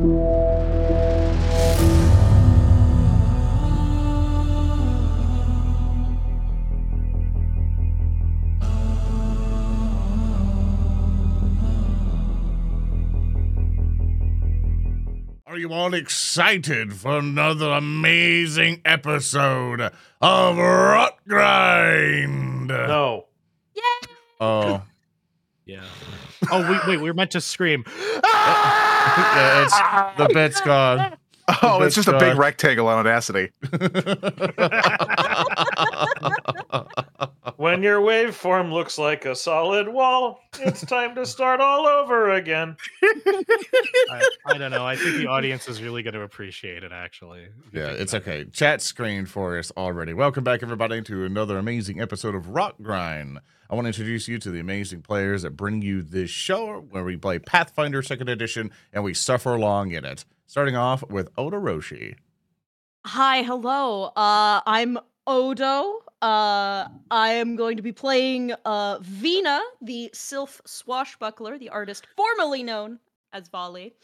Are you all excited for another amazing episode of Rot Grind? No. Oh, Yeah. Oh wait, wait, we were meant to scream. yeah, it's the bit's gone. Oh, it's just a big rectangle on Audacity. When your waveform looks like a solid wall, it's time to start all over again. I, I don't know. I think the audience is really going to appreciate it. Actually. Yeah, it's okay. Chat screen for us already. Welcome back, everybody, to another amazing episode of Rotgrind. I want to introduce you to the amazing players that bring you this show where we play Pathfinder Second Edition and we suffer along in it. Starting off with Odo Roshi. Hi, hello. Uh, I'm Odo. Uh, I am going to be playing uh, Vina, the Sylph Swashbuckler, the artist formerly known as Volley.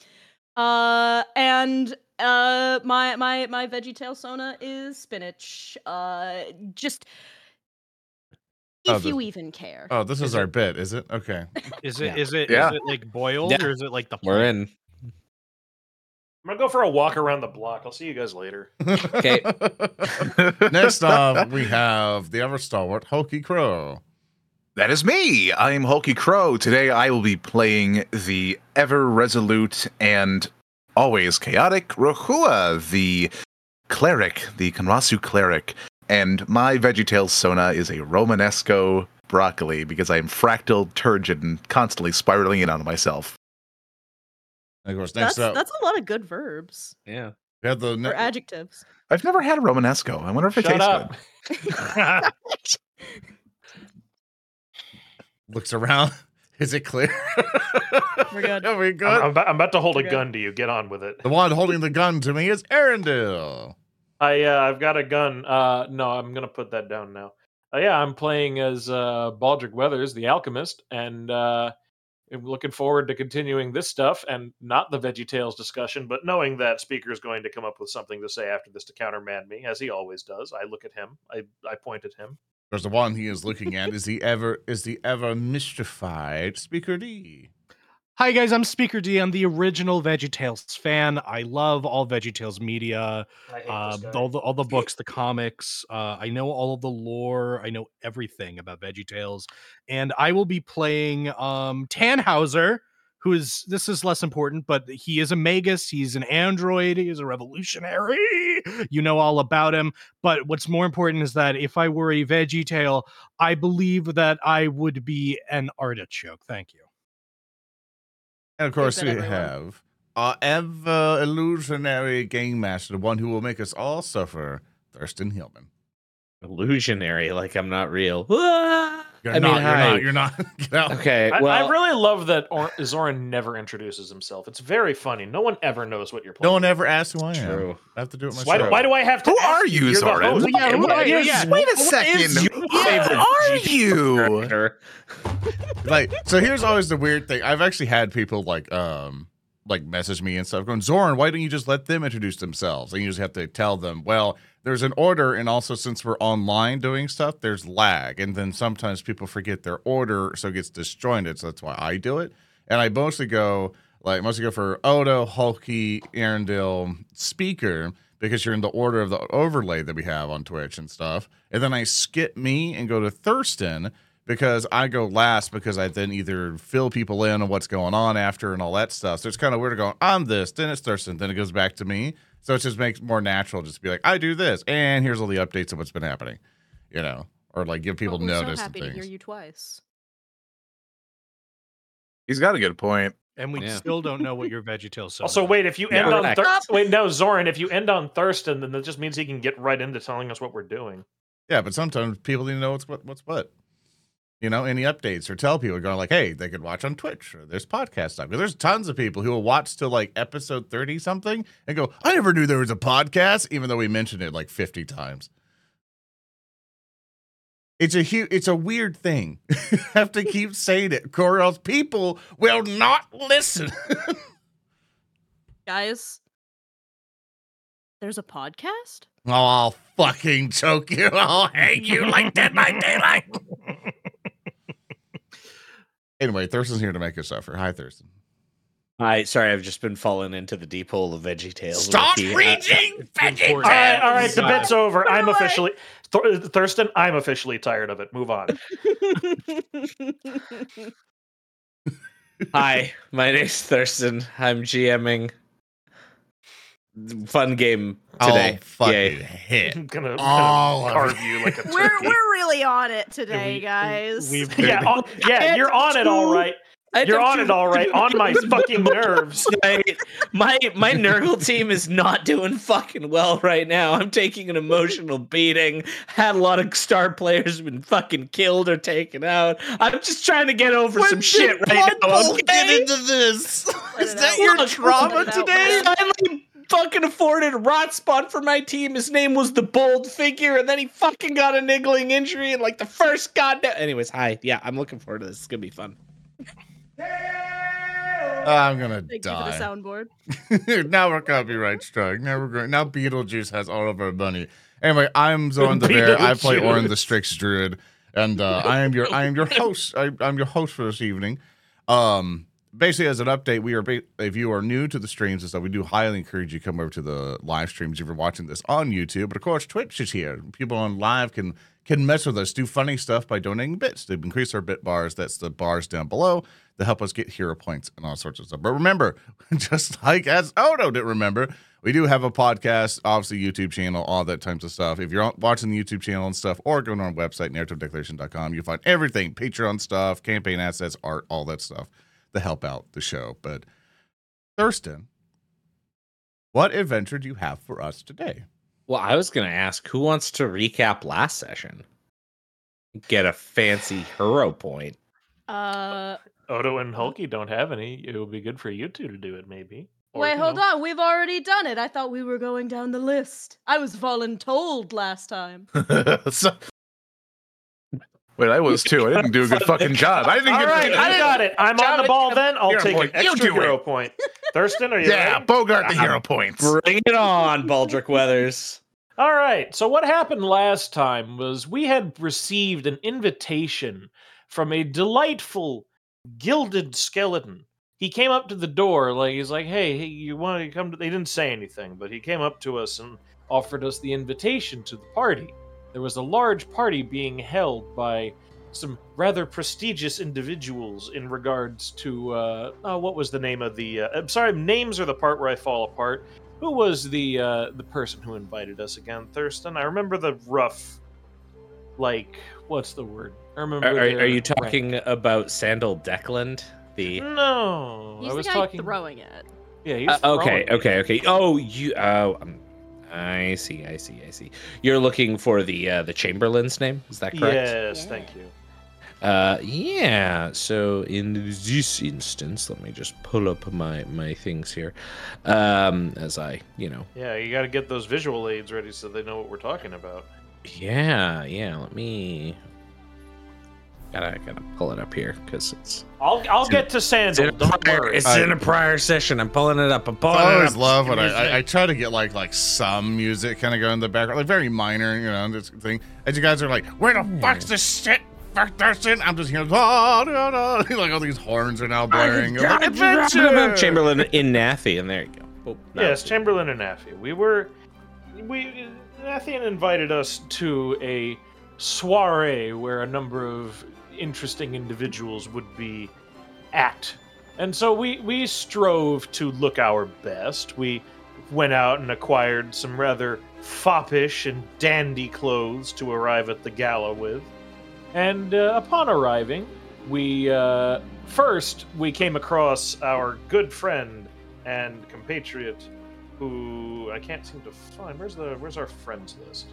Uh, and uh, my my my VeggieTale Sona is spinach. Uh, just Oh, if the- you even care. Oh, this is, Is our it- bit, is it? Okay. Is it? Yeah. Is it? Is Yeah. it like boiled Yeah. or is it like the? We're in. I'm gonna go for a walk around the block. I'll see you guys later. Okay. Next up, we have the ever stalwart Hulky Crow. That is me. I'm Hulky Crow. Today I will be playing the ever resolute and always chaotic Rahua, the cleric, the Conrasu cleric. And my VeggieTales Sona is a Romanesco broccoli because I'm fractal, turgid, and constantly spiraling in on myself. And of course, next that's up, that's a lot of good verbs Yeah. we have the or adjectives. I've never had a Romanesco. I wonder if it Shut tastes up. good. looks around. Is it clear? We're good. Are we I'm, good? I'm about, I'm about to hold a Okay. gun to you. Get on with it. The one holding the gun to me is Arendelle. I uh, I've got a gun. Uh, no, I'm gonna put that down now. Uh, yeah, I'm playing as uh, Baldric Weathers, the alchemist, and uh, I'm looking forward to continuing this stuff and not the Veggie Tales discussion, but knowing that Speaker is going to come up with something to say after this to countermand me, as he always does. I look at him. I I point at him. There's the one he is looking at. Is the ever is the ever mystified Speaker D. Hi guys, I'm Speaker D. I'm the original VeggieTales fan. I love all VeggieTales media, uh, all the all the books, the comics. Uh, I know all of the lore. I know everything about VeggieTales, and I will be playing um, Tannhauser, who is this is less important, but he is a magus. He's an android. He is a revolutionary. You know all about him. But what's more important is that if I were a VeggieTale, I believe that I would be an artichoke. Thank you. And of course, we everyone. have our ever illusionary game master, the one who will make us all suffer, Thurston Hillman. Illusionary, like I'm not real. You're I not. mean, you're hi. not. You're not. Get out. Okay. I, well, I really love that or- Zoran never introduces himself. It's very funny. No one ever knows what you're playing. No one ever asked who I am. True. I have to do it myself. Why, do- why do I have to? Who are you, You're Zoran? host. Yeah, who are you? Yeah. Wait a second. is your Who are you? like so here's always the weird thing i've actually had people like um like message me and stuff going zoran why don't you just let them introduce themselves? And you just have to tell them well there's an order and also since we're online doing stuff there's lag and then sometimes people forget their order so it gets disjointed so that's why i do it. And i mostly go like mostly go for odo hulky arendelle speaker because you're in the order of the overlay that we have on twitch and stuff. And then i skip me and go to thurston because I go last because I then either fill people in on what's going on after and all that stuff. So it's kind of weird to going, I'm this, then it's Thurston, then it goes back to me. So it just makes more natural just to be like, I do this, and here's all the updates of what's been happening, you know, or like give people Well, we're notice so and happy to hear you twice. He's got a good point. And we Yeah. still don't know what your VeggieTales is. Also, wait. If you Yeah, end on correct. Thur- wait, no, Zoran. If you end on Thurston, then that just means he can get right into telling us what we're doing. Yeah, but sometimes people need to know what's what, what's what. You know, any updates or tell people going like, hey, they could watch on Twitch or there's podcast stuff. Because there's tons of people who will watch till like episode 30 something and go, I never knew there was a podcast, even though we mentioned it like 50 times. It's a huge, it's a weird thing. have to keep saying it, or else people will not listen. Guys, there's a podcast? Oh, I'll fucking choke you. I'll hang you like Dead by Daylight. Anyway, Thurston's here to make us suffer. Hi, Thurston. Hi, sorry, I've just been falling into the deep hole of Veggie Tales. Stop Ricky. Uh, reading Veggie All right, all right. The bet's over. I'm Run officially Th- Thurston. I'm officially tired of it. Move on. Hi, my name's Thurston. I'm GMing. Fun game today. I'll fucking hit. I'm gonna, I'm All gonna of carve you like a turkey. we're we're really on it today, we- guys. We've, yeah, on- yeah, you're on it all right. You're on it all right. On my fucking nerves. my my my Nurgle team is not doing fucking well right now. I'm taking an emotional beating. Had a lot of star players been fucking killed or taken out. I'm just trying to get over some shit right now. Okay? Get into this? Is that out. your Look, trauma let it out, today? man. finally fucking afforded a rot spot for my team. His name was the Bold Figure, and then he fucking got a niggling injury in like the first goddamn. Anyways, hi. Yeah, I'm looking forward to this. It's gonna be fun. I'm gonna Thank you for the soundboard. now we're copyright struck. Now we're going. Now Beetlejuice has all of our money. Anyway, I'm Zoran the Bear. I play Orin the Strix Druid, and uh, I am your I am your host. I, I'm your host for this evening. Um, basically, as an update, we are if you are new to the streams and stuff, we do highly encourage you come over to the live streams if you're watching this on YouTube. But of course, Twitch is here. People on live can can mess with us, do funny stuff by donating bits to increase our bit bars. That's the bars down below to help us get hero points and all sorts of stuff. But remember, just like as Odo didn't remember, we do have a podcast, obviously YouTube channel, all that types of stuff. If you're watching the YouTube channel and stuff, or go on our website, narrativedeclaration.com, you'll find everything, Patreon stuff, campaign assets, art, all that stuff to help out the show. But Thurston, what adventure do you have for us today? Well, I was gonna ask who wants to recap last session. Get a fancy hero point. Uh, Odo and Hulky don't have any. It would be good for you two to do it, maybe. Or, wait, hold know. on. We've already done it. I thought we were going down the list. I was voluntold last time. So- Wait, I was too. I didn't do a good fucking job. I didn't All get right, I got it. I'm on the ball then. I'll take point. an extra do it. hero point. Thurston, are you Yeah, ready? Bogart the I'm- hero points. Bring it on, Baldric Weathers. All right. So what happened last time was we had received an invitation from a delightful gilded skeleton. He came up to the door like he's like, "Hey, hey you want to come to?" They didn't say anything, but he came up to us and offered us the invitation to the party. There was a large party being held by some rather prestigious individuals in regards to uh, oh, what was the name of the? Uh, I'm sorry, names are the part where I fall apart. Who was the uh, the person who invited us again, Thurston? I remember the rough, like what's the word? I remember. Are, are, their are you rank. talking about Sandal Decland? The No, He's I the was guy talking. throwing it. Yeah, he Uh, okay, okay, okay. Oh, you. Oh, um, I see, I see, I see. You're looking for the uh, the Chamberlain's name. Is that correct? Yes, Yeah. thank you. Uh, yeah. So in this instance, let me just pull up my my things here. Um, as I, you know, Yeah, you got to get those visual aids ready so they know what we're talking about. yeah, yeah. Let me. Gotta gotta pull it up here because it's I'll I'll It's in- get to it's in, Sandal. a Don't prior, worry. it's I- in a prior session. I'm pulling it up. I'm pulling I it always up. love when Give me a I, I, I sec. try to get like like some music kind of go in the background, like very minor, you know, this thing. As you guys are like, where the hmm. fuck's this shit? Fuck Thurston. I'm just hearing da, da, da. like all these horns are now blaring. I'm like, Adventure! Chamberlain in Nathi, and there you go. Oh, that Yes. Chamberlain and Nafi. We were, we Nathian invited us to a soiree where a number of interesting individuals would be at, and so we we strove to look our best. We went out and acquired some rather foppish and dandy clothes to arrive at the gala with, and uh, upon arriving, we uh, first we came across our good friend and compatriot who I can't seem to find. Where's the where's our friends list?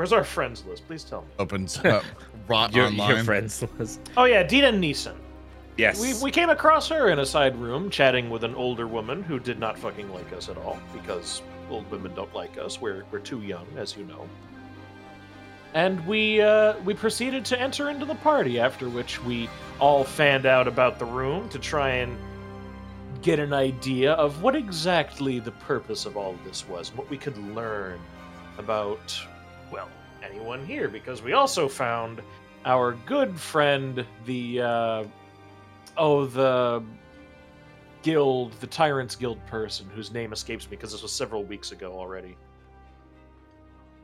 Where's our friends list? Please tell me. Opens up rot Your, online. your friends list. Oh yeah, Dita Neeson. Yes. We we came across her in a side room chatting with an older woman who did not fucking like us at all because old women don't like us. We're we're too young, as you know. And we uh, we proceeded to enter into the party. After which we all fanned out about the room to try and get an idea of what exactly the purpose of all of this was, what we could learn about, well, anyone here, because we also found our good friend, the, uh, oh, the guild, the Tyrant's Guild person, whose name escapes me because this was several weeks ago already.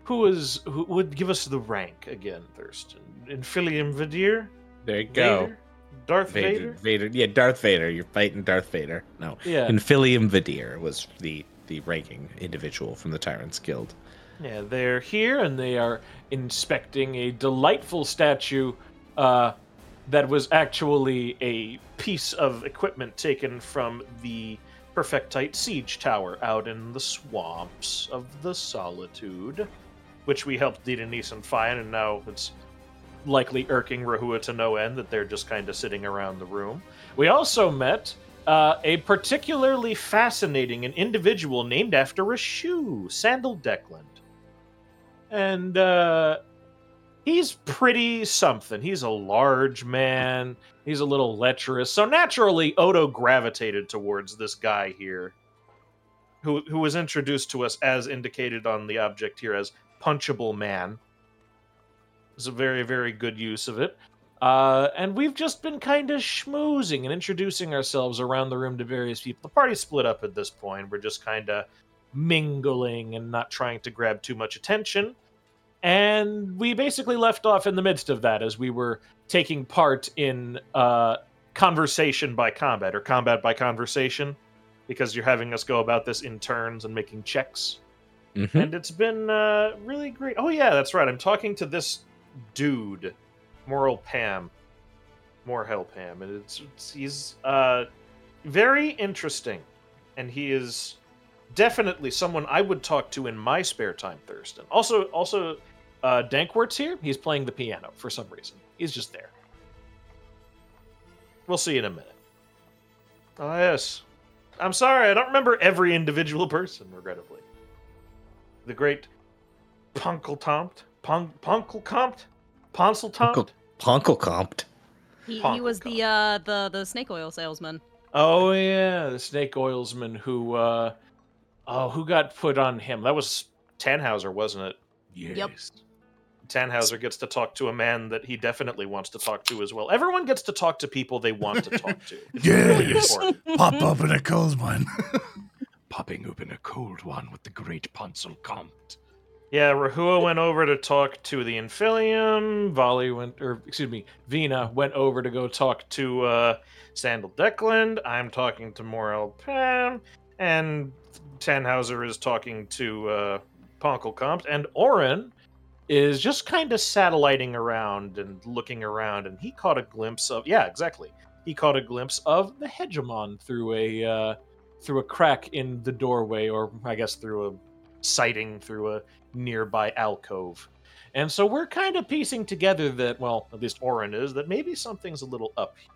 Who is who would give us the rank again, Thurston? Infilium Vidir? There you go. Vader? Darth Vader, Vader? Vader. Yeah, Darth Vader. You're fighting Darth Vader. No. Yeah. Infilium Vidir was the the ranking individual from the Tyrants Guild. Yeah, they're here and they are inspecting a delightful statue uh, that was actually a piece of equipment taken from the Perfectite siege tower out in the swamps of the Solitude, which we helped Denise and find, and now it's likely irking Rahua to no end that they're just kind of sitting around the room. We also met uh, a particularly fascinating individual named after a shoe, Sandal Declan and uh, he's pretty something. He's a large man. He's a little lecherous. So naturally, Odo gravitated towards this guy here, who who was introduced to us as indicated on the object here as punchable man. It's a very very good use of it. Uh, and we've just been kind of schmoozing and introducing ourselves around the room to various people. The party's split up at this point. We're just kind of mingling and not trying to grab too much attention. And we basically left off in the midst of that as we were taking part in uh, conversation by combat or combat by conversation because you're having us go about this in turns and making checks. Mm-hmm. And it's been uh, really great. Oh, yeah, that's right. I'm talking to this dude, Moral Pam. More Hell Pam. And it's, it's he's uh, very interesting. And he is definitely someone I would talk to in my spare time, Thurston. Also, also, uh, Dankwort's here. He's playing the piano for some reason. He's just there. We'll see in a minute. Oh yes, I'm sorry. I don't remember every individual person. Regrettably, the great Punkeltomt, Pun- Punkelkompt, Ponseltomt. Ponkelkompt. He, Ponk he was the uh the the snake oil salesman. Oh yeah, the snake oilsman who uh oh who got put on him? That was Tannhauser, wasn't it? Yep. Tannhauser gets to talk to a man that he definitely wants to talk to as well. Everyone gets to talk to people they want to talk to. It's really Yes. important. Pop up in a cold one. Popping open a cold one with the great Ponsel Comte. Yeah, Rahua went over to talk to the Infilium. Volley went, or excuse me, Vina went over to go talk to uh, Sandal Decland. I'm talking to Morel Pam, and Tannhauser is talking to uh, Ponkelkompt, and Oren is just kind of satelliting around and looking around, and he caught a glimpse of, yeah, exactly. He caught a glimpse of the hegemon through a uh, through a crack in the doorway, or I guess through a sighting through a nearby alcove. And so we're kind of piecing together that, well, at least Oren is, that maybe something's a little up. here.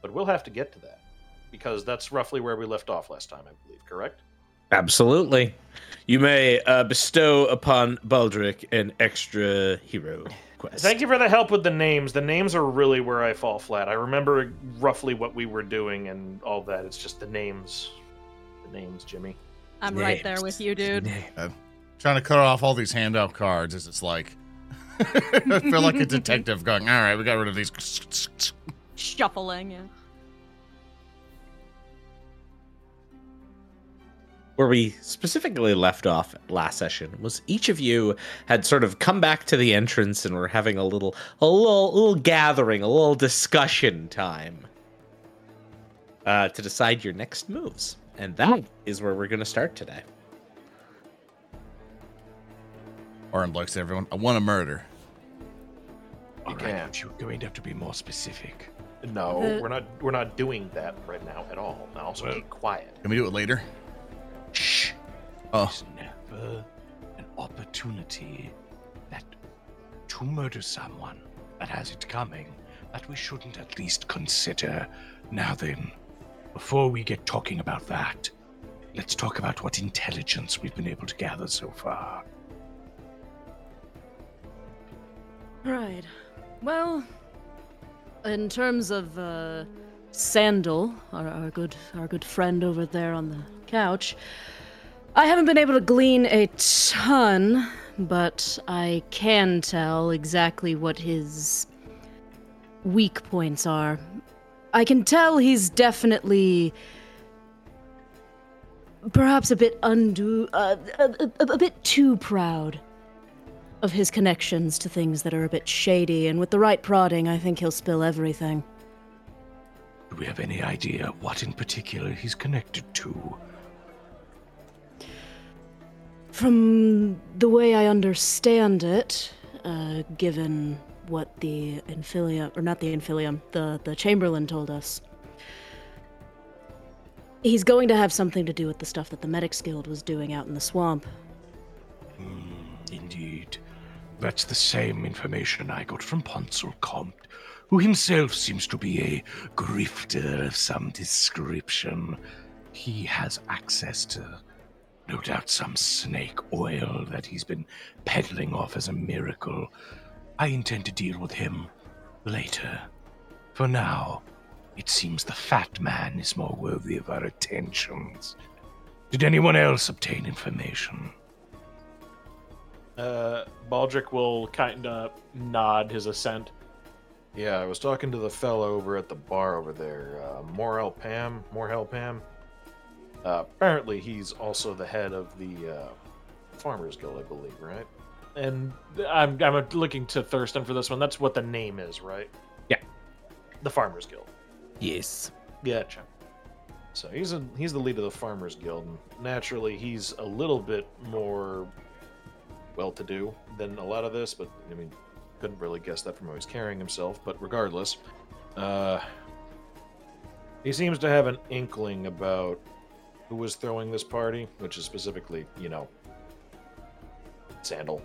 But we'll have to get to that. Because that's roughly where we left off last time, I believe, correct? Absolutely. You may uh, bestow upon Baldric an extra hero quest. Thank you for the help with the names. The names are really where I fall flat. I remember roughly what we were doing and all that. It's just the names. The names, Jimmy. I'm right there with you, dude. Trying to cut off all these handout cards as it's like. I feel like a detective going, all right, we got rid of these. Shuffling. Yeah. Where we specifically left off last session was each of you had sort of come back to the entrance and were having a little a little little gathering, a little discussion time uh, to decide your next moves. And that is where we're going to start today. Oren looks at everyone. I want to murder. All right, can't. you're going to have to be more specific. No, The- we're not. We're not doing that right now at all. Now, also Well- keep quiet. Can we do it later? Shh. Oh, There's never an opportunity that to murder someone that has it coming that we shouldn't at least consider. Now then, before we get talking about that, let's talk about what intelligence we've been able to gather so far. Right. Well, in terms of uh, Sandal, our, our good our good friend over there on the couch. I haven't been able to glean a ton, but I can tell exactly what his weak points are. I can tell he's definitely perhaps a bit undue, uh, a, a, a bit too proud of his connections to things that are a bit shady, and with the right prodding, I think he'll spill everything. Do we have any idea what in particular he's connected to? From the way I understand it, uh, given what the Infilium, or not the Infilium, the, the Chamberlain told us, he's going to have something to do with the stuff that the Medics Guild was doing out in the swamp. Hmm, indeed. That's the same information I got from Ponsel Comte, who himself seems to be a grifter of some description. He has access to, no doubt, some snake oil that he's been peddling off as a miracle. I intend to deal with him later. For now, it seems the fat man is more worthy of our attentions. Did anyone else obtain information? Uh, Baldric will kind of nod his assent. Yeah, I was talking to the fellow over at the bar over there, uh, Morel Pam, Morhel Pam. Uh, apparently, he's also the head of the uh, Farmers Guild, I believe, right? And I'm, I'm looking to Thurston for this one. That's what the name is, right? Yeah. The Farmers Guild. Yes. Gotcha. So he's a, he's the lead of the Farmers Guild. And naturally, he's a little bit more well-to-do than a lot of this, but I mean, couldn't really guess that from how he's carrying himself. But regardless, uh, he seems to have an inkling about who was throwing this party, which is specifically, you know, Sandal.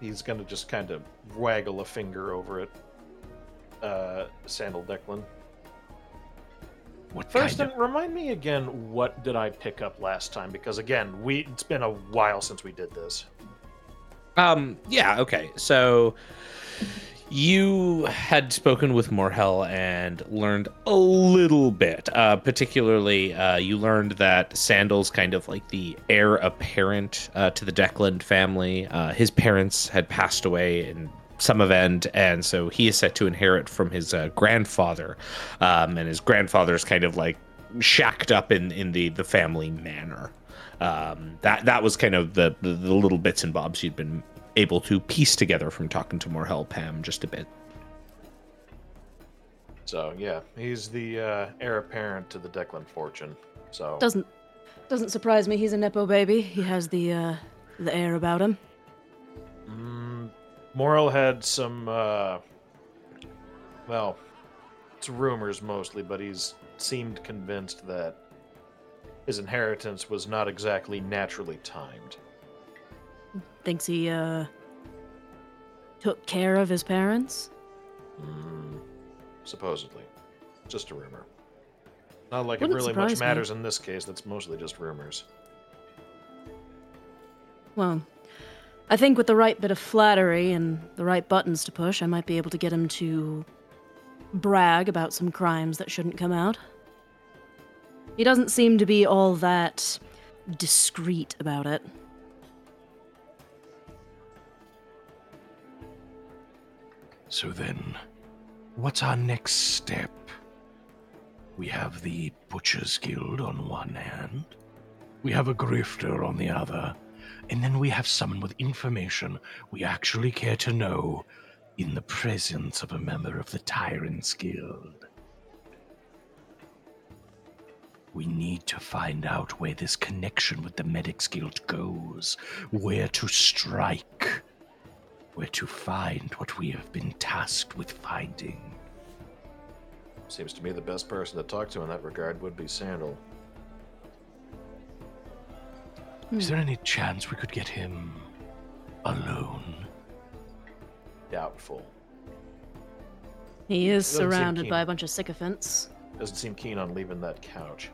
He's gonna just kind of waggle a finger over it. Uh, Sandal Declan. What Thurston, kind of... remind me again what did I pick up last time? Because again, we it's been a while since we did this. Um, yeah, okay. So you had spoken with Morhel and learned a little bit. Uh, particularly, uh, you learned that Sandal's kind of like the heir apparent uh, to the Declan family. Uh, his parents had passed away in some event, and so he is set to inherit from his uh, grandfather. Um, and his grandfather's kind of like shacked up in, in the, the family manor. Um, that that was kind of the, the, the little bits and bobs you'd been able to piece together from talking to Morhel Pam just a bit. So yeah, he's the uh, heir apparent to the Declan fortune. So Doesn't doesn't surprise me. He's a nepo baby. He has the uh, the air about him. Mm, Morel had some, uh, well, it's rumors mostly, but he's seemed convinced that his inheritance was not exactly naturally timed. Thinks he uh took care of his parents. Mm, supposedly. Just a rumor. Not like Wouldn't it really much me. matters in this case, that's mostly just rumors. Well, I think with the right bit of flattery and the right buttons to push, I might be able to get him to brag about some crimes that shouldn't come out. He doesn't seem to be all that discreet about it. So then, what's our next step? We have the Butcher's Guild on one hand, we have a grifter on the other, and then we have someone with information we actually care to know in the presence of a member of the Tyrant's Guild. We need to find out where this connection with the Medics Guild goes, where to strike, where to find what we have been tasked with finding. Seems to me the best person to talk to in that regard would be Sandal. Is there any chance we could get him alone? Doubtful. He is Doesn't seem surrounded keen. by a bunch of sycophants. Doesn't seem keen on leaving that couch.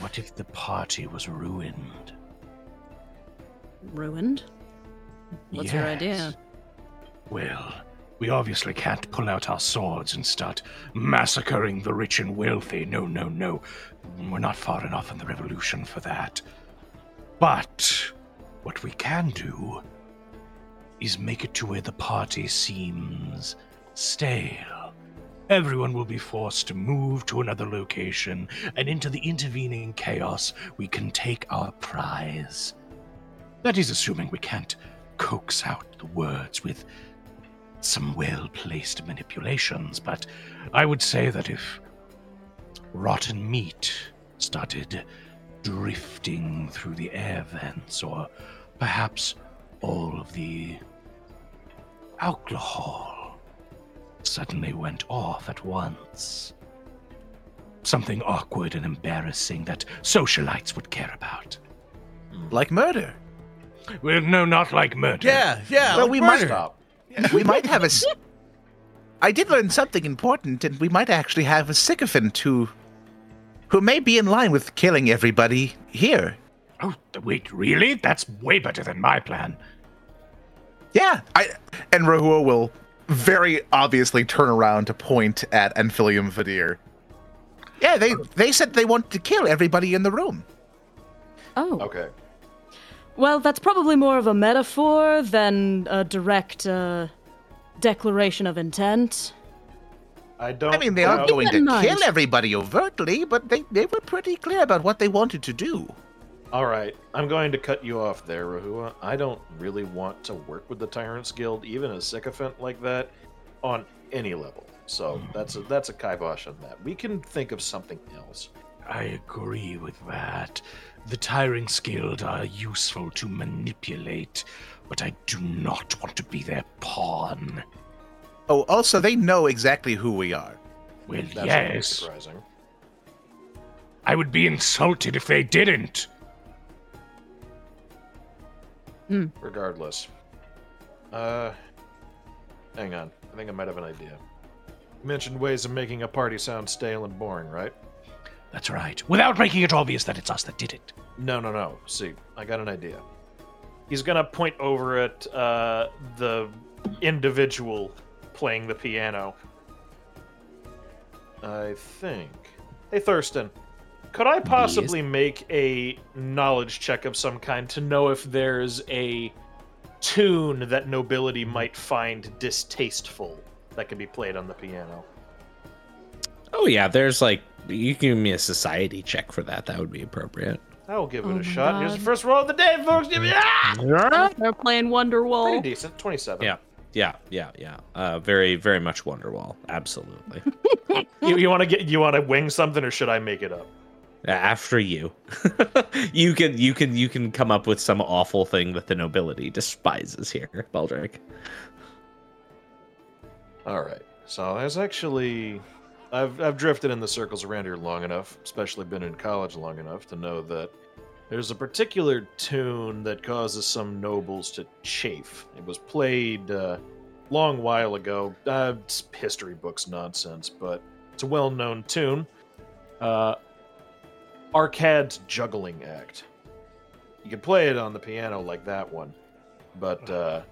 What if the party was ruined? Ruined? What's your idea? Well, We obviously can't pull out our swords and start massacring the rich and wealthy. No, no, no. We're not far enough in the revolution for that. But what we can do is make it to where the party seems stale. Everyone will be forced to move to another location, and into the intervening chaos, we can take our prize. That is assuming we can't coax out the words with some well placed manipulations, but I would say that if rotten meat started drifting through the air vents, or perhaps all of the alcohol suddenly went off at once. Something awkward and embarrassing that socialites would care about. Like murder. Well, no, not like murder. Yeah, yeah. Well, like we might- murder. Stop. we might have a. s- I did learn something important, and we might actually have a sycophant who, who may be in line with killing everybody here. Oh, th- wait, really? That's way better than my plan. Yeah, I and Rahua will very obviously turn around to point at Infilium Vidir. Yeah, they they said they want to kill everybody in the room. Oh. Okay. Well, that's probably more of a metaphor than a direct uh, declaration of intent. I don't. I mean, they know- aren't going to in mind. kill everybody overtly, but they, they were pretty clear about what they wanted to do. All right, I'm going to cut you off there, Rahua. I don't really want to work with the Tyrants Guild, even a sycophant like that, on any level. So that's a that's a kibosh on that. We can think of something else. I agree with that. The Tyrants Guild are useful to manipulate, but I do not want to be their pawn. Oh, also, they know exactly who we are. Well, That's yes. surprising. I would be insulted if they didn't. Regardless, uh, hang on. I think I might have an idea. You mentioned ways of making a party sound stale and boring, right? That's right. Without making it obvious that it's us that did it. No, no, no. See, I got an idea. He's gonna point over at uh, the individual playing the piano. I think. Hey, Thurston, could I possibly make a knowledge check of some kind to know if there's a tune that nobility might find distasteful that can be played on the piano? Oh yeah, there's like you can give me a society check for that. That would be appropriate. I will give it Oh a my shot. Here's the first roll of the day, folks. Give me ah! They're playing Wonderwall. Pretty decent. Twenty-seven. Yeah. Yeah, yeah, yeah. Uh, very, very much Wonderwall. Absolutely. You, you want to get? You want to wing something, or should I make it up? After you, you can, you can, you can come up with some awful thing that the nobility despises here, Baldric. All right. So there's actually, I've I've drifted in the circles around here long enough, especially been in college long enough to know that there's a particular tune that causes some nobles to chafe. It was played uh, long while ago. Uh, it's history books nonsense, but it's a well-known tune. Uh, Arcade's Juggling Act. You could play it on the piano like that one, but uh,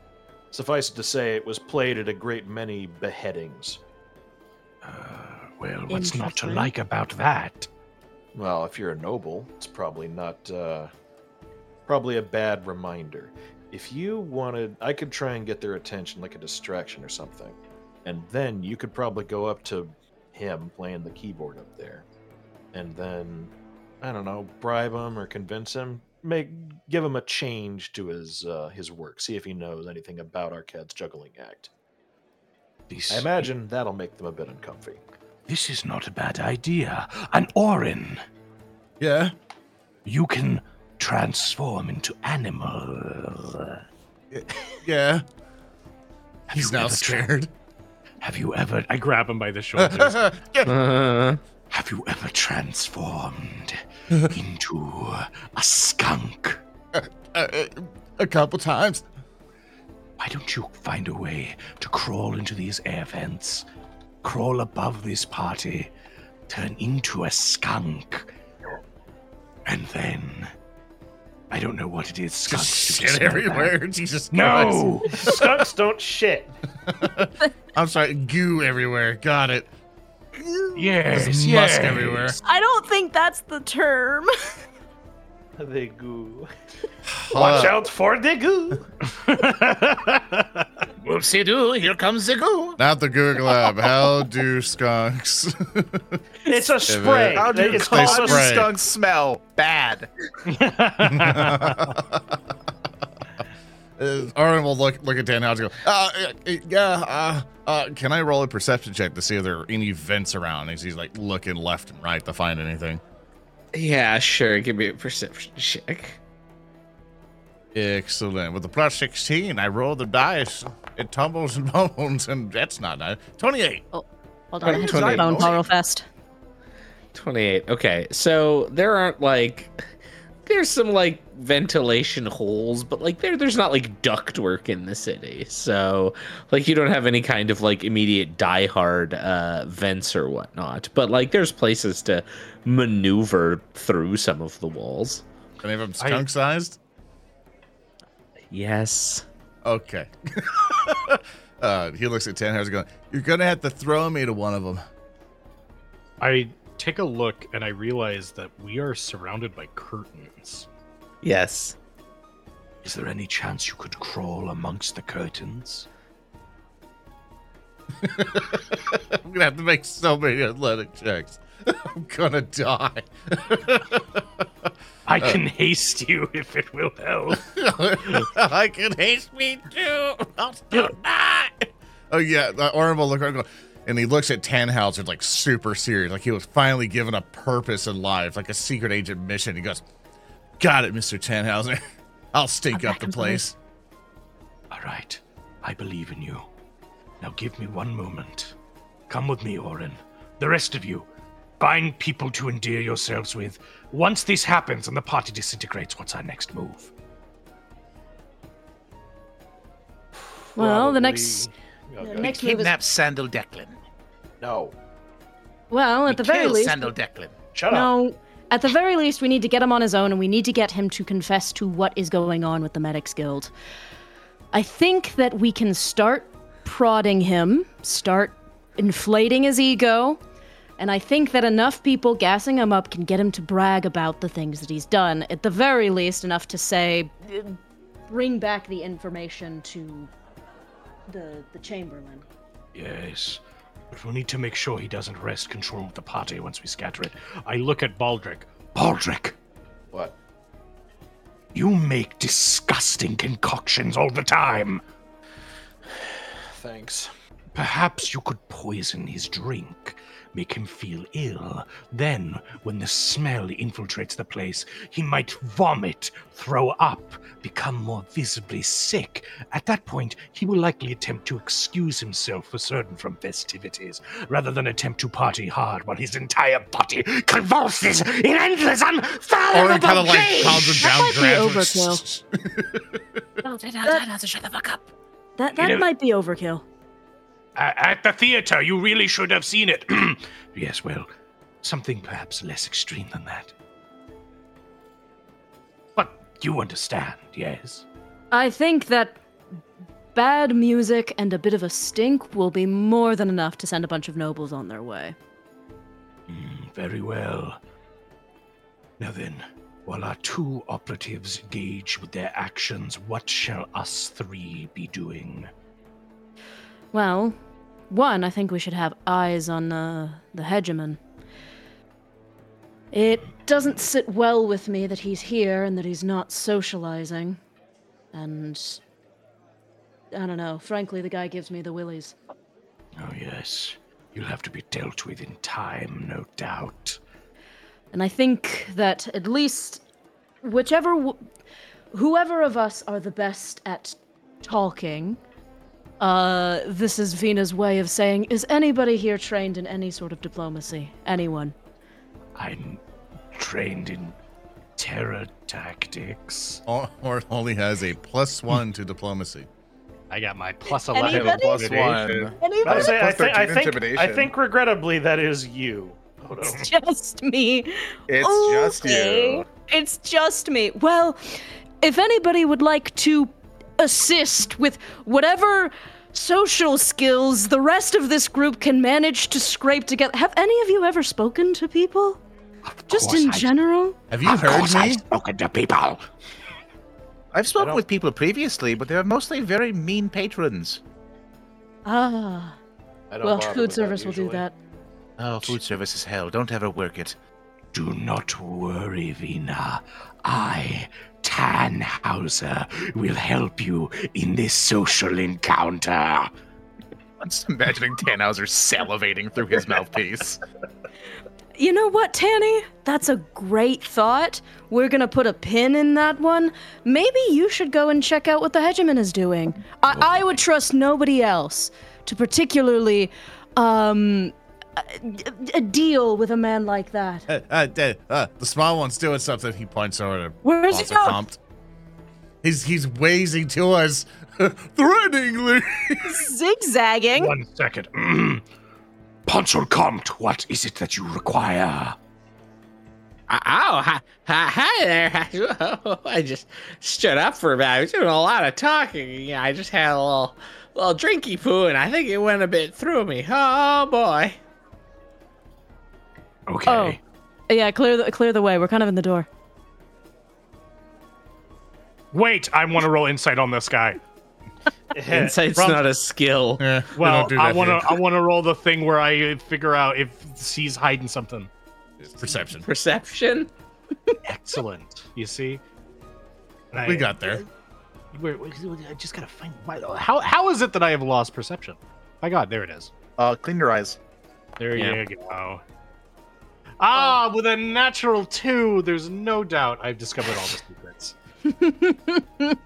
suffice it to say, it was played at a great many beheadings. Uh, well, what's not to Interesting. like about that? Well, if you're a noble, it's probably not uh, probably a bad reminder. If you wanted, I could try and get their attention like a distraction or something, and then you could probably go up to him playing the keyboard up there, and then I don't know, bribe him or convince him, make give him a change to his uh, his work, see if he knows anything about Arcade's juggling act. This, I imagine that'll make them a bit uncomfy. This is not a bad idea. An Orin. Yeah. You can transform into animal. Yeah. Have He's now scared. have you ever? I grab him by the shoulders. yeah. Uh, have you ever transformed into a skunk? Uh, a couple times. Why don't you find a way to crawl into these air vents, crawl above this party, turn into a skunk, and then, I don't know what it is. Skunks Just do shit smell bad? everywhere. Jesus No. Skunks don't shit. Christ. I'm sorry. Goo everywhere. Got it. Yes. There's yes. musk everywhere. I don't think that's the term. They goo. Watch Uh, out for the goo. Whoopsie doo, here comes the goo. Not the Google Lab. How do skunks? It's a spray. How do It's they called do spray? skunks smell? Bad. Uh, Aaron will look look at Tannhauser and go, uh, uh, yeah, uh, uh, can I roll a perception check to see if there are any vents around? As he's like looking left and right to find anything. Yeah, sure. Give me a perception check. Excellent. With the plus 16, I roll the dice. It tumbles and bones, and that's not nice. 28. Oh, Hold on, I have to 28. bone borrow fest. 28. Okay. So there aren't like there's some like ventilation holes, but like there there's not like ductwork in the city. So like you don't have any kind of like immediate diehard uh vents or whatnot. But like there's places to maneuver through some of the walls. Any of them skunk sized? Yes. Okay. uh, he looks at Tannhauser going, You're going to have to throw me to one of them. I take a look and I realize that we are surrounded by curtains. Yes. Is there any chance you could crawl amongst the curtains? I'm going to have to make so many athletic checks. I'm going to die. I can haste you if it will help. I can haste me too. I'll still die. Oh yeah, uh, Oren will look around and he looks at Tannhauser like super serious, like he was finally given a purpose in life, like a secret agent mission. He goes, "Got it, Mister Tannhauser. I'll stink I'm up the place." All right. I believe in you. Now give me one moment. Come with me, Orin. The rest of you, find people to endear yourselves with. Once this happens and the party disintegrates, what's our next move? Well, the next Oh, the next move is Kidnap Sandal Declan. No. well, at the very least. Sandal Declan. Shut up. No, at the very least, we need to get him on his own, and we need to get him to confess to what is going on with the Medics Guild. I think that we can start prodding him, start inflating his ego, and I think that enough people gassing him up can get him to brag about the things that he's done. At the very least, enough to say, "Uh, bring back the information to the the Chamberlain. Yes. But we'll need to make sure he doesn't wrest control of the party once we scatter it. I look at Baldric. Baldric, What? you make disgusting concoctions all the time. Thanks. Perhaps you could poison his drink, make him feel ill. Then, when the smell infiltrates the place, he might vomit, throw up, become more visibly sick. At that point, he will likely attempt to excuse himself for certain from festivities, rather than attempt to party hard while his entire body convulses in endless, Oren unfathomable kind of like rage. calms him down, might be grabs him. shut the fuck up. That that know- might be overkill. At the theater, you really should have seen it. yes, well, something perhaps less extreme than that. But you understand, yes? I think that bad music and a bit of a stink will be more than enough to send a bunch of nobles on their way. Mm, very well. Now then, while our two operatives gauge with their actions, what shall us three be doing? Well, one, I think we should have eyes on uh, the hegemon. It doesn't sit well with me that he's here and that he's not socializing. And I don't know. Frankly, the guy gives me the willies. Oh, yes. You'll have to be dealt with in time, no doubt. And I think that at least whichever w- whoever of us are the best at talking uh this is Vina's way of saying is anybody here trained in any sort of diplomacy? Anyone? I'm trained in terror tactics. Or, or only has a plus one to diplomacy. I got my plus Anybody? 11. I have plus one. I, Anybody? say, I, think, I think, I think, regrettably, that is you. Odo. It's just me. It's just you. It's just me. Well, if anybody would like to assist with whatever social skills the rest of this group can manage to scrape together. Have any of you ever spoken to people? Just in I- general? Have you of heard course me? I've spoken to people. I've spoken with people previously, but they're mostly very mean patrons. Ah. I Well, food service will do that. Oh, food service is hell. Don't ever work it. Do not worry, Vina. I, Tannhauser, will help you in this social encounter. I'm just imagining Tannhauser salivating through his mouthpiece. You know what, Tanny? That's a great thought. We're gonna put a pin in that one. Maybe you should go and check out what the hegemon is doing. I, I would trust nobody else to particularly, um, uh, d- deal with a man like that. Uh, uh, uh, uh, the small one's doing something. He points over to Where's he Bonzo going? Compt. He's he's wazing to us threateningly. Zigzagging. One second. Ponsel Comte, what is it that you require? Uh, Oh, hi, hi, hi there. I just stood up for a bit. I was doing a lot of talking. Yeah, I just had a little, little drinky poo, and I think it went a bit through me. Oh boy. Okay. Oh. Yeah, clear the clear the way. We're kind of in the door. Wait, I want to roll insight on this guy. Insight's From- not a skill. Yeah, Well, don't I want to. I want to roll the thing where I figure out if he's hiding something. perception. Perception. Excellent. You see? And We got there. Wait, wait, I just gotta find. My, how how is it that I have lost perception? My God, there it is. Uh, clean your eyes. There Yeah. you go. Ah, with a natural two, there's no doubt I've discovered all the secrets.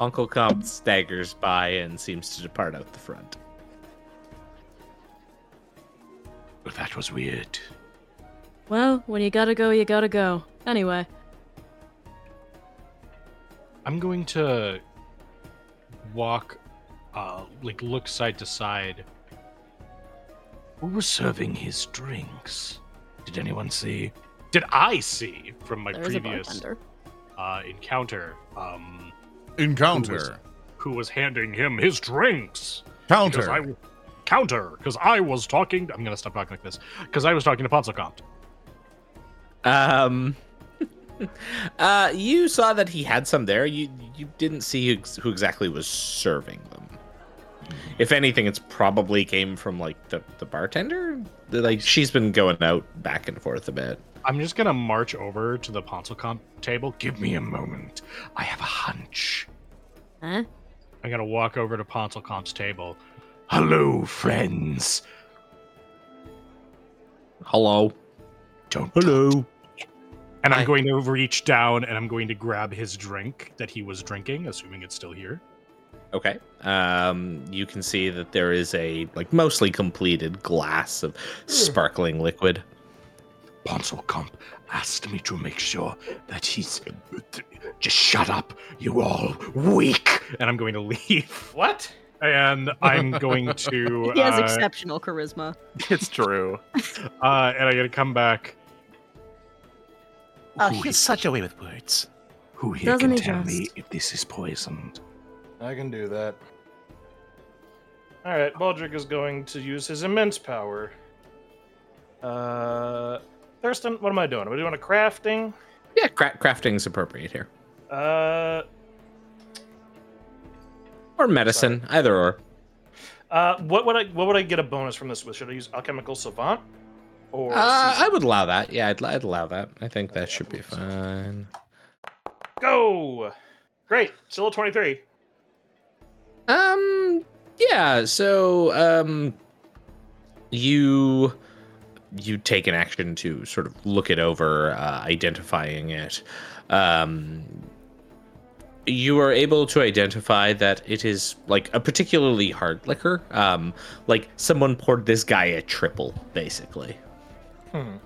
Uncle Comp staggers by and seems to depart out the front. Well, that was weird. Well, when you gotta go, you gotta go. Anyway, I'm going to walk, uh, like look side to side. Who was serving his drinks? Did anyone see? Did I see from my there's a previous bartender. uh, encounter um, Encounter. who was handing him his drinks? Because Counter. I w- counter because I was talking. I'm gonna stop talking like this because I was talking to Ponzo Comte. Um, uh, you saw that he had some there. You you didn't see who, ex- who exactly was serving them. If anything, it's probably came from like the the bartender. Like she's been going out back and forth a bit. I'm just gonna march over to the Ponzo Comte table. Give me a moment. I have a hunch. Huh? I'm gonna walk over to Ponzo Comte's table. Hello, friends. Hello. Don't Hello. And I'm Hi. going to reach down and I'm going to grab his drink that he was drinking, assuming it's still here. Okay. Um, you can see that there is a like mostly completed glass of sparkling liquid. Ponsel Comp asked me to make sure that he's. Just shut up, you all weak. And I'm going to leave. What? And I'm going to He has uh, exceptional charisma. It's true. uh and I'm gonna come back. Oh, Who he is- such a way with words. Who here Doesn't can he tell me if this is poisoned? I can do that. All right, Baldric is going to use his immense power. Uh, Thurston, what am I doing? Am I doing a crafting? Yeah, cra- crafting's appropriate here, Uh, or medicine, either or. uh, what would I what would I get a bonus from this with? Should I use alchemical savant or? Uh, I would allow that. Yeah, I'd, I'd allow that. I think that should be fine. go. Great, still a twenty-three. Um, yeah. So, um, you you take an action to sort of look it over, uh, identifying it. Um, you are able to identify that it is like a particularly hard liquor. Um, like someone poured this guy a triple, basically. Hmm.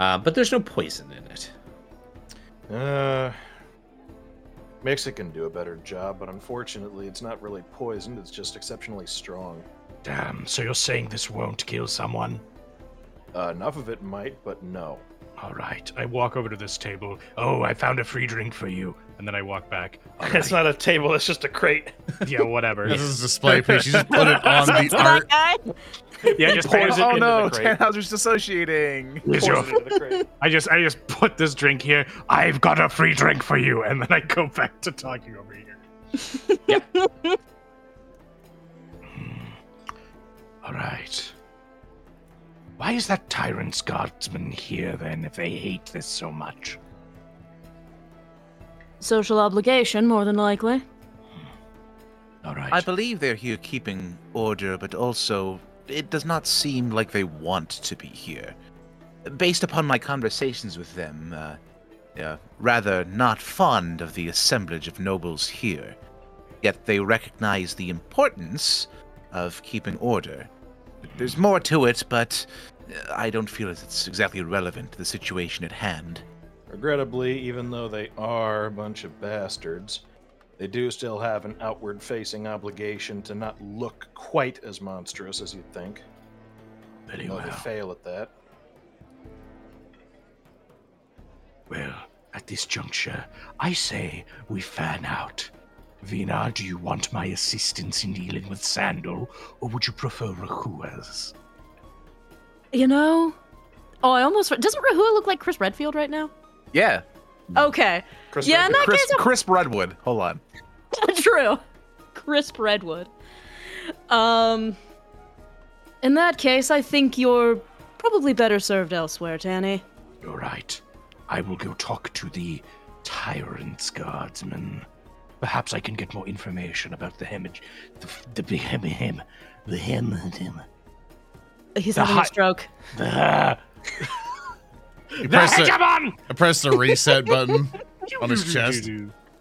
Uh, but there's no poison in it. Uh, Mexican do a better job, but unfortunately, it's not really poisoned. It's just exceptionally strong. Damn, so you're saying this won't kill someone? Uh, enough of it might, but no. All right. I walk over to this table. Oh, I found a free drink for you. And then I walk back. All It's not a table. It's just a crate. yeah, whatever. This is a display piece. You just put it on the So art. that guy. yeah, just pours it oh into no, the crate. Tannhauser's dissociating. Here's Pours your- it into the crate. I just I just put this drink here. I've got a free drink for you, and then I go back to talking over here. Hmm. All right. Why is that tyrant's guardsman here then if they hate this so much? Social obligation, more than likely. All right. I believe they're here keeping order, but also it does not seem like they want to be here. Based upon my conversations with them, uh, they're rather not fond of the assemblage of nobles here. Yet they recognize the importance of keeping order. There's more to it, but uh, I don't feel as it's exactly relevant to the situation at hand. Regrettably, even though they are a bunch of bastards, they do still have an outward facing obligation to not look quite as monstrous as you'd think. Very Though they well. fail at that. Well, at this juncture, I say we fan out. Vina, do you want my assistance in dealing with Sandal, or would you prefer Rahua's? You know? Oh, I almost. Doesn't Rahua look like Chris Redfield right now? Yeah, Okay. Chris Yeah, in that Chris, case, I'm- Crisp Redwood. Hold on. True. Crisp redwood. Um. In that case, I think you're probably better served elsewhere, Tanny. You're right. I will go talk to the Tyrant's Guardsman. Perhaps I can get more information about the hemage. The, the hem, hem, the hem, hem. He's The having hi- a stroke. The, You the press the, hegemon! I press the reset button on his chest.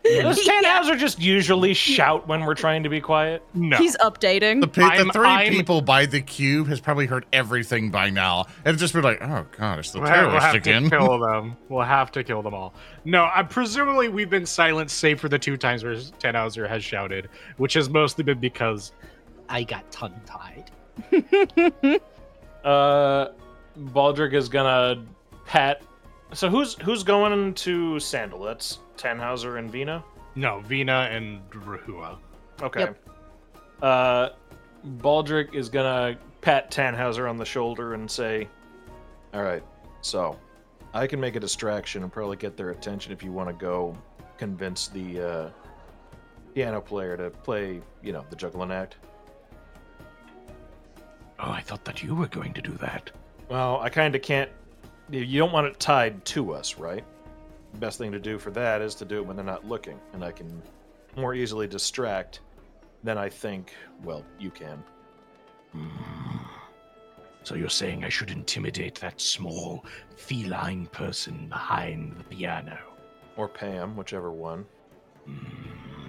Does Tannhauser just usually shout when we're trying to be quiet? No. He's updating. The, pe- the I'm- 3 I'm- people by the cube has probably heard everything by now. And just be like, oh god, it's the We'll have, we'll terrorist have again. to kill them. We'll have to kill them all. No, I presumably we've been silent, save for the two times where Tannhauser has shouted, which has mostly been because I got tongue tied. Uh, Baldric is gonna pat. So who's who's going to Sandal? That's Tannhauser and Vina. No, Vina and Rahua. Okay. Yep. Uh, Baldric is gonna pat Tannhauser on the shoulder and say, All right, so I can make a distraction and probably get their attention if you want to go convince the uh, piano player to play, you know, the juggling act. Oh, I thought that you were going to do that. Well, I kind of can't. You don't want it tied to us, right? The best thing to do for that is to do it when they're not looking, and I can more easily distract than I think. Well, you can. Hmm. So you're saying I should intimidate that small feline person behind the piano? Or Pam, whichever one. Hmm.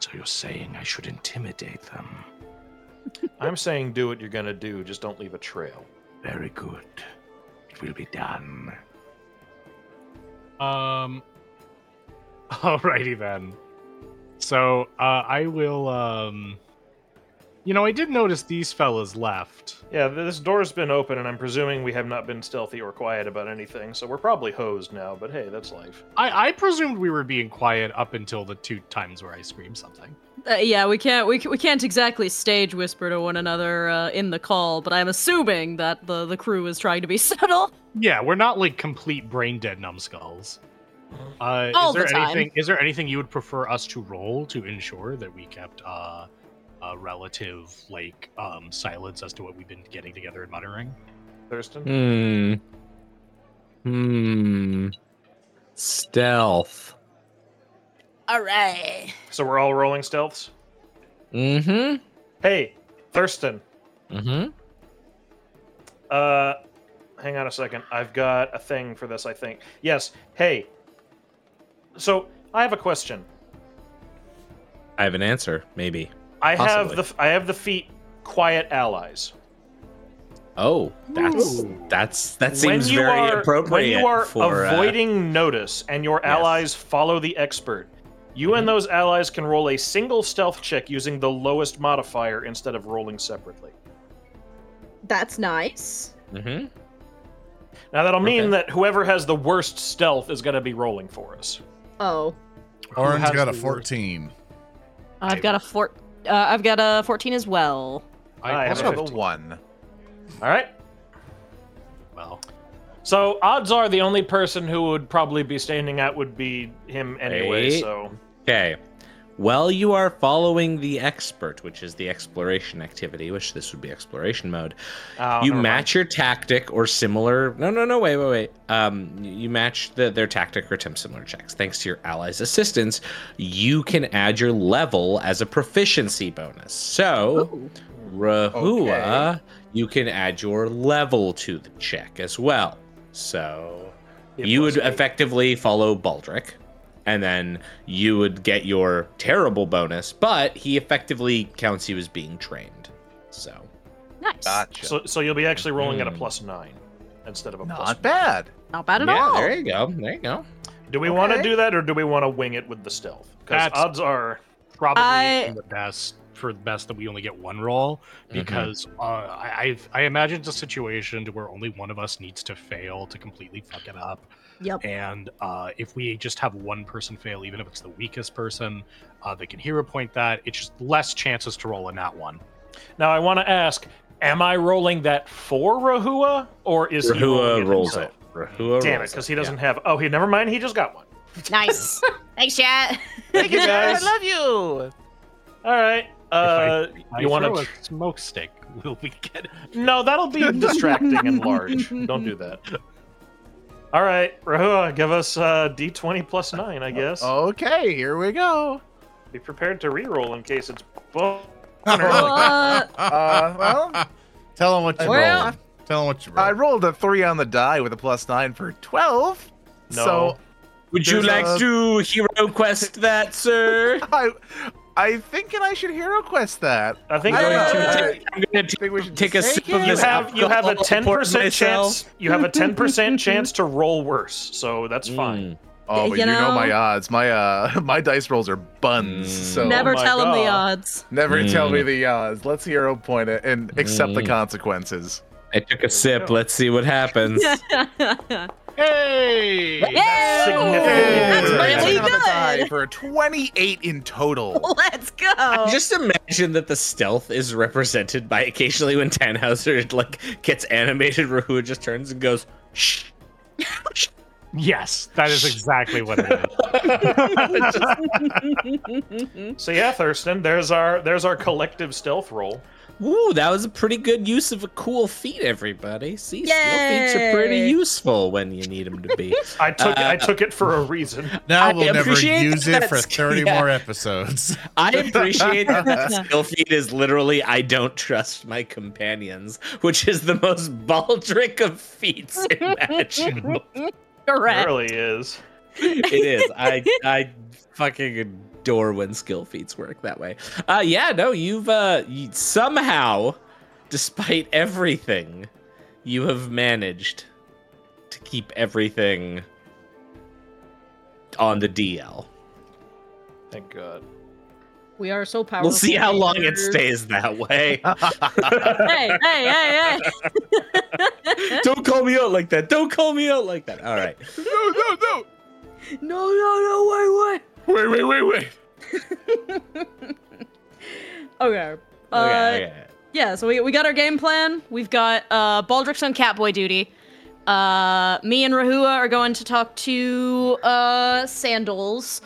So you're saying I should intimidate them? I'm saying do what you're gonna do, just don't leave a trail. Very good. It will be done. Um. Alrighty then. So uh, I will. Um. You know, I did notice these fellas left. "Yeah, this door's been open, and I'm presuming we have not been stealthy or quiet about anything. So we're probably hosed now. But hey, that's life." I, I presumed we were being quiet up until the two times where I screamed something. Uh, yeah, we can't we, we can't exactly stage whisper to one another uh, in the call, but I'm assuming that the the crew is trying to be subtle. Yeah, we're not like complete brain dead numbskulls. Uh, All is there the time. anything? Is there anything you would prefer us to roll to ensure that we kept uh, a relative like um, silence as to what we've been getting together and muttering? Thurston. Hmm. Hmm. Stealth. All right. So we're all rolling stealths. Mm-hmm. Hey, Thurston. Mm-hmm. Uh, hang on a second. I've got a thing for this. I think. Yes. Hey. So I have a question. I have an answer, maybe. I have the I have the feat quiet allies. Oh, that's Ooh. that's that when seems you very are, appropriate. When you are for, uh, avoiding notice and your yes. allies follow the expert, you and those allies can roll a single stealth check using the lowest modifier instead of rolling separately. That's nice. Mm-hmm. Now that'll mean Okay. that whoever has the worst stealth is going to be rolling for us. Oh, Orange has got a the worst- 14. I've got a four. Uh, I've got a 14 as well. I have Also a the 15. one. All right. Well, So odds are the only person who would probably be standing out would be him anyway. Wait. So Okay. Well, you are following the expert, which is the exploration activity, which this would be exploration mode. Oh, you never mind. match your tactic or similar. No, no, no. Wait, wait, wait. Um, you match the, their tactic or attempt similar checks. Thanks to your allies' assistance, you can add your level as a proficiency bonus. So, Ooh. Rahua, you can add your level to the check as well. So Be you would eight. effectively follow Baldric, and then you would get your terrible bonus, but he effectively counts you as being trained. So Nice. Gotcha. So, so you'll be actually rolling at a Hmm. plus nine instead of a plus. Not bad. Not bad at yeah, all. there you go. There you go. Do we want to do that, or do we want to wing it with the stealth? Because odds are, probably I- the best for the best that we only get one roll Mm-hmm. because uh, I I've, I imagine it's a situation to where only one of us needs to fail to completely fuck it up. Yep. And uh, if we just have one person fail, even if it's the weakest person, uh, they can hero point that. It's just less chances to roll a nat one. now I want to ask: Am I rolling that for Rahua, or is he rolling Rahua it rolls himself? it. Rahua Damn it, because he doesn't have. Oh, he never mind. He just got one. Nice. Thanks, chat. Thank you guys. I love you. All right. Uh, I you want throw to? a smoke stick? Will we get? No, that'll be distracting and large. Don't do that. All right, Rahua, give us uh, D20 plus nine, I guess. Okay, here we go. Be prepared to re-roll in case it's. Bo- Uh, Uh, well, Tell him what you Well- rolled. Tell him what you I rolled. rolled a three on the die with a plus nine for twelve. No. So Would you like a- to hero quest that, sir? I, I thinking I should hero quest that. I think I going to take- I'm going to think we should take a sip take of it. you this have you have a 10% chance. You have a ten percent chance to roll worse, so that's fine. Mm. Oh, but you, You know, know- my odds. My uh, my dice rolls are buns. Mm. So never my tell them the odds. never tell me Mm. the odds. Let's hero point it and accept the Mm. consequences. I took a sip. Let's see what happens. Hey! Significantly That's better. really on the good. for a 28 in total. Let's go. I just imagine that the stealth is represented by occasionally when Tannhauser like gets animated, Rahua just turns and goes, "Shh." Yes, that is exactly what it is. So yeah, Thurston, there's our there's our collective stealth roll. Ooh, that was a pretty good use of a cool feat, everybody. See, stealth feats are pretty useful when you need them to be. I took I Uh, took it for a reason. Now I we'll never use it for 30 yeah. more episodes. I appreciate that that skill feat is literally I don't trust my companions, which is the most baldric of feats imaginable. It really is. it is. I I fucking adore when skill feats work that way. Uh yeah, no, you've uh you, somehow despite everything you have managed to keep everything on the DL. Thank God. We are so powerful. We'll see how long it stays that way. Hey, hey, hey, hey. Don't call me out like that. Don't call me out like that. All right. no, no, no. No, no, no, wait, Wait, wait, wait, wait. wait. okay. Uh, Okay, okay. Yeah, so we, we got our game plan. We've got uh, Baldrick's on Catboy duty. Uh, me and Rahua are going to talk to uh, Sandals.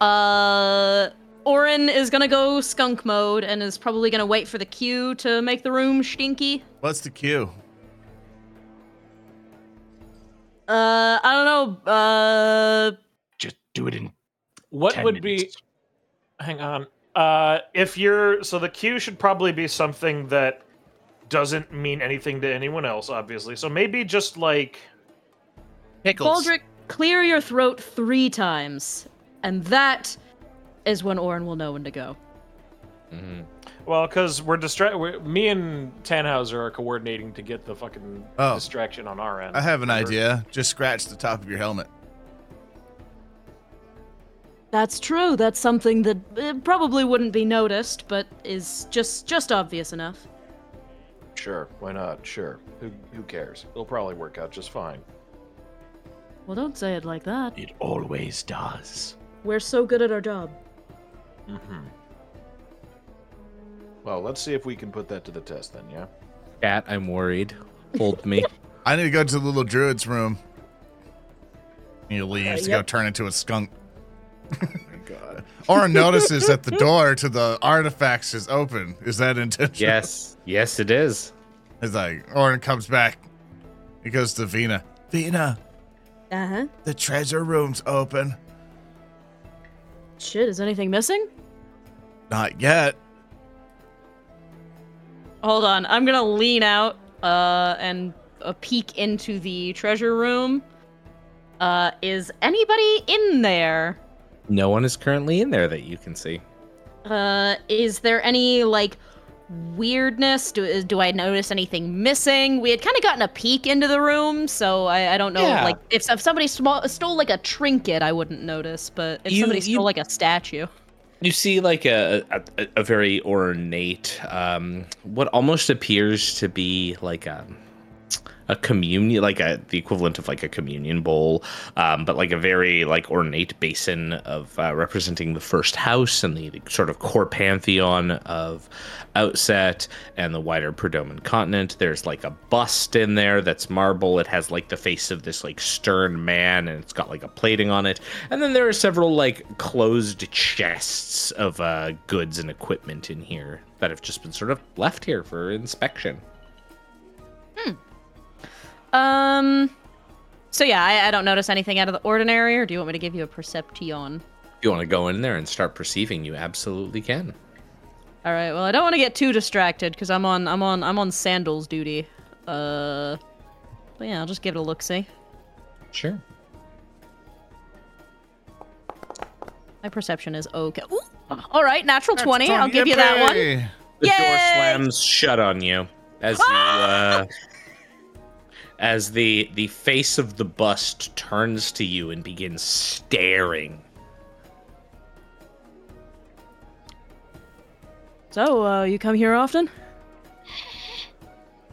Uh, Orin is gonna go skunk mode and is probably gonna wait for the cue to make the room stinky. What's the cue? Uh, I don't know. Uh, Just do it in What 10 would be hang on. Uh if you're so the cue should probably be something that doesn't mean anything to anyone else, obviously. So maybe just like Pickles. Baldrick, clear your throat three times, and that is when Orin will know when to go. Mhm. well, because we're distract. Me and Tannhauser are coordinating to get the fucking Oh. distraction on our end. I have an Remember? idea. Just scratch the top of your helmet. That's true. That's something that uh, probably wouldn't be noticed, but is just just obvious enough. Sure, why not? Sure. Who who cares? It'll probably work out just fine. Well, don't say it like that. It always does. We're so good at our job. Mm-hmm. Well, let's see if we can put that to the test then, yeah? Cat, I'm worried. Hold me. I need to go to the little druid's room. He leaves to go turn into a skunk. Oh my god. Or notices that the door to the artifacts is open. Is that intentional? yes, yes, it is. It's like, Orin comes back. He goes to Vina. Vina, Uh huh. the treasure room's open. Shit, is anything missing? Not yet. Hold on, I'm gonna lean out uh, and uh, peek into the treasure room. Uh, is anybody in there? No one is currently in there that you can see. Uh, is there any like weirdness? Do do I notice anything missing? We had kind of gotten a peek into the room, so I, I don't know. Yeah. Like if, if somebody small, stole like a trinket, I wouldn't notice. But if You- somebody you- stole like a statue, You see, like a a, a very ornate, um, what almost appears to be like a a communion, like a the equivalent of like a communion bowl, um, but like a very like ornate basin of uh, representing the first house and the, the sort of core pantheon of Outset and the wider Predominant continent. There's like a bust in there that's marble. It has like the face of this like stern man, and it's got like a plating on it. And then there are several like closed chests of uh, goods and equipment in here that have just been sort of left here for inspection. Um, so yeah, I, I don't notice anything out of the ordinary. Or do you want me to give you a perception? If you want to go in there and start perceiving, you absolutely can. All right. Well, I don't want to get too distracted because I'm on I'm on I'm on sandals duty. Uh, but yeah, I'll just give it a look. See, Sure. my perception is okay. Ooh, all right, natural twenty. I'll give you that one. Yippee! The door slams shut on you as you uh, as the the face of the bust turns to you and begins staring. So, uh, you come here often?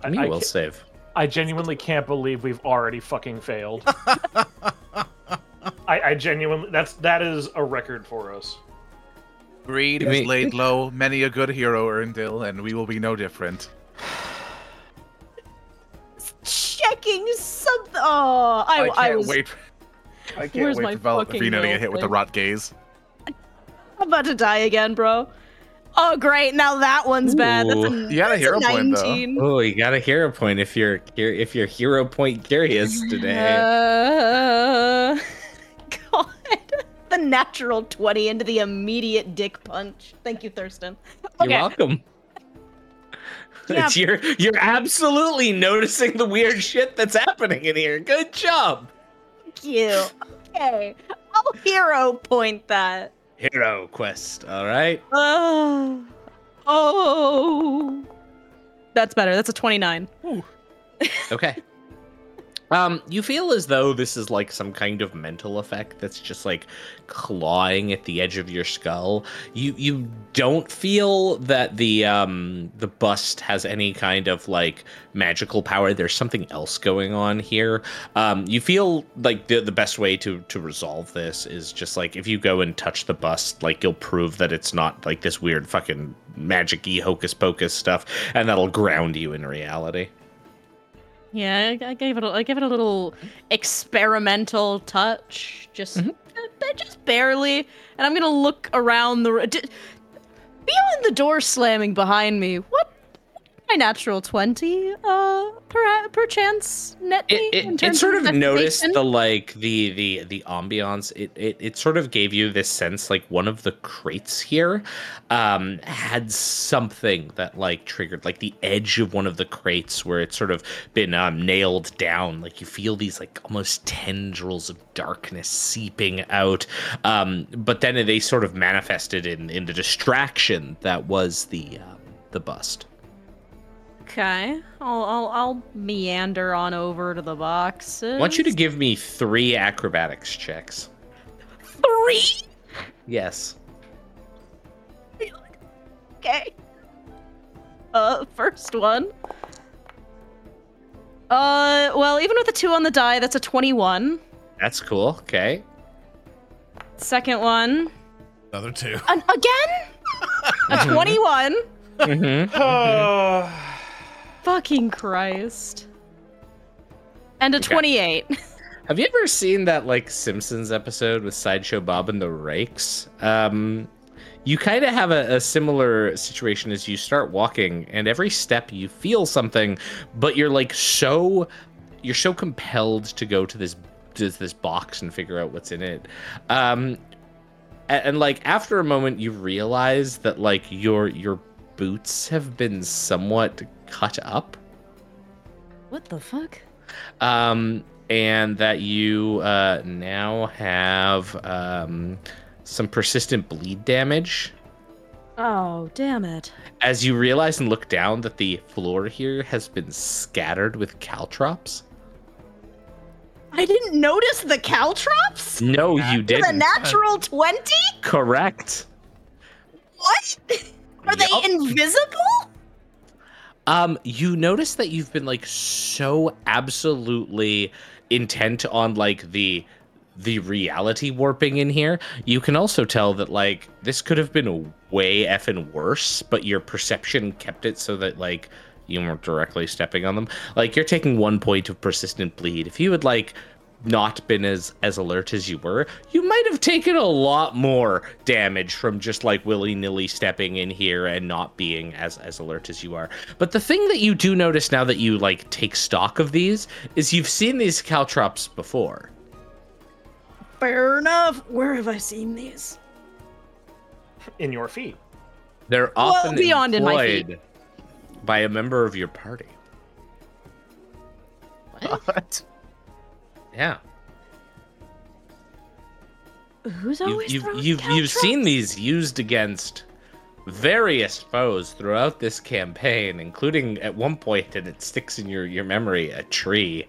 I, Me I will save. I genuinely can't believe we've already fucking failed. I, I genuinely that's that is a record for us. Greed Me- is laid low. Many a good hero, Erndil, and we will be no different. Oh, I, I I, can't was wait. I can't Where's wait my for Val- fucking Vina to get hit with the rot gaze. I'm about to die again, bro. Oh, great. Now that one's bad. That's a, You got a that's hero point, though. Oh, you got a hero point if you're if you're hero point curious today. Uh, God. The natural 20 into the immediate dick punch. Thank you, Thurston. You're welcome. Yeah. It's- you're you're absolutely noticing the weird shit that's happening in here. Good job. Thank you. Okay. I'll hero point that. Hero quest. All right. Oh. Oh. That's better. That's a 29. Okay. Um, you feel as though this is like some kind of mental effect that's just like clawing at the edge of your skull. You you don't feel that the um the bust has any kind of like magical power. There's something else going on here. Um, you feel like the the best way to to resolve this is just like if you go and touch the bust, like you'll prove that it's not like this weird fucking magic-y hocus pocus stuff, and that'll ground you in reality. Yeah, I, gave it. A, I gave it a little experimental touch, just, Mhm. uh, just barely. And I'm gonna look around the. beyond the door slamming behind me, what? My natural twenty, uh, per, perchance net me it, it, it sort of noticed the like the the the ambiance. It, it it sort of gave you this sense like one of the crates here um had something that like triggered like the edge of one of the crates where it's sort of been um, nailed down. Like you feel these like almost tendrils of darkness seeping out um but then they sort of manifested in in the distraction that was the um, the bust Okay, I'll, I'll I'll meander on over to the boxes. I want you to give me three acrobatics checks. three. Yes. Okay. Uh, first one. Uh, well, even with a two on the die, that's a 21. That's cool. Okay. Second one, Another two. an, again? a 21. Mm-hmm. Fucking Christ. And a Okay. 28. Have you ever seen that like Simpsons episode with Sideshow Bob and the Rakes? Um, you kind of have a, a similar situation as you start walking, and every step you feel something, but you're like so you're so compelled to go to this to this box and figure out what's in it. Um, and, and like after a moment, you realize that like your your boots have been somewhat cut up what the fuck? um, and that you uh, now have um, some persistent bleed damage. Oh, damn it. As you realize and look down, that the floor here has been scattered with caltrops. I didn't notice the caltrops? No, you didn't. A natural 20? Correct. What? Are they invisible? Um, you notice that you've been like so absolutely intent on like the the reality warping in here. You can also tell that like this could have been way effing worse, but your perception kept it so that like you weren't directly stepping on them. Like you're taking one point of persistent bleed. If you had like not been as as alert as you were, you might have taken a lot more damage from just like willy-nilly stepping in here and not being as as alert as you are. But the thing that you do notice now that you like take stock of these is you've seen these caltrops before. Fair enough. Where have I seen these? In your feet. They're Well, often beyond in my feet. by a member of your party. What? Yeah. Who's You've always you've throwing you've, you've seen these used against various foes throughout this campaign, including at one point, and it sticks in your your memory, a tree.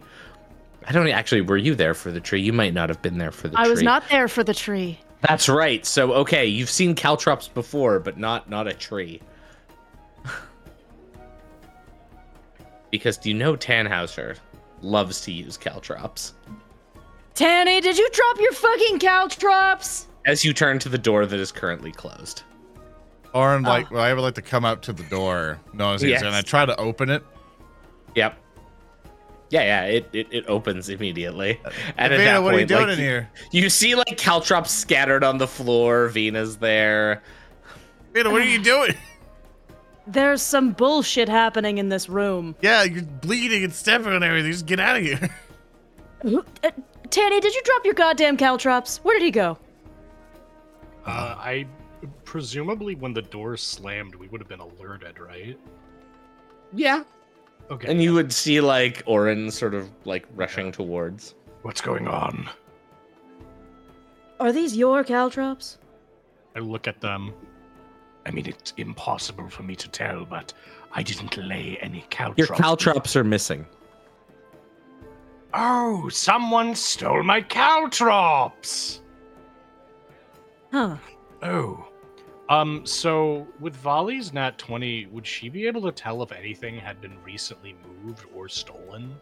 I don't actually. Were you there for the tree? You might not have been there for the I tree. was not there for the tree. That's right. So okay, you've seen caltrops before, but not not a tree. because do you know Tannhauser loves to use caltrops? Tanny, did you drop your fucking caltrops? As you turn to the door that is currently closed. Orin, oh. like, well, I would like to come up to the door, notice Yes. and I try to open it. Yep. Yeah, yeah, it, it, it opens immediately. And at Vina, that what are you doing like, in here? You see like caltrops scattered on the floor. Vena's there. Vina, what are you doing? There's some bullshit happening in this room. Yeah, you're bleeding and stepping on everything. Just get out of here. Who- uh, Tanny, did you drop your goddamn caltrops? Where did he go? Uh, I presumably when the door slammed, we would have been alerted, right? Yeah. Okay. And you would see like Orin sort of like rushing towards. What's going on? Are these your caltrops? I look at them. I mean, it's impossible for me to tell, but I didn't lay any caltrops. Your caltrops are missing. Oh, someone stole my caltrops! Huh. Oh, Um, so with Volley's nat 20, would she be able to tell if anything had been recently moved or stolen?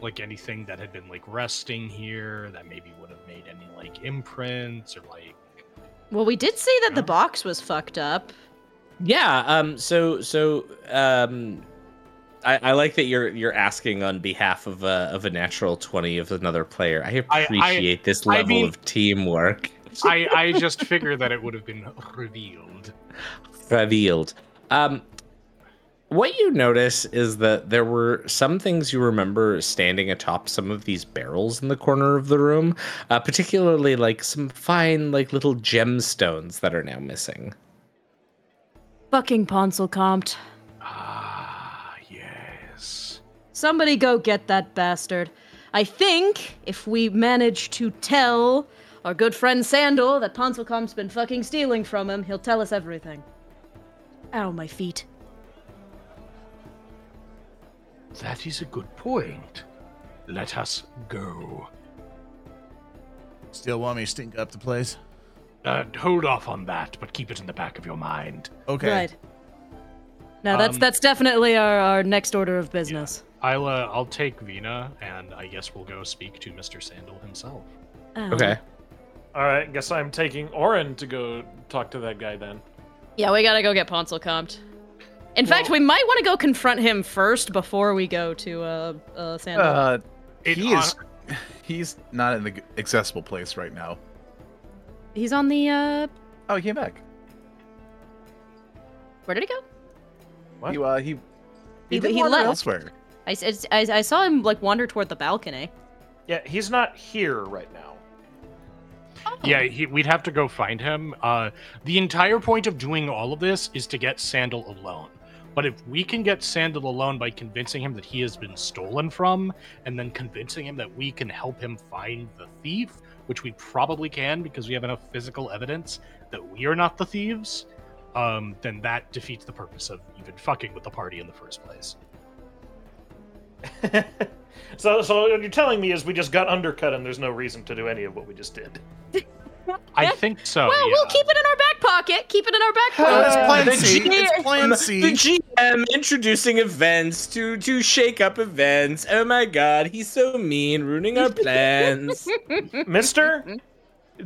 Like anything that had been like resting here that maybe would have made any like imprints or like Well, we did see that the box was fucked up. Yeah. Um. So so um. I, I like that you're you're asking on behalf of a of a natural twenty of another player. I I- appreciate this I level mean- of teamwork. I I just figured that it would have been revealed. revealed. Um, what you notice is that there were some things you remember standing atop some of these barrels in the corner of the room, uh, particularly like some fine, like little gemstones that are now missing. Fucking Ponsel Compt. ah, yes. Somebody go get that bastard. I think if we manage to tell our good friend Sandal that Ponselcomp's been fucking stealing from him, he'll tell us everything. Ow, my feet. That is a good point. Let us go. Still want me to stink up the place? Uh, hold off on that, but keep it in the back of your mind. Okay. Right. No, that's Um, that's definitely our, our next order of business. I'll uh, I'll take Vina, and I guess we'll go speak to Mr. Sandal himself. Um, Okay. All right, guess I'm taking Orin to go talk to that guy then. Yeah, we gotta go get Ponsel comped. In fact, we might want to go confront him first before we go to uh, uh Sandal. Uh, It he is. He's not in the accessible place right now. He's on the uh. Oh, he came back. Where did he go? What? He uh, he He- he, did he wander left. elsewhere. I, s- I, I saw him like wander toward the balcony. Yeah, he's not here right now. Yeah, he, we'd have to go find him. Uh, the entire point of doing all of this is to get Sandal alone. But if we can get Sandal alone by convincing him that he has been stolen from, and then convincing him that we can help him find the thief, which we probably can because we have enough physical evidence that we are not the thieves, um, then that defeats the purpose of even fucking with the party in the first place. so, so what you're telling me is we just got undercut and there's no reason to do any of what we just did. I think so. well, yeah. we'll keep it in our back pocket. Keep it in our back Oh, it's pocket. plan the C. It's plan C. The GM introducing events to to shake up events. Oh my god, he's so mean, ruining our plans. Mister,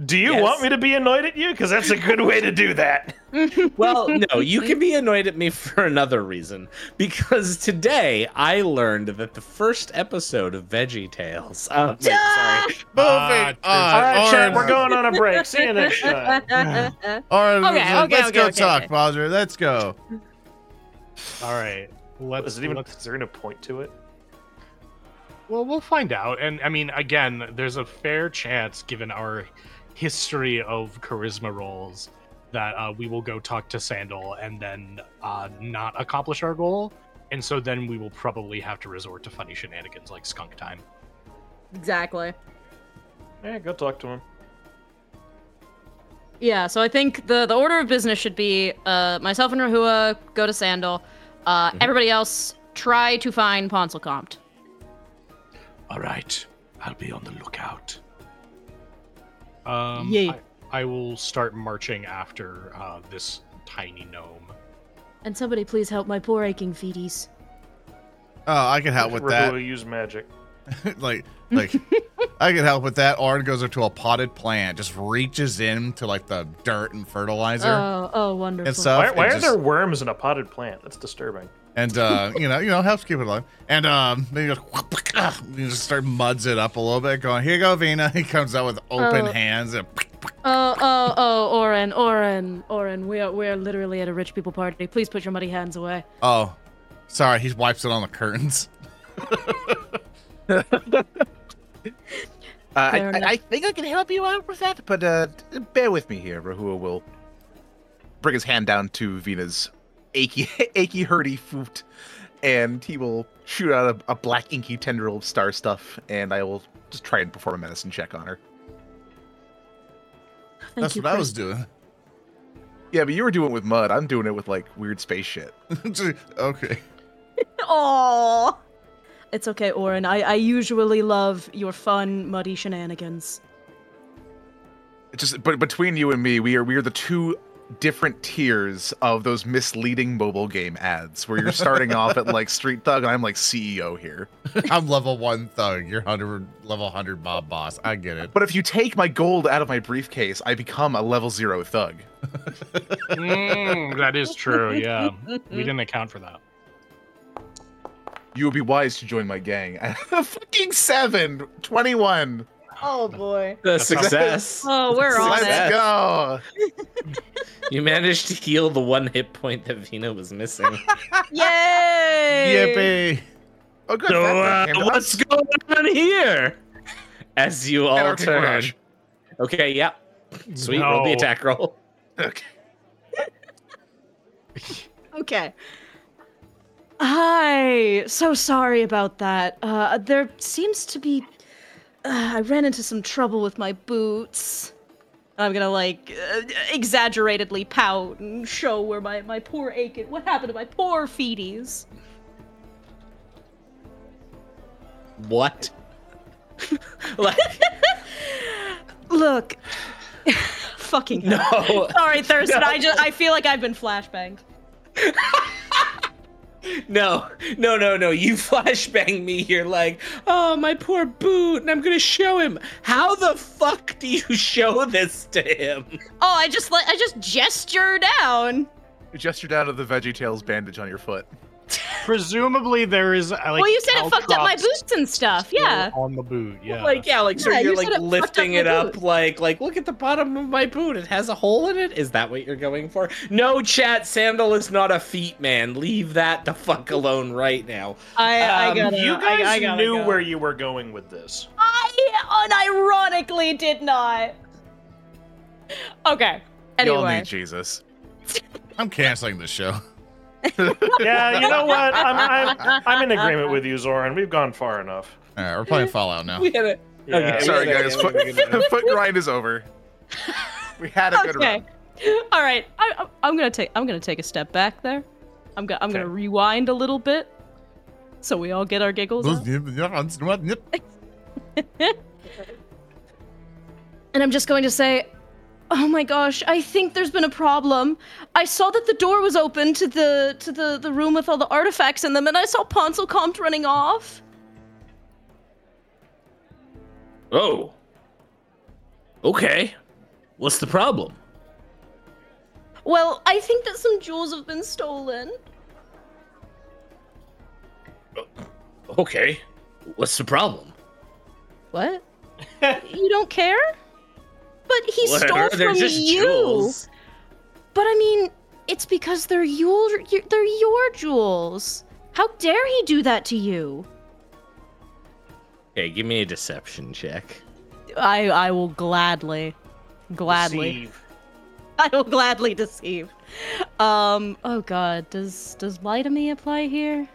do you Yes. want me to be annoyed at you? Because that's a good way to do that. well, no, you can be annoyed at me for another reason. Because today I learned that the first episode of Veggie Tales. Oh, wait, sorry. Moving ah, on. All right, chat, Orin. we're going on a break. See you next time. Orin, Okay, okay, let's okay, go okay, talk, okay. Bowser. Let's go. All right. Let's, Is it even? let's Is there even a point to it? Well, we'll find out. And I mean, again, there's a fair chance, given our history of charisma rolls, that uh, we will go talk to Sandal and then uh, not accomplish our goal. And so then we will probably have to resort to funny shenanigans like skunk time. exactly. Yeah, go talk to him. Yeah, so I think the the order of business should be uh, myself and Rahua go to Sandal. Uh, Everybody else try to find Ponsel Compt. All right, I'll be on the lookout. Um, Yay. I, I will start marching after uh, this tiny gnome. And somebody please help my poor aching feeties. Oh, I can help with that. Rahua use magic. like, like, I can help with that. Orin goes into a potted plant, just reaches in to like the dirt and fertilizer Oh, oh, wonderful. and stuff. Why, why and are just- there worms in a potted plant? That's disturbing. And uh, you know, you know, helps keep it alive. And um, then he goes, you just start muds it up a little bit, going, "Here you go, Vina." He comes out with open Oh. hands and Oh, oh, oh, Oren, Oren, Oren. We are we are literally at a rich people party. Please put your muddy hands away. oh, sorry, he wipes it on the curtains. Uh, I, I. I think I can help you out with that, but uh, bear with me here. Rahua will bring his hand down to Vina's achy, achy, hurty foot, and he will shoot out a, a black inky tendril of star stuff, and I will just try and perform a medicine check on her. Thank That's you, what I was doing. Yeah, but you were doing it with mud. I'm doing it with like weird space shit. okay. Aw. It's okay, Oren. I, I usually love your fun, muddy shenanigans. It's just, but between you and me, we are we are the two different tiers of those misleading mobile game ads where you're starting off at like street thug and I'm like CEO here. I'm level one thug. You're hundred level hundred mob boss. I get it. But if you take my gold out of my briefcase, I become a level zero thug. Mm, that is true. Yeah, we didn't account for that. You would be wise to join my gang. Fucking seven, 21. Oh boy. The success. Oh, we're on Let's it. go. You managed to heal the one hit point that Vina was missing. Yay! Yippee! Oh, good. So, uh, what's going on here? As you all turn. Mirage. Okay, yeah. Sweet, roll the attack roll. Okay. Okay. Hi. So sorry about that. Uh, there seems to be. Uh, I ran into some trouble with my boots. I'm gonna like uh, exaggeratedly pout and show where my my poor aching. What happened to my poor feeties? What? like, Look. Fucking no. Sorry, Thurston. No. I just I feel like I've been flashbanged. No, no, no, no. You flashbang me. You're like, oh, my poor boot, and I'm gonna show him. How the fuck do you show this to him? Oh, I just let I just gesture down. You gesture down to the VeggieTales bandage on your foot. Presumably there is uh, like. well, you said it fucked up my boots and stuff. Yeah. On the boot, yeah. Like, yeah, like so Yeah, you're you like it lifting up it up, boot. like, like look at the bottom of my boot. It has a hole in it. Is that what you're going for? No, chat. Sandal is not a feet man. Leave that the fuck alone right now. I I Um, gotta. You guys I gotta knew go. where you were going with this. I unironically did not. Okay. You all Anyway. need Jesus. I'm canceling the show. Yeah, you know what? I'm, I'm, I'm in agreement with you, Zoran. We've gone far enough. All right, we're playing Fallout now. We had it. Yeah. Okay, Sorry, guys. it. Foot, foot grind is over. We had a good okay. run. All right. I, I, I'm gonna take. I'm gonna take a step back there. I'm gonna. I'm gonna rewind a little bit, so we all get our giggles. And I'm just going to say, "Oh my gosh, I think there's been a problem. I saw that the door was open to the to the the room with all the artifacts in them, and I saw Ponsel Compt running off. Oh. Okay. What's the problem? Well, I think that some jewels have been stolen. Uh, okay. What's the problem? What? you don't care? But he What? stole They're from just you. jewels. But I mean, it's because they're your they're your jewels. How dare he do that to you? Okay, give me a deception check. I I will gladly, gladly, Deceive. I will gladly deceive. Um. Oh God. Does does lie to me apply here?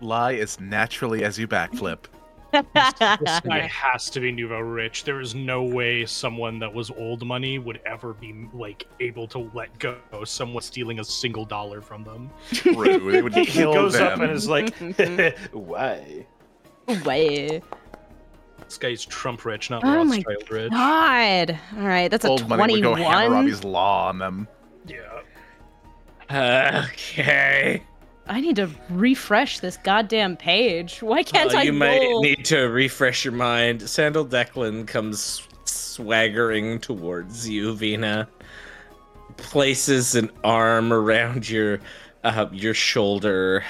Lie as naturally as you backflip. This guy has to be nouveau rich. There is no way someone that was old money would ever be like able to let go someone stealing a single dollar from them. True. They would He kill goes them. up and is like, "Why?" Why?" This guy's Trump rich, not Oh my Rothschild rich. God. All right. That's a Old money would go twenty-one. Hammurabi's law on them. Yeah. Okay. I need to refresh this goddamn page. Why can't Uh, I you roll? might need to refresh your mind. Sandal Declan comes swaggering towards you, Vina. Places an arm around your uh, your shoulder,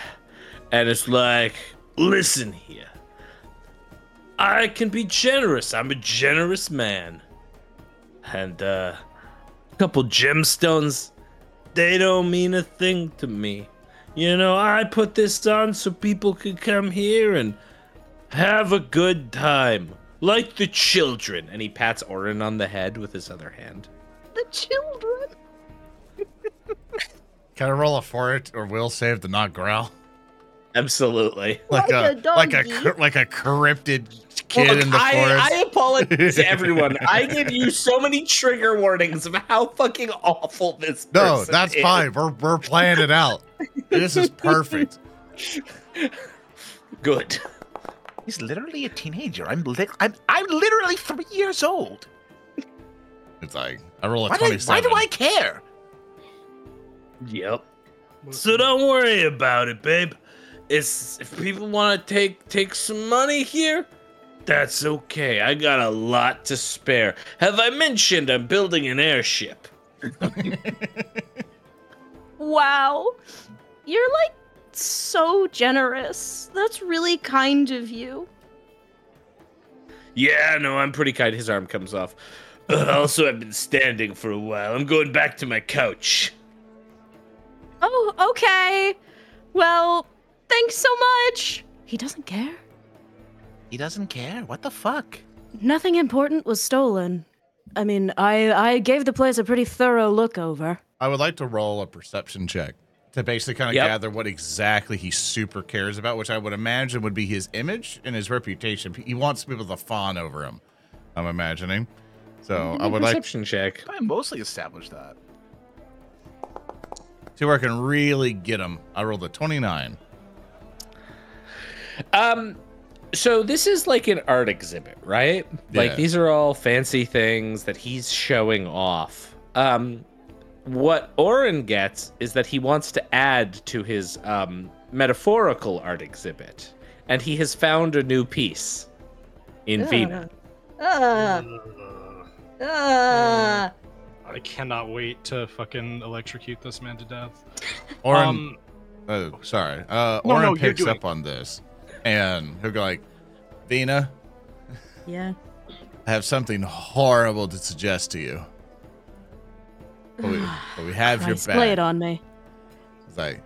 and it's like, "Listen here. I can be generous. I'm a generous man, and uh, a couple gemstones, they don't mean a thing to me." You know, I put this on so people could come here and have a good time. Like the children. And he pats Orin on the head with his other hand. the children. Can I roll a fort or will save to not growl? Absolutely. Like, Like a, a like a like a corrupted kid Look, in the I, forest. I apologize to everyone. I give you so many trigger warnings of how fucking awful this is. no, that's is. fine. We're we're playing it out. this is perfect. Good. He's literally a teenager. I'm li- I'm I'm literally three years old. It's like I roll a Why do, I, twenty-seven. why do I care? Yep. So don't worry about it, babe. It's if people want to take take some money here, that's okay. I got a lot to spare. Have I mentioned I'm building an airship? Wow. You're like so generous. That's really kind of you. Yeah, no, I'm pretty kind. His arm comes off. Uh, also, I've been standing for a while. I'm going back to my couch. Oh, okay. Well, thanks so much. He doesn't care. He doesn't care. What the fuck? Nothing important was stolen. I mean, I I gave the place a pretty thorough look over. I would like to roll a perception check to basically kind of Yep. gather what exactly he super cares about, which I would imagine would be his image and his reputation. He wants people to fawn over him. I'm imagining. So I would like perception check. I mostly established that. see where I can really get him. I rolled a 29. Um, so this is like an art exhibit, right? Like these are all fancy things that he's showing off. Um, what Orin gets is that he wants to add to his um metaphorical art exhibit, and he has found a new piece in Vina. Ah, ah. I cannot wait to fucking electrocute this man to death. Orin, um, oh, sorry. Uh, No, Orin no, picks up on this, and he'll go like, "Vina, Yeah. I have something horrible to suggest to you. But we, but we have your Christ, back." Play it on me. It's like,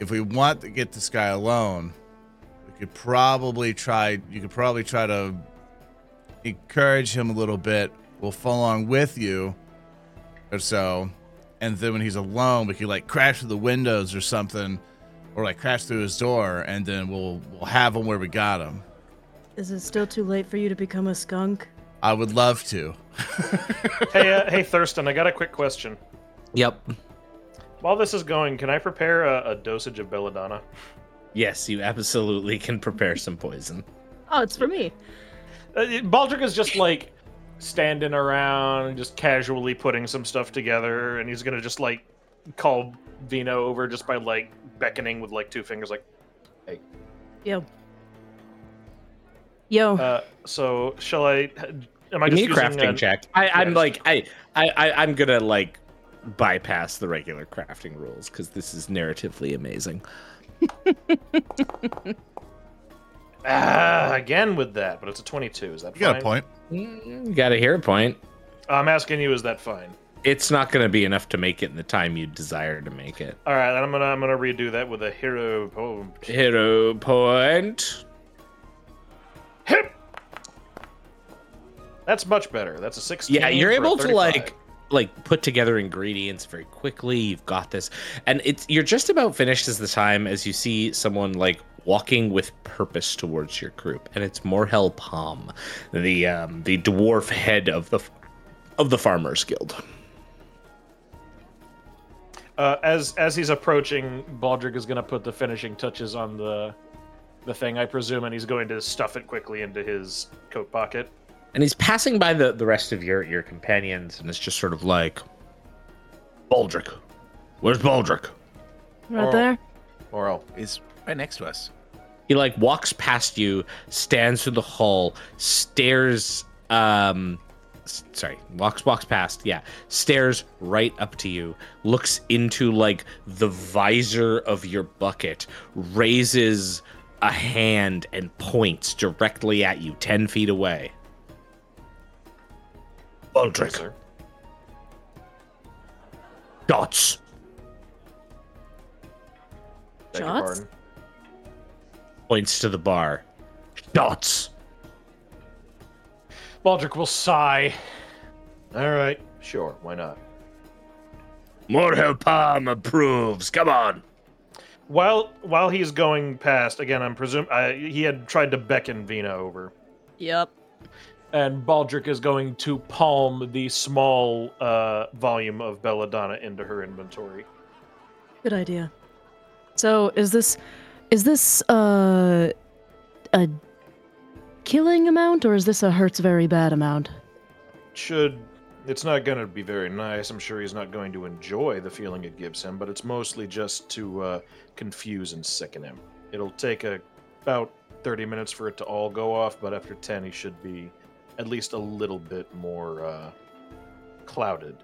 if we want to get this guy alone, we could probably try. You could probably try to encourage him a little bit. We'll follow along with you, or so, and then when he's alone, we could like crash through the windows or something, or like crash through his door, and then we'll we'll have him where we got him. Is it still too late for you to become a skunk? I would love to. hey, uh, hey, Thurston, I got a quick question. Yep. While this is going, can I prepare a, a dosage of belladonna? Yes, you absolutely can prepare some poison. Oh, it's for me. Uh, it- Baldric is just like standing around, just casually putting some stuff together, and he's gonna just like call Vina over just by like beckoning with like two fingers, like. "Hey." Yo. Yo. Uh, so shall I? Am I Give just me a using, crafting uh, check. I, I'm yes. like I, I I I'm gonna like bypass the regular crafting rules because this is narratively amazing. Ah, again with that, but it's a 22. Is that You got a point. Mm, Got to hear a point. I'm asking you, is that fine? It's not gonna be enough to make it in the time you desire to make it. All right, then I'm gonna I'm gonna redo that with a hero point. Hero point. Hip. That's much better. That's a 16. Yeah, you're able to like like put together ingredients very quickly. You've got this, and it's you're just about finished as the time as you see someone like walking with purpose towards your group, and it's Morhel Palm, the um, the dwarf head of the of the Farmers Guild. Uh, as as he's approaching, Baldric is gonna put the finishing touches on the the thing, I presume, and he's going to stuff it quickly into his coat pocket. and he's passing by the the rest of your your companions, and it's just sort of like, Baldric, where's Baldric? right there. Oral. Is right next to us. He like walks past you, stands through the hall, stares. Um, s- sorry, walks walks past. Yeah, stares right up to you, looks into like the visor of your bucket, raises a hand and points directly at you, ten feet away. Baldric, Sir. dots. Beg Shots? Points to the bar. Dots. Baldric will sigh. All right, sure, why not? Morhel Palm approves. Come on. While while he's going past, again, I'm presume uh, he had tried to beckon Vina over. Yep. and Baldric is going to palm the small uh, volume of belladonna into her inventory. Good idea. So is this is this uh a killing amount or is this a hurts very bad amount? Should it's not going to be very nice. I'm sure he's not going to enjoy the feeling it gives him, but it's mostly just to uh, confuse and sicken him. It'll take a, about 30 minutes for it to all go off, but after 10, he should be at least a little bit more uh, clouded.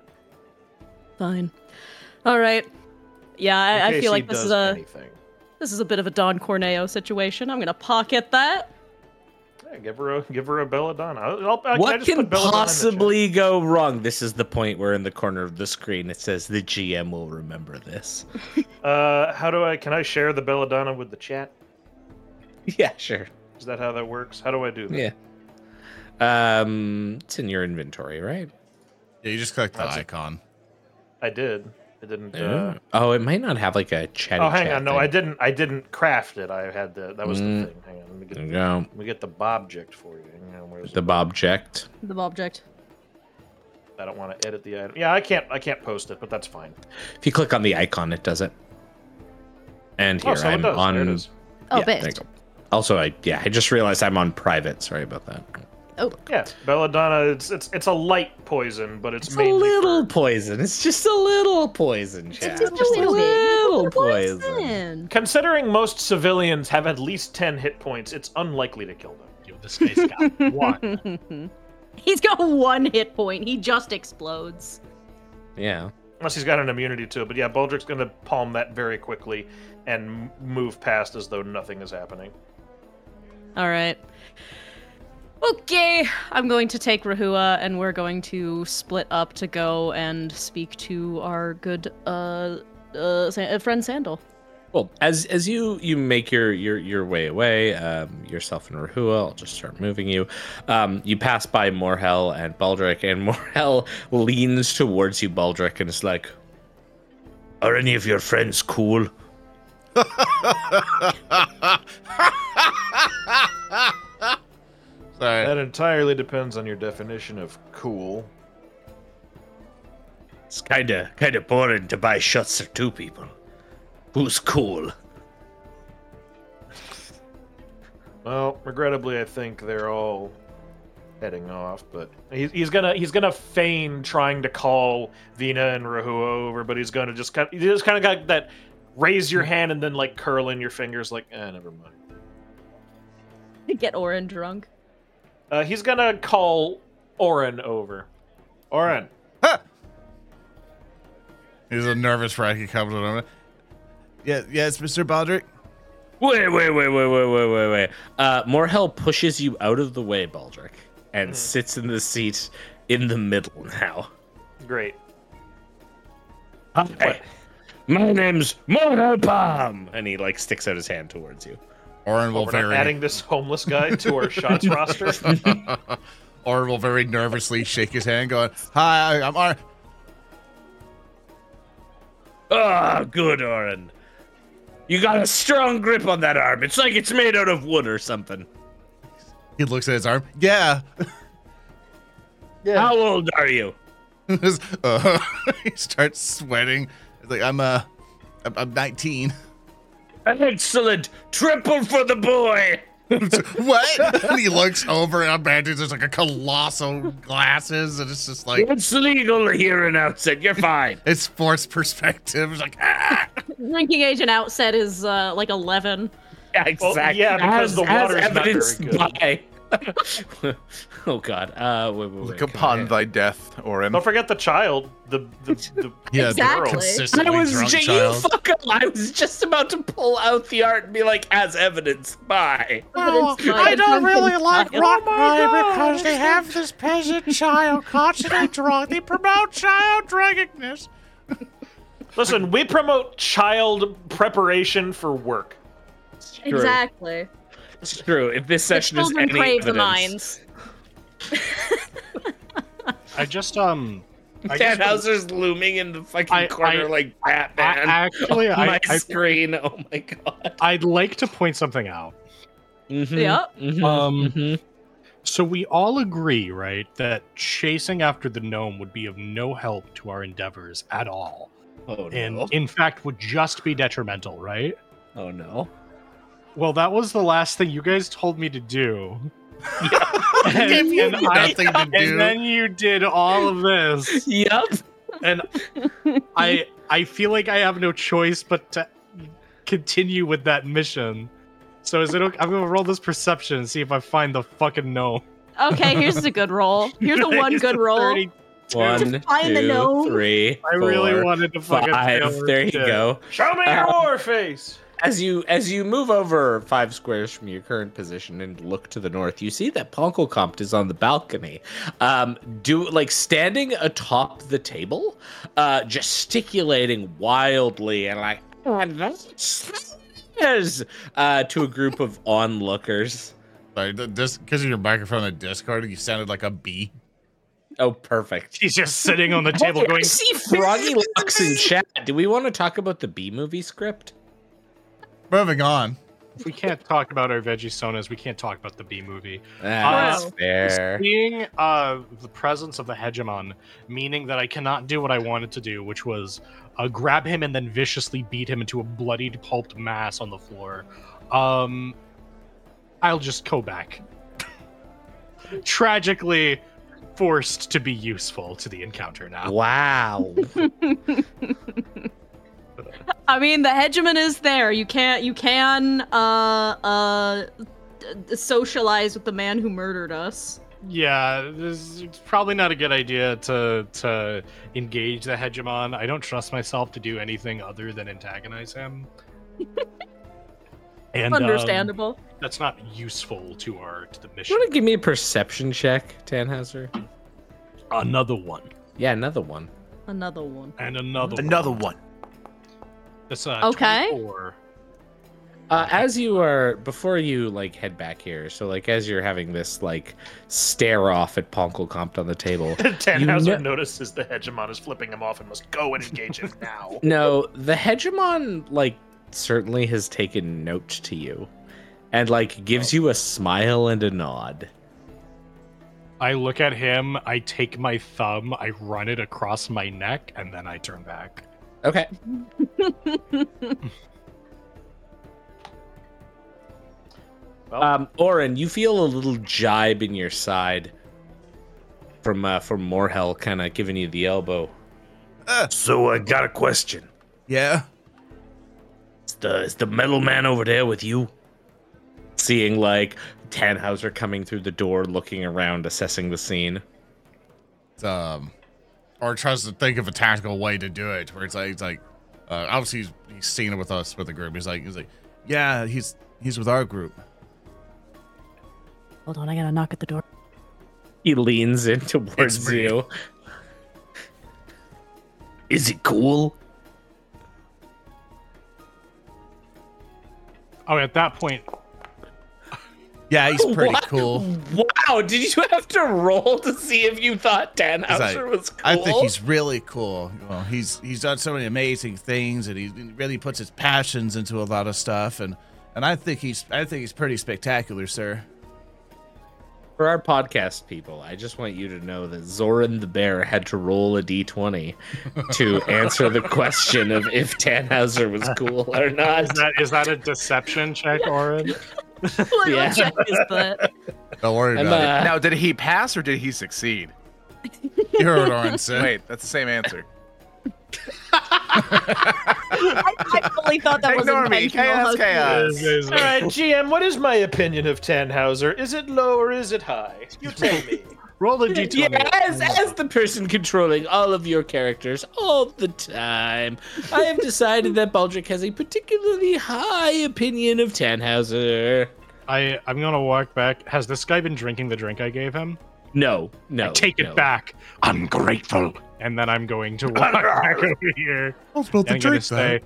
Fine. All right. Yeah, I, I feel like this is a anything. this is a bit of a Don Corneo situation. I'm gonna pocket that. Yeah, give her a give her a belladonna. I'll, I'll, I what just can put belladonna in the chat. possibly go wrong? This is the point where in the corner of the screen it says the GM will remember this. Uh, how do I? Can I share the belladonna with the chat? yeah, sure. Is that how that works? How do I do that? Yeah. Um, it's in your inventory, right? Yeah, you just click the That's it. icon. I did. I didn't. Uh, oh, it might not have like a chat. oh, hang on. No, I didn't. I didn't craft it. I had the. That was Mm. the thing. Hang on. Let me get. There you The, go. let me get the bobject for you. Hang on. Where's The Bobject. The object. I don't want to edit the item. Yeah, I can't. I can't post it, but that's fine. If you click on the icon, it does it. And here oh, so I'm it does. on. There it is. Oh, yeah, there you best. go. Also, I yeah, I just realized I'm on private. Sorry about that. Oh, Yeah, belladonna. It's it's it's a light poison, but it's, It's a little for- poison. It's just a little poison, chat. just a little bit. little poison. poison. Considering most civilians have at least 10 hit points, it's unlikely to kill them. Dude, this face got one. He's got one hit point. He just explodes. Yeah. Unless he's got an immunity to it. But yeah, Baldric's going to palm that very quickly and move past as though nothing is happening. All right. Okay, I'm going to take Rahua, and we're going to split up to go and speak to our good uh, uh, Sa- uh, friend Sandal. Well, as as you you make your your your way away, um, yourself and Rahua, I'll just start moving you. Um, you pass by Morhel and Baldric, and Morhel leans towards you, Baldric, and is like, "Are any of your friends cool?" Sorry. That entirely depends on your definition of cool. It's kinda kinda boring to buy shots for two people. Who's cool? Well, regrettably, I think they're all heading off, but He's, he's gonna he's gonna feign trying to call Vina and Rahua over, but he's gonna just kind he just kind of got that raise your hand and then like curl in your fingers like eh, never mind. Get Orin drunk. Uh, he's gonna call Orin over. Orin, He's a nervous wreck. He comes on. Yeah, yes, Mr. Baldric. Wait, wait, wait, wait, wait, wait, wait, wait. Uh, Morhel pushes you out of the way, Baldric, and Mhm. sits in the seat in the middle now. Great. Hi, my name's Morhel Palm. And he like sticks out his hand towards you. Orin will we're not very. adding this homeless guy to our shots roster. Orin will very nervously shake his hand, going, "Hi, I'm Orin." Ah, good, Orin. You got a strong grip on that arm. It's like it's made out of wood or something. He looks at his arm. Yeah. How old are you? uh, he starts sweating. He's like, "I'm uh, I'm, I'm 19." Excellent. Triple for the boy. what? and he looks over and on Bandits, there's like a colossal glasses, and it's just like It's legal here in Outset. You're fine. it's forced perspective. It's like ah! Drinking age and outset is uh, like 11. Yeah, Well, exactly. yeah, because as, the as water's not very evidenced good. by. oh God. Uh, wait, wait, wait. Look upon I- thy death, Orin. Don't forget the child. The the, the yeah, Exactly. the I was drunk ju- you child. fuck up. I was just about to pull out the art and be like, as evidence. evidenced by. Evidenced by a drunken child. because they have this peasant child constantly drunk. They promote child drunkenness. Listen, we promote child preparation for work. True. Exactly. It's true. If this session is children any crave the evidence, minds. I just um. I just- Tannhauser's looming in the fucking I- corner I- like I, Batman. actually, on my I, I screen. Oh my god. I'd like to point something out. Mhm, Yep. mhm, Um, mhm. So we all agree, right, that chasing after the gnome would be of no help to our endeavors at all, Oh no. and in fact would just be detrimental, right? Oh no. Well, that was the last thing you guys told me to do. I gave And I- nothing to do. And then you did all of this, Yep. and I I feel like I have no choice but to continue with that mission. So is it okay? I'm gonna roll this perception and see if I find the fucking gnome. Okay, here's a good roll. Here's the one good roll. 30. One, find the two, gnome. three, I really wanted to fucking five. fail There you shit. go. Show me your Uh, war face. As you as you move over five squares from your current position and look to the north, you see that Ponkelkompt is on the balcony, um, do like standing atop the table, uh, gesticulating wildly and like "And that's stairs," uh, to a group of onlookers. Like, th- this because of your microphone and Discord, you sounded like a bee. Oh, perfect. He's just sitting on the table Hey, I going, see Froggy Locks in chat. Do we want to talk about the B movie script? Moving on. if we can't talk about our veggie sonas, we can't talk about the B movie. That's Wow. fair. Seeing uh, the presence of the hegemon, meaning that I cannot do what I wanted to do, which was uh, grab him and then viciously beat him into a bloodied, pulped mass on the floor. Um, I'll just go back. Tragically forced to be useful to the encounter now. Wow. I mean, the hegemon is there. You can't. You can uh uh socialize with the man who murdered us. Yeah, this, it's probably not a good idea to to engage the hegemon. I don't trust myself to do anything other than antagonize him. and um, Understandable. that's not useful to our to the mission. You want to give me a perception check, Tannhauser? Another one Yeah, another one. Another one. and another Another one. one. That's uh, Okay. 24. Uh, as you are before you like head back here, so like as you're having this like stare off at Ponkel Compt on the table. Tannhauser know- notices the hegemon is flipping him off and must go and engage him now. no, the hegemon like certainly has taken note to you, and like gives you a smile and a nod. I look at him, I take my thumb, I run it across my neck, and then I turn back. Okay. Well, Um, Orin, you feel a little jibe in your side from uh, from Morhel, kind of giving you the elbow. So I got a question. Yeah. Is the, is the metal man over there with you? Seeing like Tannhauser coming through the door, looking around, assessing the scene. um, or tries to think of a tactical way to do it, where it's like, it's like, uh, obviously he's, he's seen it with us with the group. He's like, he's like, yeah, he's he's with our group. Hold on, I gotta knock at the door. He leans in towards you. Is it cool? Oh, at that point, Yeah, he's pretty What? cool. Wow, did you have to roll to see if you thought Tannhauser like, was cool? I think he's really cool. Well, he's he's done so many amazing things, and he really puts his passions into a lot of stuff, and and I think he's I think he's pretty spectacular, sir. For our podcast people, I just want you to know that Zoran the Bear had to roll a d20 to answer the question of if Tannhauser was cool or not. is that is that a deception check, Orin? What Yeah. check is that? Don't worry I'm, about uh, Now, did he pass or did he succeed? You heard what Orin said. Wait, that's the same answer. I, I fully thought that was Ignore me. intentional. Chaos, chaos. All right, GM, what is my opinion of Tannhauser? Is it low or is it high? You tell me. Roll a d20. Yeah, as, as the person controlling all of your characters all the time, I have decided that Baldric has a particularly high opinion of Tannhauser. I I'm gonna walk back. Has this guy been drinking the drink I gave him? No, no. I take it no. back, Ungrateful. and then I'm going to walk back over here. I was about And I'm say,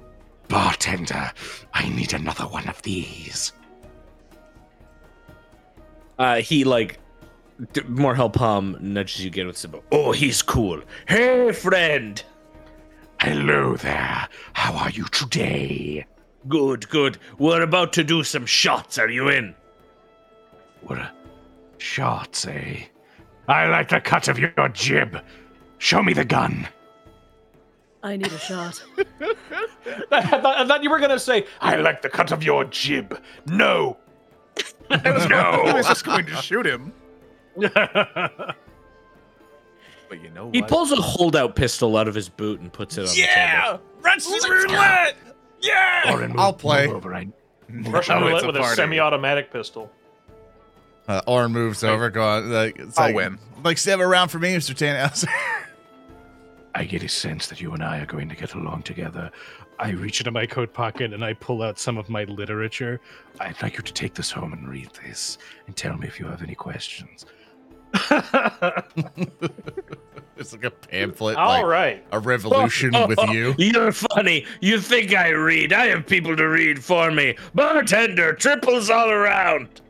Bartender, I need another one of these. Uh, he like d- Morhel Palm nudges you again with some. Oh, he's cool. Hey, friend. Hello there. How are you today? Good, good. We're about to do some shots. Are you in? What a shots, eh? I like the cut of your jib. Show me the gun. I need a shot. I thought, I thought you were going to say, I like the cut of your jib. No. No. I was just going to shoot him. But you know He what? pulls a holdout pistol out of his boot and puts it on the table. Yeah, Russian roulette. Yeah, Orin, I'll play. move over. I- Russian Oh, roulette with a party. semi-automatic pistol. Uh, Orin moves over, going like, it's I'll like, win. Like, stab around for me, Mister Tannhauser. I get a sense that you and I are going to get along together. I reach into my coat pocket and I pull out some of my literature. I'd like you to take this home and read this and tell me if you have any questions. it's like a pamphlet, All like right. a revolution oh, with oh, you. You're funny. You think I read? I have people to read for me. Bartender, triples all around.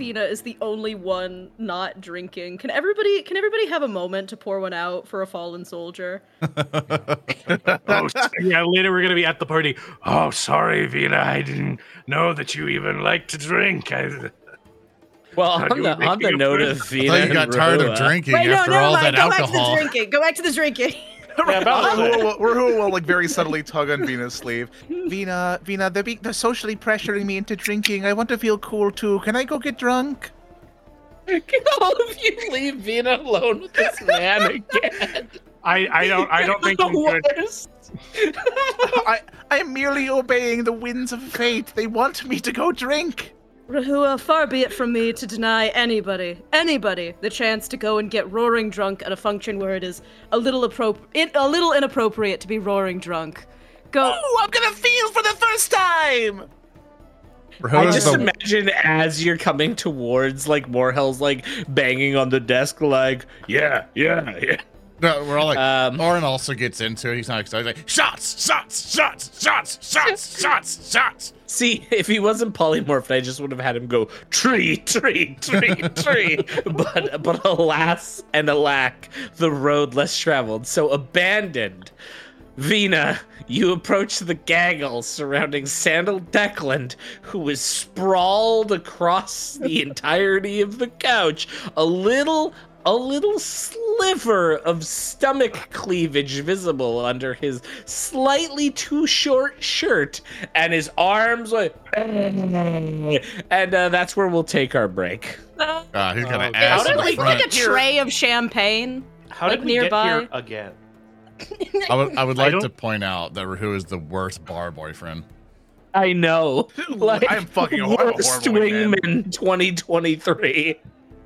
Vina is the only one not drinking. Can everybody can everybody have a moment to pour one out for a fallen soldier? Oh, yeah, later we're gonna be at the party. oh, sorry, Vina. I didn't know that you even like to drink. I, Well, Are on the on the note point? of I thought you and got tired of drinking Wait, no, after never all mind. that Go back to the drinking. Go back to the drinking. Yeah, about Rahua the- will, Rahua will like very subtly tug on Vina's sleeve. Vina, Vina, they're, be- they're socially pressuring me into drinking. I want to feel cool too. Can I go get drunk? Can all of you leave Vina alone with this man again? I, I don't I don't think the we should worst. I, I am merely obeying the winds of fate. They want me to go drink. Rahua, far be it from me to deny anybody, anybody, the chance to go and get roaring drunk at a function where it is a little appropri- a little inappropriate to be roaring drunk. Go. Oh, I'm gonna feel for the first time. I just the- imagine as you're coming towards like Morhel's like banging on the desk like yeah yeah yeah no, we're all like, um Orin also gets into it. He's not excited. He's like, shots, shots, shots, shots, shots, shots, shots. See, if he wasn't polymorphed, I just would have had him go tree, tree, tree, tree. But but alas and alack, the road less traveled, so abandoned. Vina, you approach the gaggle surrounding Sandal Decland, who is sprawled across the entirety of the couch, a little a little sliver of stomach cleavage visible under his slightly too short shirt and his arms like and uh, that's where we'll take our break Ah, he's got an Oh, ass how in did the we front. like a tray of champagne. How Like did we nearby. get here again? I would, I would like don't- to point out that Rahu is the worst bar boyfriend. i know like I'm fucking worst horrible wingman 2023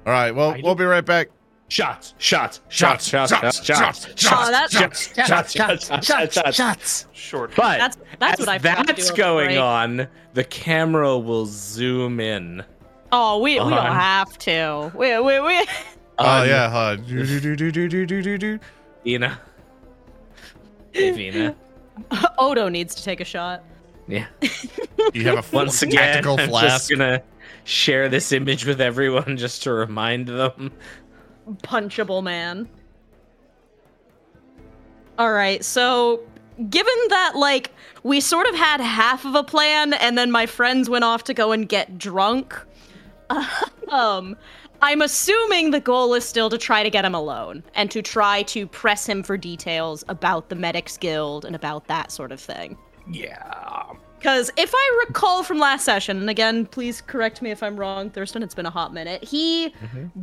All right, well, we'll be right back. Shots shots shots shots shots shots Oh, shots shots shots shots shots shots Short. but that's that's what I. That's going on the camera will zoom in Oh, we we don't have to. We we we. Oh yeah, uh, do, do, do, do, do, do, do, do, do. Vina. Hey, Vina. Odo needs to take a shot. Yeah. You have a Once again, tactical I'm just gonna share this image with everyone just to remind them. Punchable man. All right, so given that like we sort of had half of a plan and then my friends went off to go and get drunk, um I'm assuming the goal is still to try to get him alone and to try to press him for details about the Medics Guild and about that sort of thing. Yeah. Because if I recall from last session, and again, please correct me if I'm wrong, Thurston, it's been a hot minute, he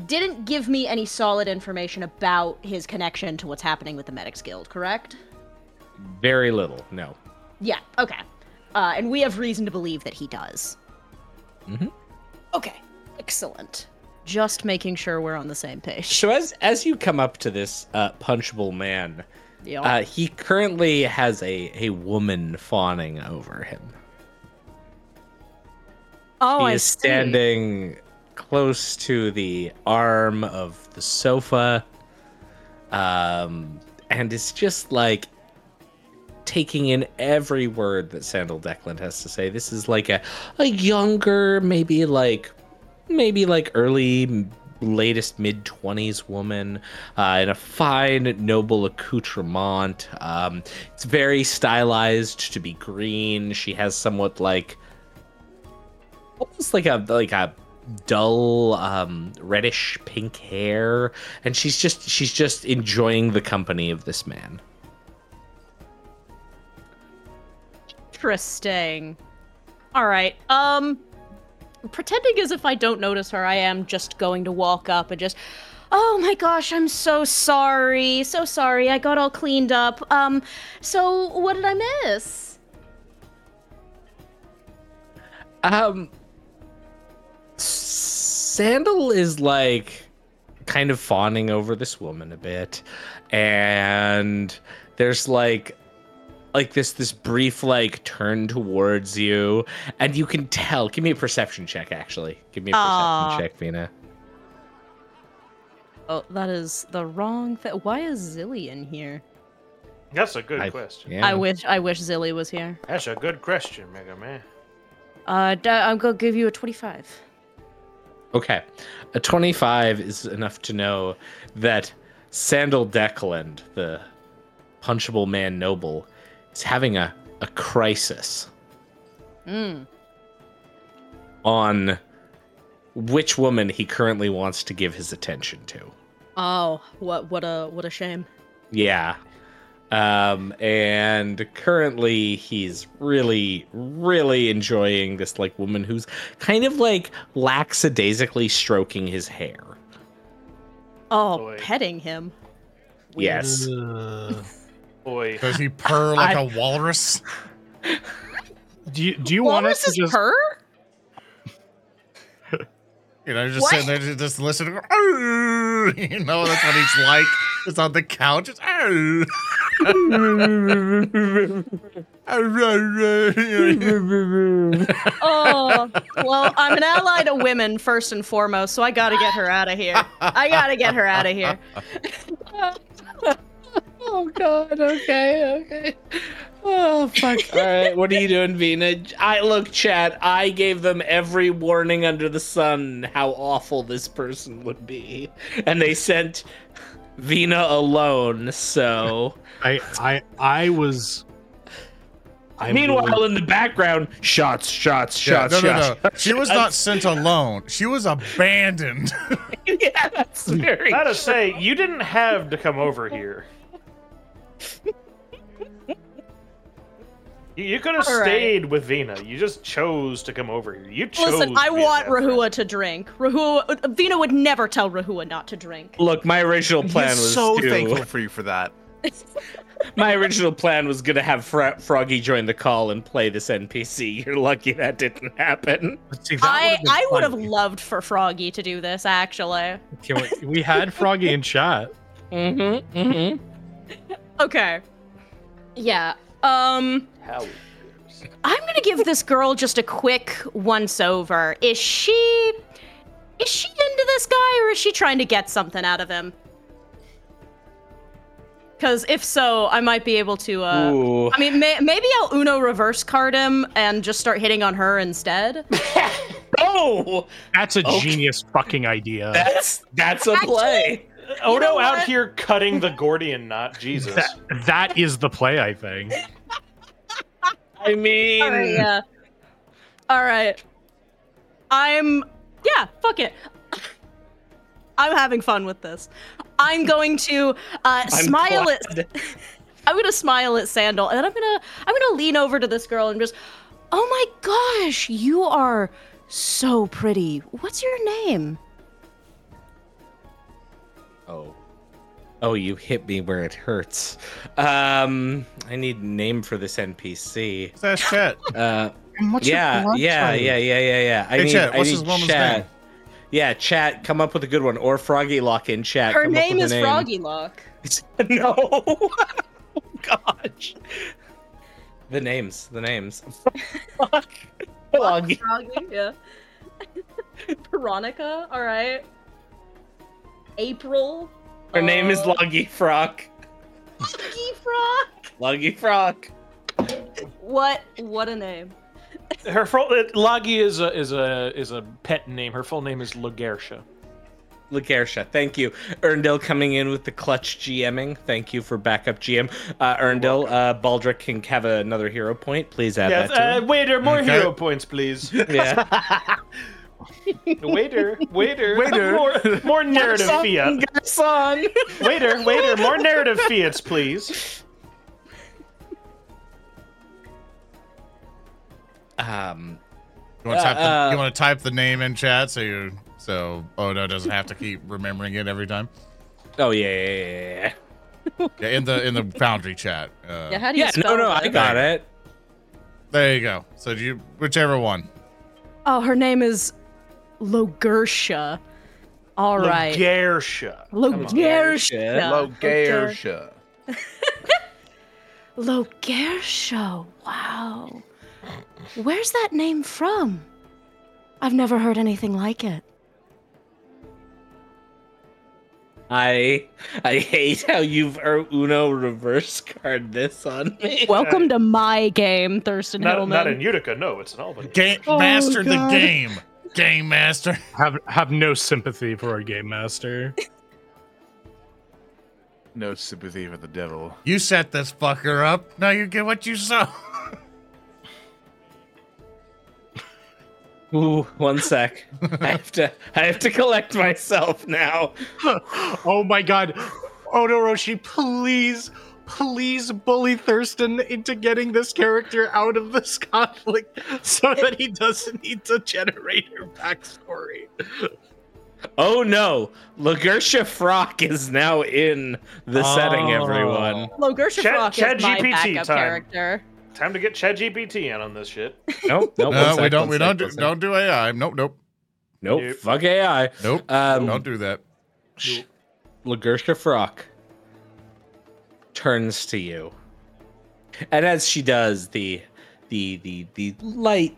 didn't give me any solid information about his connection to what's happening with the Medics Guild, correct? Very little, no. Yeah, okay. Uh, and we have reason to believe that he does. Mhm. Okay, excellent. Just making sure we're on the same page. So as as you come up to this uh, punchable man, Uh, he currently has a a woman fawning over him. oh, he I is see. standing close to the arm of the sofa um and it's just like taking in every word that Sandal Declan has to say. This is like a a younger, maybe like maybe like early latest mid 20s woman uh, in a fine noble accoutrement um, it's very stylized to be green she has somewhat like almost like a like a dull um reddish pink hair and she's just she's just enjoying the company of this man Interesting. All right. Um, pretending as if I don't notice her, I am just going to walk up and just. Oh my gosh, I'm so sorry. So sorry. I got all cleaned up. Um, so what did I miss? um sandal is like kind of fawning over this woman a bit and there's like like this this brief like turn towards you and you can tell give me a perception check actually give me a perception Ah. check vina Oh, that is the wrong thing. Why is Zilly in here? That's a good I- question. yeah I wish I wish Zilly was here. That's a good question, Mega Man. Uh, I'm gonna give you a 25. Okay. A 25 is enough to know that Sandal Decland, the punchable man noble, is having a, a crisis Mm. on which woman he currently wants to give his attention to. Oh, what what a what a shame. Yeah. Um, and currently he's really, really enjoying this like woman who's kind of like lackadaisically stroking his hair. Oh, Boy. petting him. Yes. Uh, Boy, Does he purr like a walrus? Do you do you want us to is just her? You know, just What? sitting there, just, just listening. "Arr!" You know, that's what he's like. It's on the couch. It's, "Arr!" Oh, well, I'm an ally to women first and foremost, so I gotta get her out of here. I gotta get her out of here. Oh god. Okay. Okay. Oh fuck. All right. What are you doing, Vina? I look, chat. I gave them every warning under the sun how awful this person would be, and they sent Vina alone. So. I I I was I Meanwhile, was- in the background, shots, shots, Yeah, shots, no, no, shots. no. She was not sent alone. She was abandoned. yeah, that's very. gotta say, you didn't have to come over here. You, you could have All right. stayed with Vina. You just chose to come over here. You chose. Listen, I to want bad. Rahua to drink. Rahua, Vina would never tell Rahua not to drink. Look, my original plan He's was so to. thankful for you for that. My original plan was gonna have Fra- Froggy join the call and play this NPC. You're lucky that didn't happen. See, that I would've I would have loved for Froggy to do this. Actually, Can we, we had Froggy in chat. Mm-hmm. Mm-hmm. Okay. Yeah. Um, How? I'm gonna give this girl just a quick once over. Is she is she into this guy or is she trying to get something out of him? Because if so, I might be able to. Uh, Ooh. I mean, may- maybe I'll Uno reverse card him and just start hitting on her instead. Oh, That's a Okay. genius fucking idea. that's that's a play. Odo know out here cutting the Gordian knot. Jesus. That, that is the play, I think. I mean, All right, yeah. All right. I'm yeah, fuck it. I'm having fun with this. I'm going to uh, I'm smile at. I'm gonna smile at Sandal, and then I'm gonna I'm gonna lean over to this girl and just, oh my gosh, you are so pretty. What's your name? Oh, you hit me where it hurts. Um, I need a name for this NPC. That's chat. Uh, And what's yeah, yeah, yeah, yeah, yeah, yeah. I Hey, need, chat, I what's need this woman's chat. name? Yeah, chat. Come up with a good one, or Froggy Lock in chat. Her come up name with is name. Froggy Lock. no. oh, gosh. The names. The names. Fuck. Froggy. Froggy, yeah. Veronica, all right. April. Her name is uh, Loggy Frock. Froggy Frog. Loggy Frock. What? What a name. Her full uh, Lagi is a is a is a pet name. Her full name is Lagersha. Lagersha, thank you. Erndil coming in with the clutch GMing. Thank you for backup GM. Uh, Erndil, uh, Baldric can have another hero point. Please add Yes, that to uh, him. waiter, more Okay. hero points, please. Yeah. waiter, waiter, Waiter. more, more narrative Garçon, fiat. garçon. Waiter, waiter, more narrative fiats, please. Um, You want to type, the, Uh, you want to type the name in chat so you so Odo doesn't have to keep remembering it every time. oh yeah, yeah, yeah, yeah. Yeah, in the in the Foundry chat. Uh, Yeah, how do you Yeah, spell no, no, that? I got it. There you go. So do you whichever one. Oh, her name is Logersha. All right. Lagersha. Logersha. Logersha. Logersha. Wow. Where's that name from? I've never heard anything like it. I I hate how you've er- Uno reverse card this on me. Welcome to my game, Thurston Not, Hillman. not in Utica, no, it's in Albany. Game Oh, master the game. Game master. Have have no sympathy for our game master. No sympathy for the devil. You set this fucker up. Now you get what you saw. Ooh, one sec. I have to I have to collect myself now. oh my god. Odo Roshi, please, please bully Thurston into getting this character out of this conflict so that he doesn't need to generate her backstory. Oh no, Lagersha Frock is now in the setting, everyone. Logersha Chat- Frock Chat is my GPT backup time. character. Time to get ChatGPT in on this shit. Nope, nope. No, one we don't. We sec, don't Do, don't do AI. Nope. Nope. Nope, Nope. fuck AI. Nope. Um, don't do that. Lagershka Frock turns to you, and as she does, the the the the light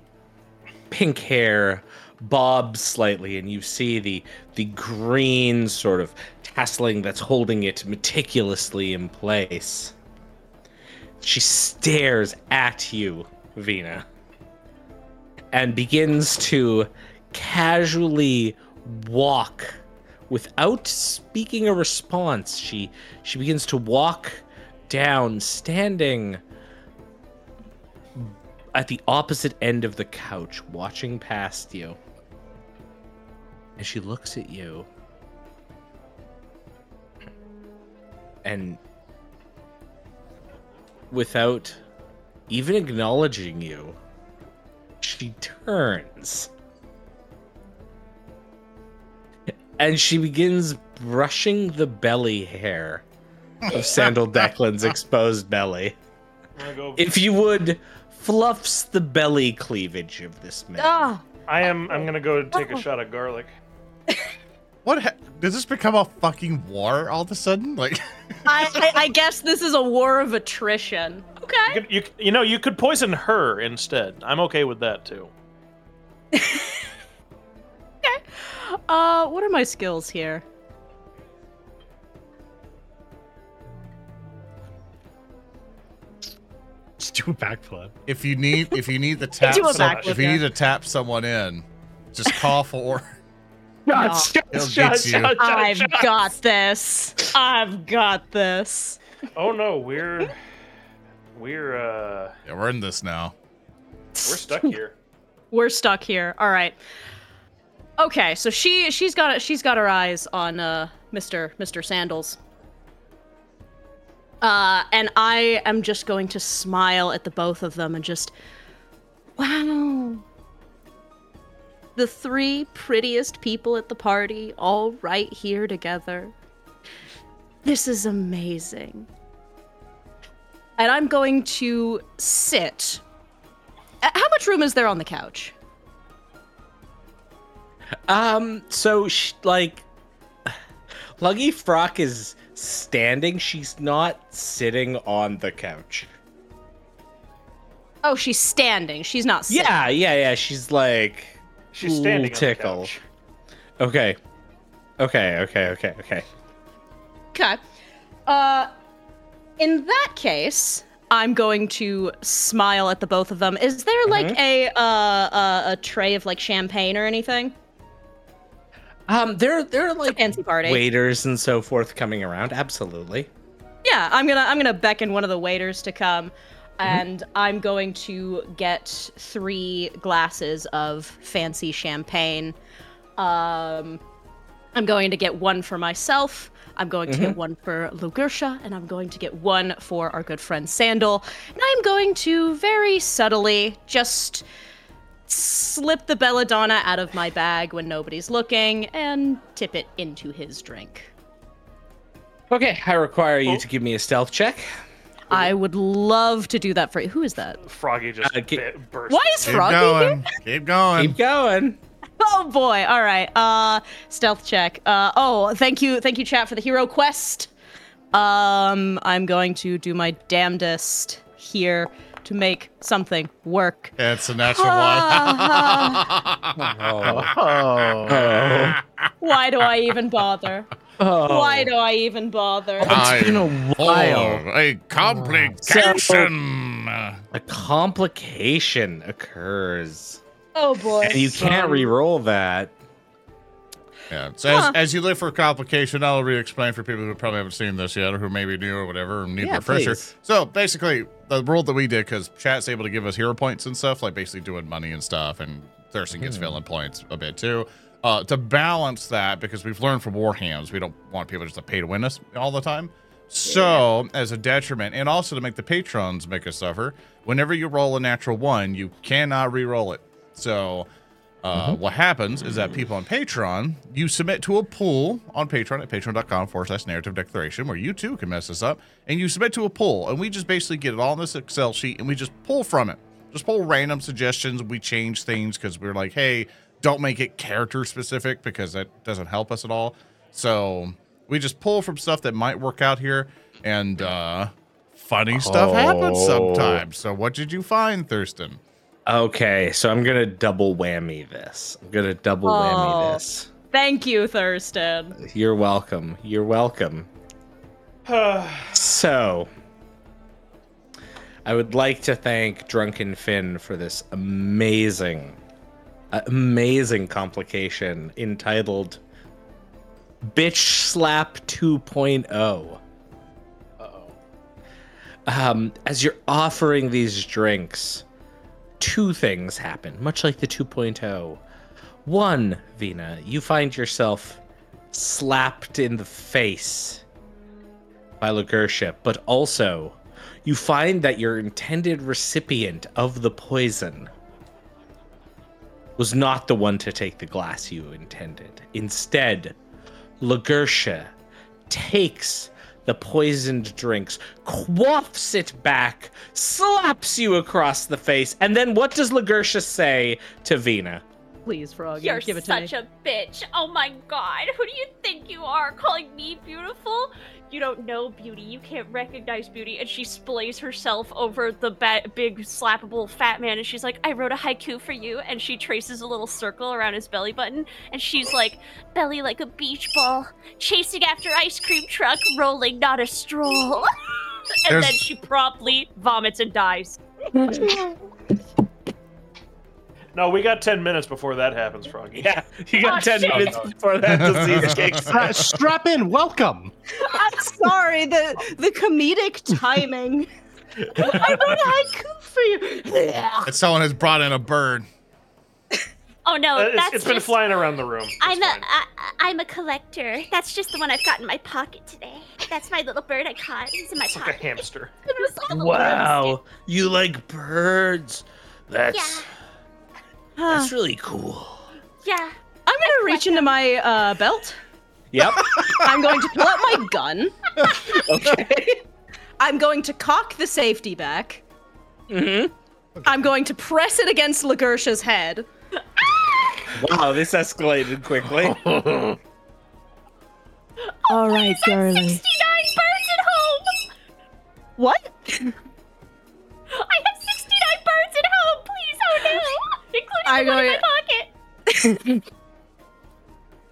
pink hair bobs slightly, and you see the the green sort of tasseling that's holding it meticulously in place. She stares at you, Vina, and begins to casually walk without speaking a response she she begins to walk down standing at the opposite end of the couch watching past you. And she looks at you. And without even acknowledging you she turns. And she begins brushing the belly hair of Sandal Declan's exposed belly. Go. If you would, fluffs the belly cleavage of this man. Ah, I am. I'm gonna go take a shot of garlic. What? Ha- does this become a fucking war all of a sudden? Like, I, I, I guess this is a war of attrition. You, Okay. could, you, you know, you could poison her instead. I'm okay with that too. okay. Uh, what are my skills here? Just do a backflip. if you need, if you need to tap, Do a some- backflip, if you yeah. need to tap someone in, just call for. Shots, He'll shots, shots, shots, I've shots. got this. I've got this. Oh no, we're we're uh Yeah, we're in this now. we're stuck here. We're stuck here. All right. Okay, so she she's got she's got her eyes on uh Mr. Mr. Sandals. Uh and I am just going to smile at the both of them and just wow. The three prettiest people at the party all right here together. This is amazing. And I'm going to sit. Uh, How much room is there on the couch? Um, so sh- like, Luggy Frock is standing. She's not sitting on the couch. Oh, she's standing. She's not sitting. Yeah, yeah, yeah. She's like, She's Ooh, standing on the tickle. couch. okay, okay, okay, okay, okay. Okay. Uh, in that case, I'm going to smile at the both of them. Is there like Mm-hmm. a uh, uh, a tray of like champagne or anything? Um, there, there are It's a like fancy party. waiters and so forth coming around. Absolutely. Yeah, I'm gonna I'm gonna beckon one of the waiters to come, and I'm going to get three glasses of fancy champagne. Um, I'm going to get one for myself. I'm going to get one for Lagersha, and I'm going to get one for our good friend Sandal. And I'm going to very subtly just slip the belladonna out of my bag when nobody's looking and tip it into his drink. Okay, I require you Oh. to give me a stealth check. I would love to do that for you. Who is that? Froggy just Uh, ki- bit- burst. Why is Keep Froggy here? going. Keep going. Keep going. Oh boy! All right. Uh, stealth check. Uh, oh, thank you, thank you, chat, for the hero quest. Um, I'm going to do my damnedest here to make something work. Yeah, it's a natural one. Oh. Oh. Why do I even bother? Oh. Why do I even bother? It's been a while. For a complication. A complication occurs, Oh boy! and you can't re-roll that. Yeah. So Huh. as, as you look for a complication, I'll re-explain for people who probably haven't seen this yet, or who maybe new or whatever, and need Yeah, a refresher. please. So basically, the rule that we did, because chat's able to give us hero points and stuff, like basically doing money and stuff, and Thurston gets Hmm. villain points a bit too. Uh, to balance that, because we've learned from Warhams, we don't want people just to pay to win us all the time. So, as a detriment, and also to make the patrons make us suffer, whenever you roll a natural one, you cannot re-roll it. So, Uh, What happens is that people on Patreon, you submit to a pool on Patreon at patreon.com forward slash narrative declaration, where you too can mess this up, and you submit to a pool, and we just basically get it all in this Excel sheet, and we just pull from it. Just pull random suggestions. We change things because we're like, hey, don't make it character specific because that doesn't help us at all. So we just pull from stuff that might work out here, and uh, funny stuff happens Oh. sometimes. So what did you find, Thurston? Okay, so I'm gonna double whammy this. I'm gonna double Oh. whammy this. Thank you, Thurston. You're welcome. You're welcome. so, I would like to thank Drunken Finn for this amazing, amazing complication entitled Bitch Slap 2.0. Um, as you're offering these drinks, two things happen, much like the 2.0. One, Vina, you find yourself slapped in the face by Lagersha, but also you find that your intended recipient of the poison was not the one to take the glass you intended. Instead, Lagersha takes the poisoned drinks, quaffs it back, slaps you across the face, and then what does Lagersha say to Vina? Please, Froggy, You're give it to me. such a bitch. Oh my god. Who do you think you are calling me beautiful? You don't know beauty. You can't recognize beauty. And she splays herself over the ba- big slappable fat man and she's like, I wrote a haiku for you. And she traces a little circle around his belly button. And she's like, belly like a beach ball, chasing after ice cream truck, rolling, not a stroll. and There's- then she promptly vomits and dies. No, we got 10 minutes before that happens, Froggy. Yeah, you got Oh, 10 shit. minutes before that disease kicks in. Uh, strap in. Welcome. I'm sorry, the the comedic timing. I wrote a haiku for you. That someone has brought in a bird. Oh no, Uh, it's, that's it's been just- flying around the room. It's I'm a, fine. I, I'm a collector. That's just the one I've got in my pocket today. That's my little bird I caught. He's in my It's like a pocket. hamster. It was like a little Wow, you like birds? That's I'm that's really cool. Yeah. I'm gonna reach into my uh, belt. Yep. I'm going to pull out my gun. Okay. I'm going to cock the safety back. Mm-hmm. I'm going to press it against Lagersha's head. Wow, this escalated quickly. All right, girly. 69 birds at home. What? I have 69 birds at home. Please, oh no. Including I'm the one in my pocket.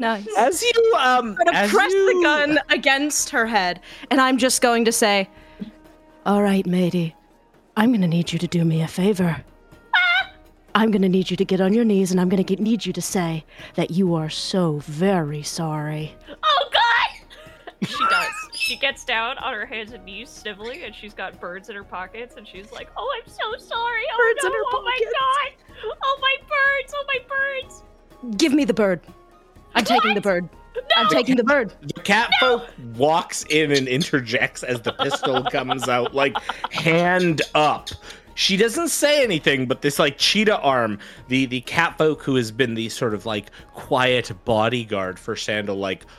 Nice. As you um, I'm gonna as press the gun against her head, and I'm just going to say, "All right, matey, I'm gonna need you to do me a favor. I'm gonna need you to get on your knees, and I'm gonna need you to say that you are so very sorry." Oh god. She does. She gets down on her hands and knees, sniveling, and she's got birds in her pockets, and she's like, "Oh, I'm so sorry. Oh Birds no. in her oh my god. Oh my birds. Oh my birds. Give me the bird. I'm taking the bird. No! I'm taking the bird. The cat folk walks in and interjects as the pistol comes out, like hand up. She doesn't say anything, but this like cheetah arm, the the cat folk who has been the sort of like quiet bodyguard for Sandal, like pu-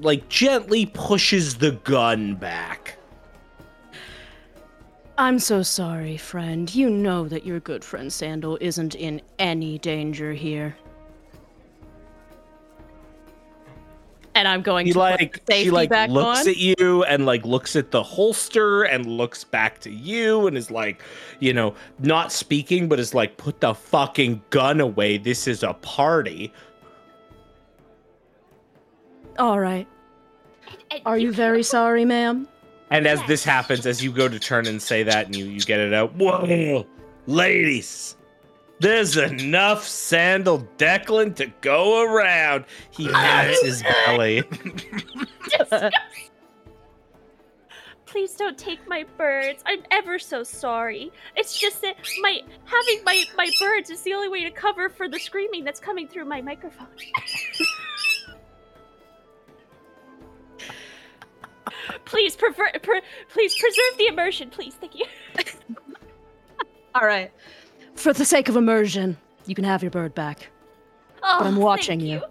like gently pushes the gun back. I'm so sorry, friend. You know that your good friend Sandal isn't in any danger here. And I'm going He to put like safety she like back looks on. at you and like looks at the holster and looks back to you and is like, you know, not speaking, but is like, put the fucking gun away. This is a party. All right. Are you very sorry, ma'am? And as this happens, as you go to turn and say that, and you, you get it out, whoa, ladies, there's enough sandal Declan to go around. He pats his belly. Please don't take my birds. I'm ever so sorry. It's just that my having my my birds is the only way to cover for the screaming that's coming through my microphone. please prefer, per, please preserve the immersion, please. Thank you. All right. For the sake of immersion, you can have your bird back. Oh, I'm thank watching you.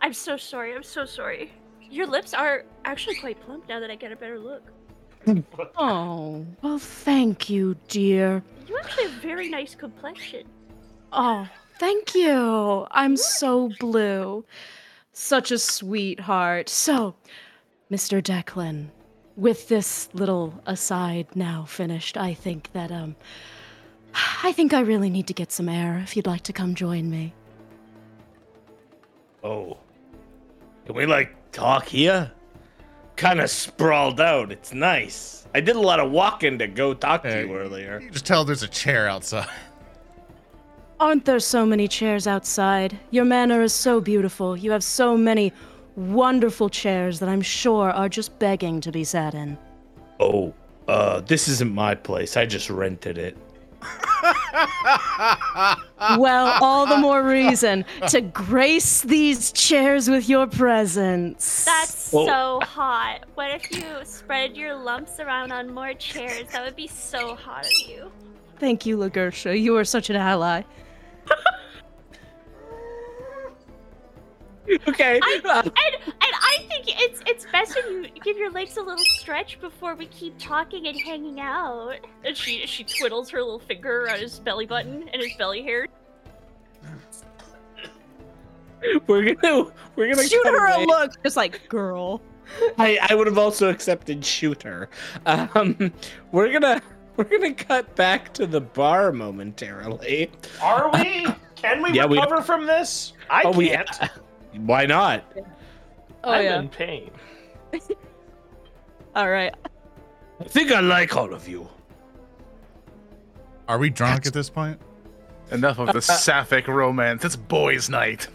I'm so sorry. I'm so sorry. Your lips are actually quite plump now that I get a better look. Oh, well, thank you, dear. You actually have very nice complexion. Oh, thank you. I'm so blue. Such a sweetheart. So, Mr. Declan, with this little aside now finished, I think that, um, I think I really need to get some air if you'd like to come join me. Oh. Can we, like, talk here? Kind of sprawled out. It's nice. I did a lot of walking to go talk to you earlier. You just tell there's a chair outside. Aren't there so many chairs outside? Your manor is so beautiful. You have so many wonderful chairs that I'm sure are just begging to be sat in. Oh, uh, this isn't my place. I just rented it. Well, all the more reason to grace these chairs with your presence. That's Well- so hot. What if you spread your lumps around on more chairs? That would be so hot of you. Thank you, Lagersha. You are such an ally. Okay. I, and and I think it's it's best if you give your legs a little stretch before we keep talking and hanging out. And she she twiddles her little finger on his belly button and his belly hair. we're gonna we're gonna Shoot cut her a look, just like girl. I, I would have also accepted shooter. Um, we're gonna we're gonna cut back to the bar momentarily. Are we? Can we Yeah, we- recover from this? I Oh, can't. Why not? Oh I'm yeah. in pain. All right. I think I like all of you. Are we drunk at this point? Enough of the sapphic romance. It's boys' night.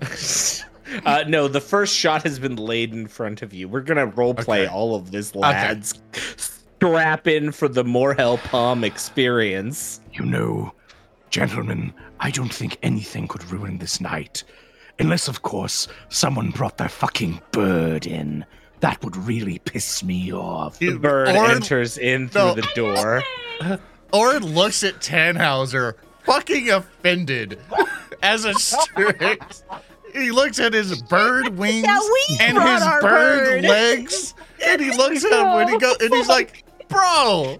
Uh, no, the first shot has been laid in front of you. We're gonna role play Okay. all of this, lads. Strap in for the Morhel Palm experience. You know, gentlemen, I don't think anything could ruin this night. Unless, of course, someone brought their fucking bird in. That would really piss me off. The bird Orin- enters in through No. the door. Orin looks at Tannhauser, fucking offended, as a strict. He looks at his bird wings Yeah, and his bird, bird. legs, and he looks at him when he goes, and he's like, "Bro,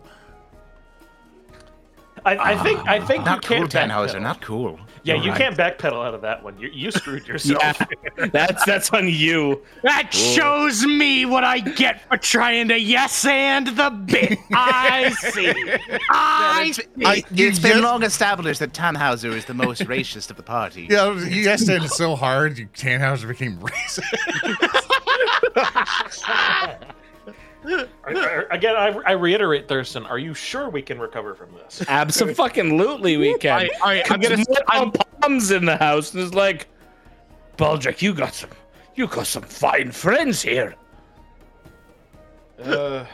I, I think I think you Not cool, can't Tannhauser. Not cool. Yeah, You're you right. can't backpedal out of that one. You you screwed yourself. Yeah, that's that's on you. That shows me what I get for trying to yes and the bit. I see. I It's, see. I- it's been just- long established that Tannhauser is the most racist of the party. yeah, you guys said it so hard, you Tannhauser became racist." I- I- Again, I, I reiterate, Thurston. Are you sure we can recover from this? Absolutely, we can. I, I, I'm gonna. I'm, Palms in the house, and it's like, Baldric, you got some, you got some fine friends here. Uh,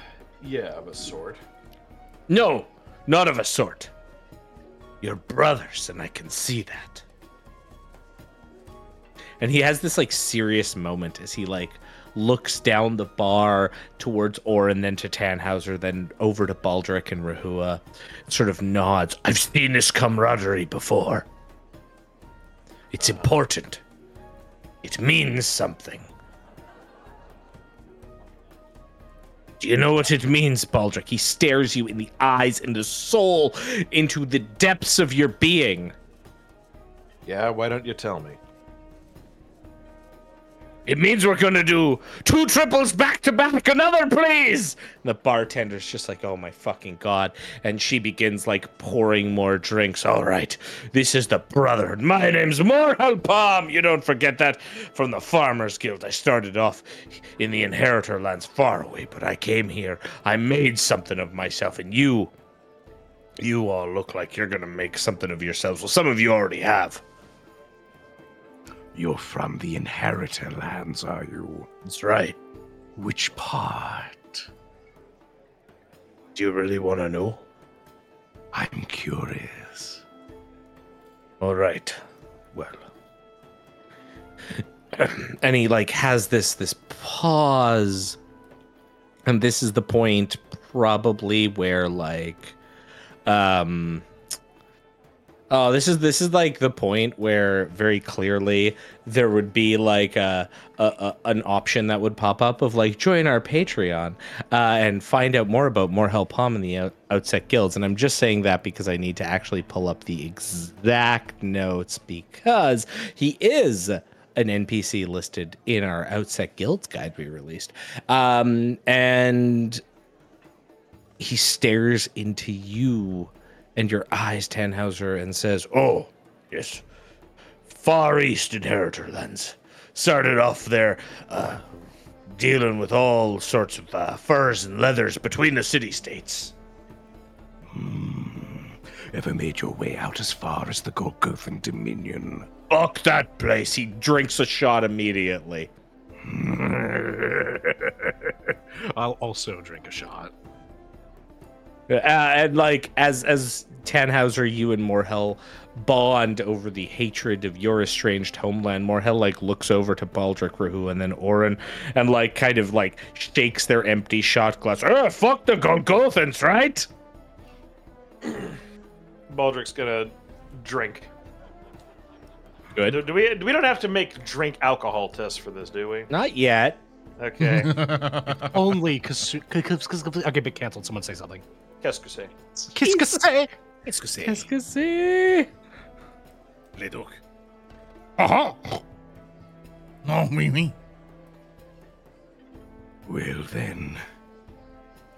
yeah, of a sort. No, not of a sort. You're brothers, and I can see that. and he has this like serious moment as he like looks down the bar towards Orin, then to Tannhauser, then over to Baldric and Rahua, sort of nods. I've seen this camaraderie before. It's important. It means something. Do you know what it means, Baldric? He stares you in the eyes and the soul into the depths of your being. Yeah, why don't you tell me? It means we're gonna do two triples back to back. Another, please. The bartender's just like, oh my fucking god. And she begins like pouring more drinks. All right, this is the Brotherhood. My name's Morhel Palm. You don't forget that from the Farmers Guild. I started off in the Inheritor lands far away, but I came here. I made something of myself, and you, you all look like you're gonna make something of yourselves. Well, some of you already have. You're from the Inheritor lands, are you? That's right. Which part? Do you really want to know? I'm curious. All right. Well, and he like has this this pause and this is the point probably where like um Oh, this is this is like the point where very clearly there would be like a, a, a an option that would pop up of like join our Patreon uh, and find out more about Morhel Palm and the out- outset guilds. And I'm just saying that because I need to actually pull up the exact notes because he is an NPC listed in our outset guilds guide we released, um, and he stares into you and your eyes, Tannhauser, and says, Oh, yes. Far East Inheritor lands. Started off there uh, dealing with all sorts of uh, furs and leathers between the city states. Hmm. Ever made your way out as far as the Golgothan Dominion? Fuck that place. He drinks a shot immediately. I'll also drink a shot. Uh, and like as as Tannhauser, you and Morhel bond over the hatred of your estranged homeland. Morhel like looks over to Baldric Rahu and then Orin and like kind of like shakes their empty shot glass. Ah, fuck the Golgothans, right? Baldric's gonna drink. Good. Do, do we? We don't have to make drink alcohol tests for this, do we? Not yet. Okay. Only because okay, but canceled. Someone say something. Qu'est-ce que c'est? Qu'est-ce que c'est? Qu'est-ce que c'est? Qu'est-ce que c'est? Les donc. Uh-huh. Oh, me, me. Well then,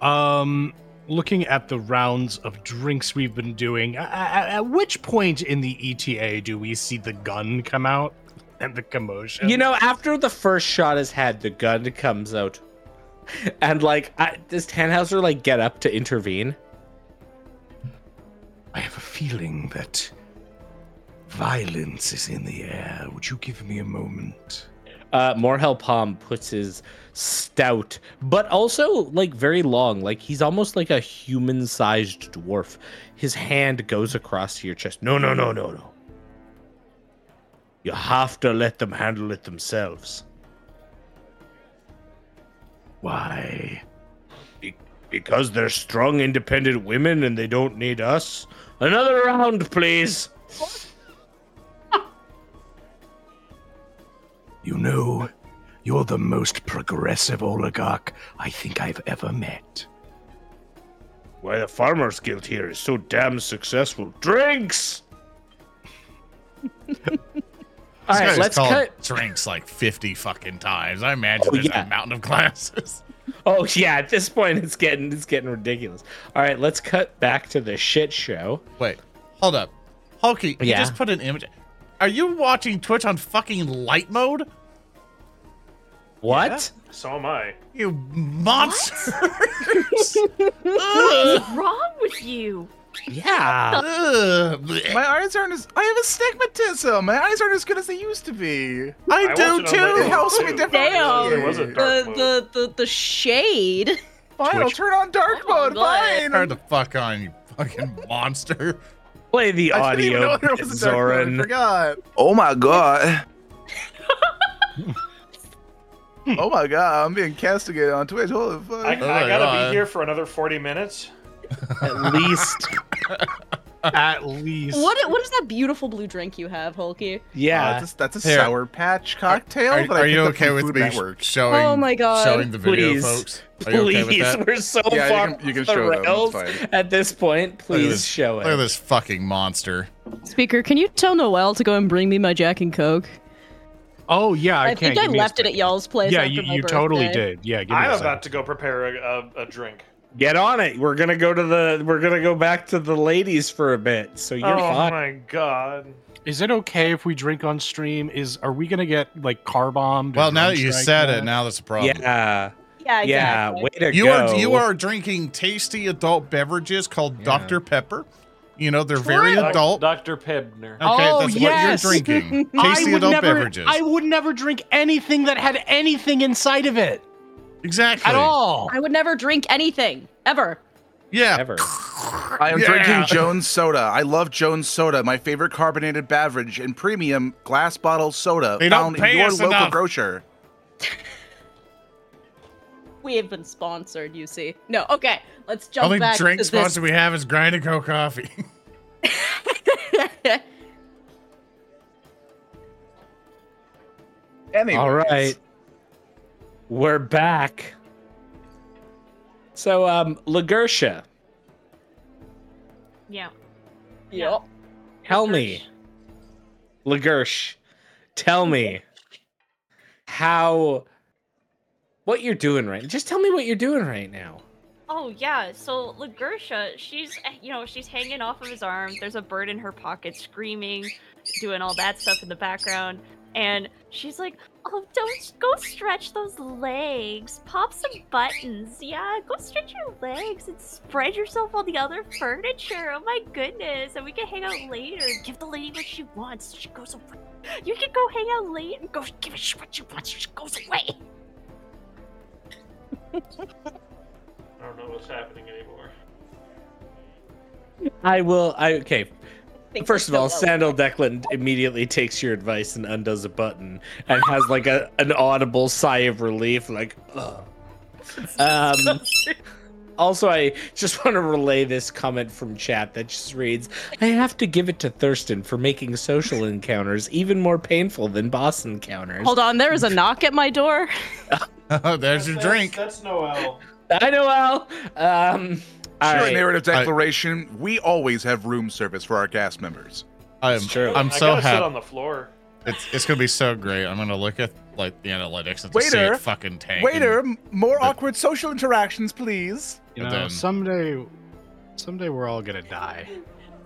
Um, looking at the rounds of drinks we've been doing, a- a- at which point in the ETA do we see the gun come out and the commotion? You know, after the first shot is had, the gun comes out, and like, I, does Tannhauser like get up to intervene? I have a feeling that violence is in the air. Would you give me a moment? Uh, Morhel Palm puts his stout, but also like very long, like he's almost like a human-sized dwarf. His hand goes across your chest. No, no, no, no, no. You have to let them handle it themselves. Why? Because they're strong, independent women and they don't need us. Another round, please. You know, you're the most progressive oligarch I think I've ever met. Why the Farmers Guild here is so damn successful. Drinks! All right, let's called cut. drinks like 50 fucking times. I imagine Oh, there's yeah. a mountain of glasses. Oh yeah, at this point it's getting it's getting ridiculous. All right, let's cut back to the shit show. Wait, hold up. Hulky, you just put an image. Are you watching Twitch on fucking light mode? What? So am I. You monster! What's wrong with you? Yeah. Ugh. My eyes aren't as. I have astigmatism. My eyes aren't as good as they used to be. I, I do watched it on too. light It helps me differently. Damn. There was a dark The, mode. the the the shade. Fine, I'll turn on dark Oh, mode. Fine. Turn the fuck on, you fucking monster. Play the I didn't even audio, know there was a dark mode. Zoran. forgot. Oh my god. oh my god, I'm being castigated on Twitch. Holy fuck. I, I Oh my gotta God. be here for another 40 minutes. At least, At least. What what is that beautiful blue drink you have, Hulky? Uh, yeah. that's, a, that's a Here. sour patch cocktail. Are, that I are you okay with Food me Network. showing? Oh my God. Showing the video, Please. folks. Are you okay with Please, that? we're so Yeah, you far can- you can off the show them, rails at this point. Please this- show it. Look at this fucking monster. Speaker, can you tell Noel to go and bring me my Jack and Coke? Oh yeah, I, I, can't. think I Give me left it at y'all's place. Yeah, after you, my you totally did. Yeah, give me a I'm second. about to go prepare a, a, a drink. Get on it. We're gonna go to the. We're gonna go back to the ladies for a bit. So you're oh fine. my god. Is it okay if we drink on stream? Is are we gonna get like car bombed? Well, now that you said now? it, now that's a problem. Yeah. Yeah, Yeah. exactly. Way to You go. are you are drinking tasty adult beverages called Yeah. Dr Pepper. You know they're very adult. Dr. Pebner. Okay, Oh, that's yes. what you're drinking. Tasty adult never, beverages. I would never drink anything that had anything inside of it exactly. at all. I would never drink anything ever. Yeah. Ever. I am Yeah. drinking Jones soda. I love Jones soda, my favorite carbonated beverage and premium glass bottle soda They found in your local enough. grocer. We have been sponsored, you see. No, okay. Let's jump Only back drink to sponsor this. we have is Grind and Co Coffee. Anyways, All right. We're back. So, um, Lagersha, Yeah. Yep. tell me, Lagersh, tell me how, what you're doing right. Just tell me what you're doing right now. Oh yeah, so Lagersha, she's you know she's hanging off of his arm. There's a bird in her pocket, screaming, doing all that stuff in the background, and she's like, "Oh, don't go stretch those legs. Pop some buttons. Yeah, go stretch your legs and spread yourself on the other furniture. Oh my goodness, and we can hang out later. Give the lady what she wants. She goes away. You can go hang out late and go give her what she wants. She goes away." I don't know what's happening anymore. I will. I okay. Think First of all, still Sandal Declan immediately takes your advice and undoes a button and has like a an audible sigh of relief, like, ugh. Um, also, I just want to relay this comment from chat that just reads I have to give it to Thurston for making social encounters even more painful than boss encounters. Hold on, there is a knock at my door. oh, There's your That's- drink. That's Noel. I know, Al. Um, all Sure, narrative declaration. we always have room service for our cast members. I'm, true. I'm I so gotta sit happy. on the floor. It's it's gonna be so great. I'm gonna look at like the analytics and to see Waiter, it fucking tank. Waiter, more But- awkward social interactions, please. You know, then- someday, someday we're all gonna die.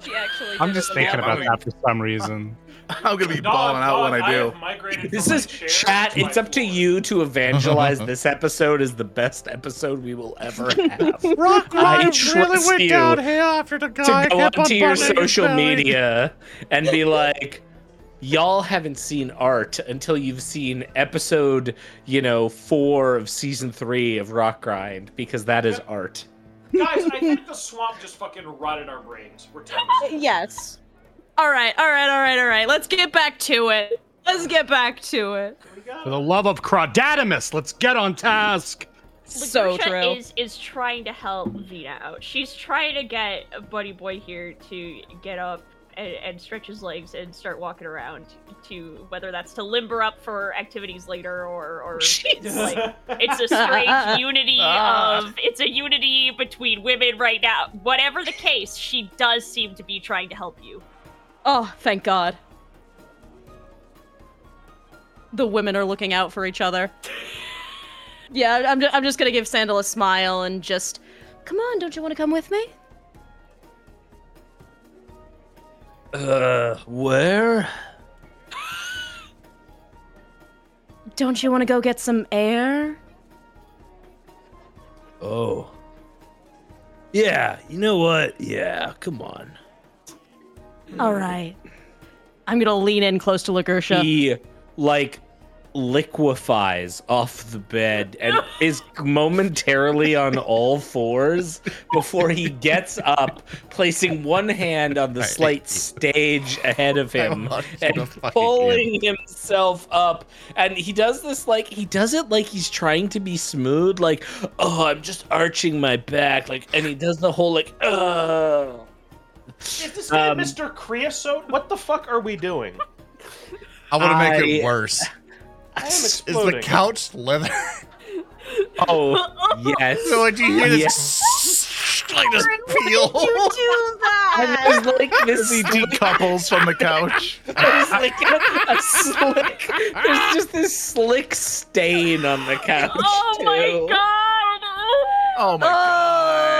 She actually. I'm just thinking about about that for some reason. I'm gonna be Dog, balling out when dog, I do. have This is chat. It's up to you to evangelize this episode is the best episode we will ever have. Rock I Ryan really went you downhill after the guy to go kept on onto your social media and be like, y'all haven't seen art until you've seen episode, you know, four of season three of Rotgrind because that is art. Guys, I think the swamp just fucking rotted our brains. We're toast. Yes. All right, all right, all right, all right. Let's get back to it. Let's get back to it. For the love of Crawdadamus, let's get on task. So Lagersha true. Is is trying to help Vina out. She's trying to get Buddy Boy here to get up and, and stretch his legs and start walking around. To whether that's to limber up for activities later or or it's like it's a strange unity ah. of it's a unity between women right now. Whatever the case, she does seem to be trying to help you. Oh, thank God. The women are looking out for each other. Yeah, I'm, ju- I'm just gonna give Sandal a smile and just, come on, don't you want to come with me? Uh, where? Don't you want to go get some air? Oh. Yeah, you know what? Yeah, come on. All right. I'm gonna lean in close to Lagersha. He like liquefies off the bed and is momentarily on all fours before he gets up, placing one hand on the I- slight stage ahead of him and fucking pulling himself up. And he does this like he does it like he's trying to be smooth, like, oh, I'm just arching my back, like, and he does the whole like, uh Is this guy Um, Mr. Creosote? What the fuck are we doing? I want to make it worse. I am Is the couch leather? Oh yes. so when you hear this, Yes. like this peel. you do that? And there's like this He decouples from the couch. There's like a, a slick. There's just this slick stain on the couch. Oh my god! Oh my god.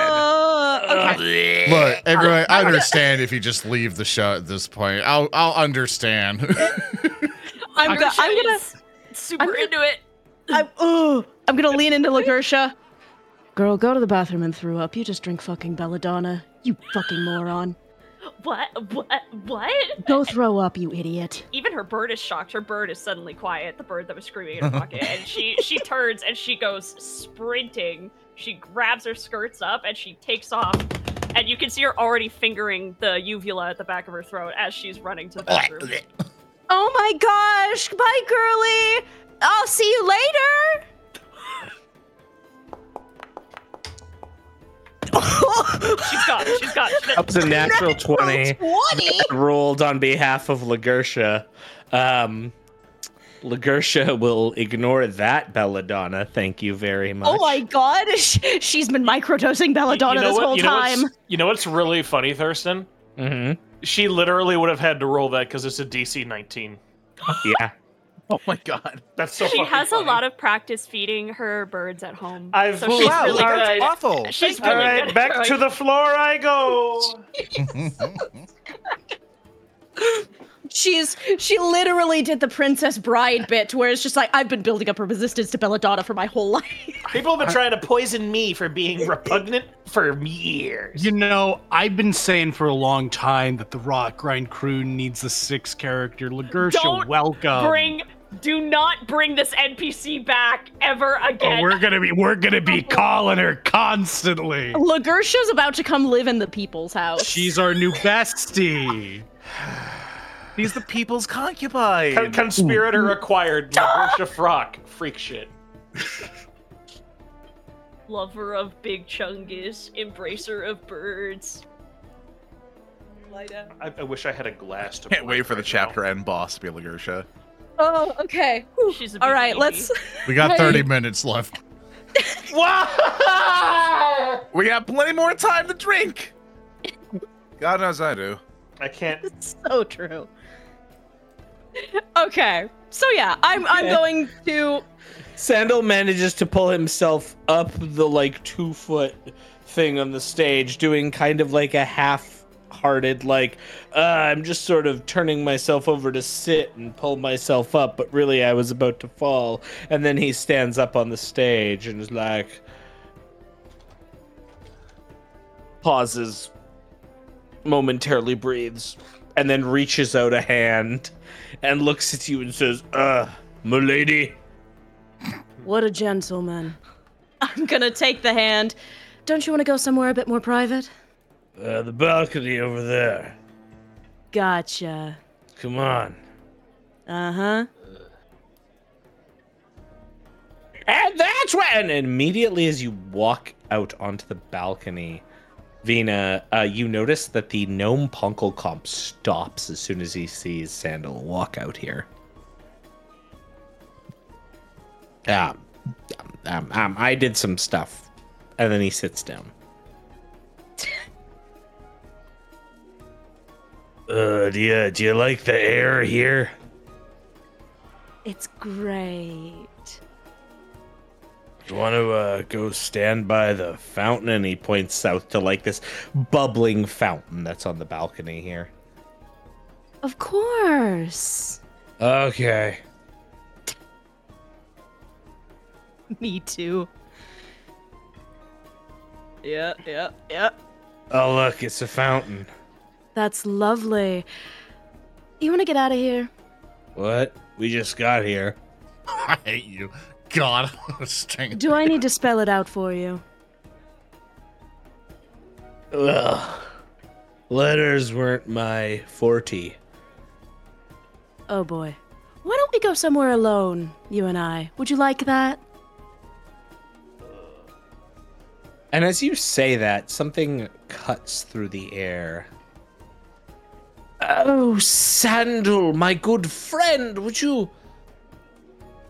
Okay. Look, everyone, I understand if you just leave the show at this point. I'll I'll understand. I'm, go- Lagersha I'm gonna. super I'm gonna- into it. I'm, ooh, I'm gonna lean into Lagersha. Girl, go to the bathroom and throw up. You just drink fucking belladonna. You fucking moron. What? What? What? Go throw up, you idiot. Even her bird is shocked. Her bird is suddenly quiet. The bird that was screaming in her pocket, and she she turns and she goes sprinting. She grabs her skirts up and she takes off. And you can see her already fingering the uvula at the back of her throat as she's running to the bathroom. Oh my gosh! Bye, girly! I'll see you later! She's gone. She's gone. She's That was a natural 20. 20? rolled on behalf of Lagersha. Um, Lagersha will ignore that, Belladonna. Thank you very much. Oh my god, she's been microdosing Belladonna this whole you know time. You know what's really funny, Thurston? hmm She literally would have had to roll that because it's a DC 19. Yeah. Oh my god. That's so she has funny. a lot of practice feeding her birds at home. I've so she's Wow, really all good. awful. She's All really right, good. back to the floor I go. She's she literally did the Princess Bride bit where it's just like I've been building up a resistance to Belladonna for my whole life. People have been trying to poison me for being repugnant for years. You know, I've been saying for a long time that the Rotgrind crew needs a six character. Lagersha, Don't welcome. Bring. Do not bring this NPC back ever Oh, again. we're gonna be we're gonna be calling her constantly. Lagersha's about to come live in the people's house. She's our new bestie. He's the people's concubine. Con- conspirator acquired. Marsha Frock. Freak shit. Lover of big chungus, embracer of birds. I, I wish I had a glass to. Can't wait for the right chapter end boss to be Lagersha. Oh, okay. Whew. She's a All baby. let's. We got 30 minutes left. now. We got plenty more time to drink. God knows I do. I can't. It's so true. Okay, so yeah, I'm I'm going to. Sandal manages to pull himself up the like two foot thing on the stage, doing kind of like a half hearted, like, uh, I'm just sort of turning myself over to sit and pull myself up, but really I was about to fall. And then he stands up on the stage and is like, pauses, momentarily breathes, and then reaches out a hand and looks at you and says, uh, milady. What a gentleman. I'm gonna take the hand. Don't you want to go somewhere a bit more private? Uh, the balcony over there. Gotcha. Come on. Uh huh. And that's when, and immediately as you walk out onto the balcony, Vina, uh, you notice that the gnome Punkle Comp stops as soon as he sees Sandal walk out here. Um, um, um, I did some stuff, and then he sits down. Uh, do you, do you like the air here? It's great. Do you want to uh, go stand by the fountain? And he points south to like this bubbling fountain that's on the balcony here. Of course. Okay. Me too. Yeah, yeah, yeah. Oh, look, it's a fountain. That's lovely. You want to get out of here? What? We just got here. I hate you. God, staying. Do I need to spell it out for you? Ugh. Letters weren't my forte. Oh boy. Why don't we go somewhere alone, you and I? Would you like that? And as you say that, something cuts through the air. Oh, Sandal, my good friend, would you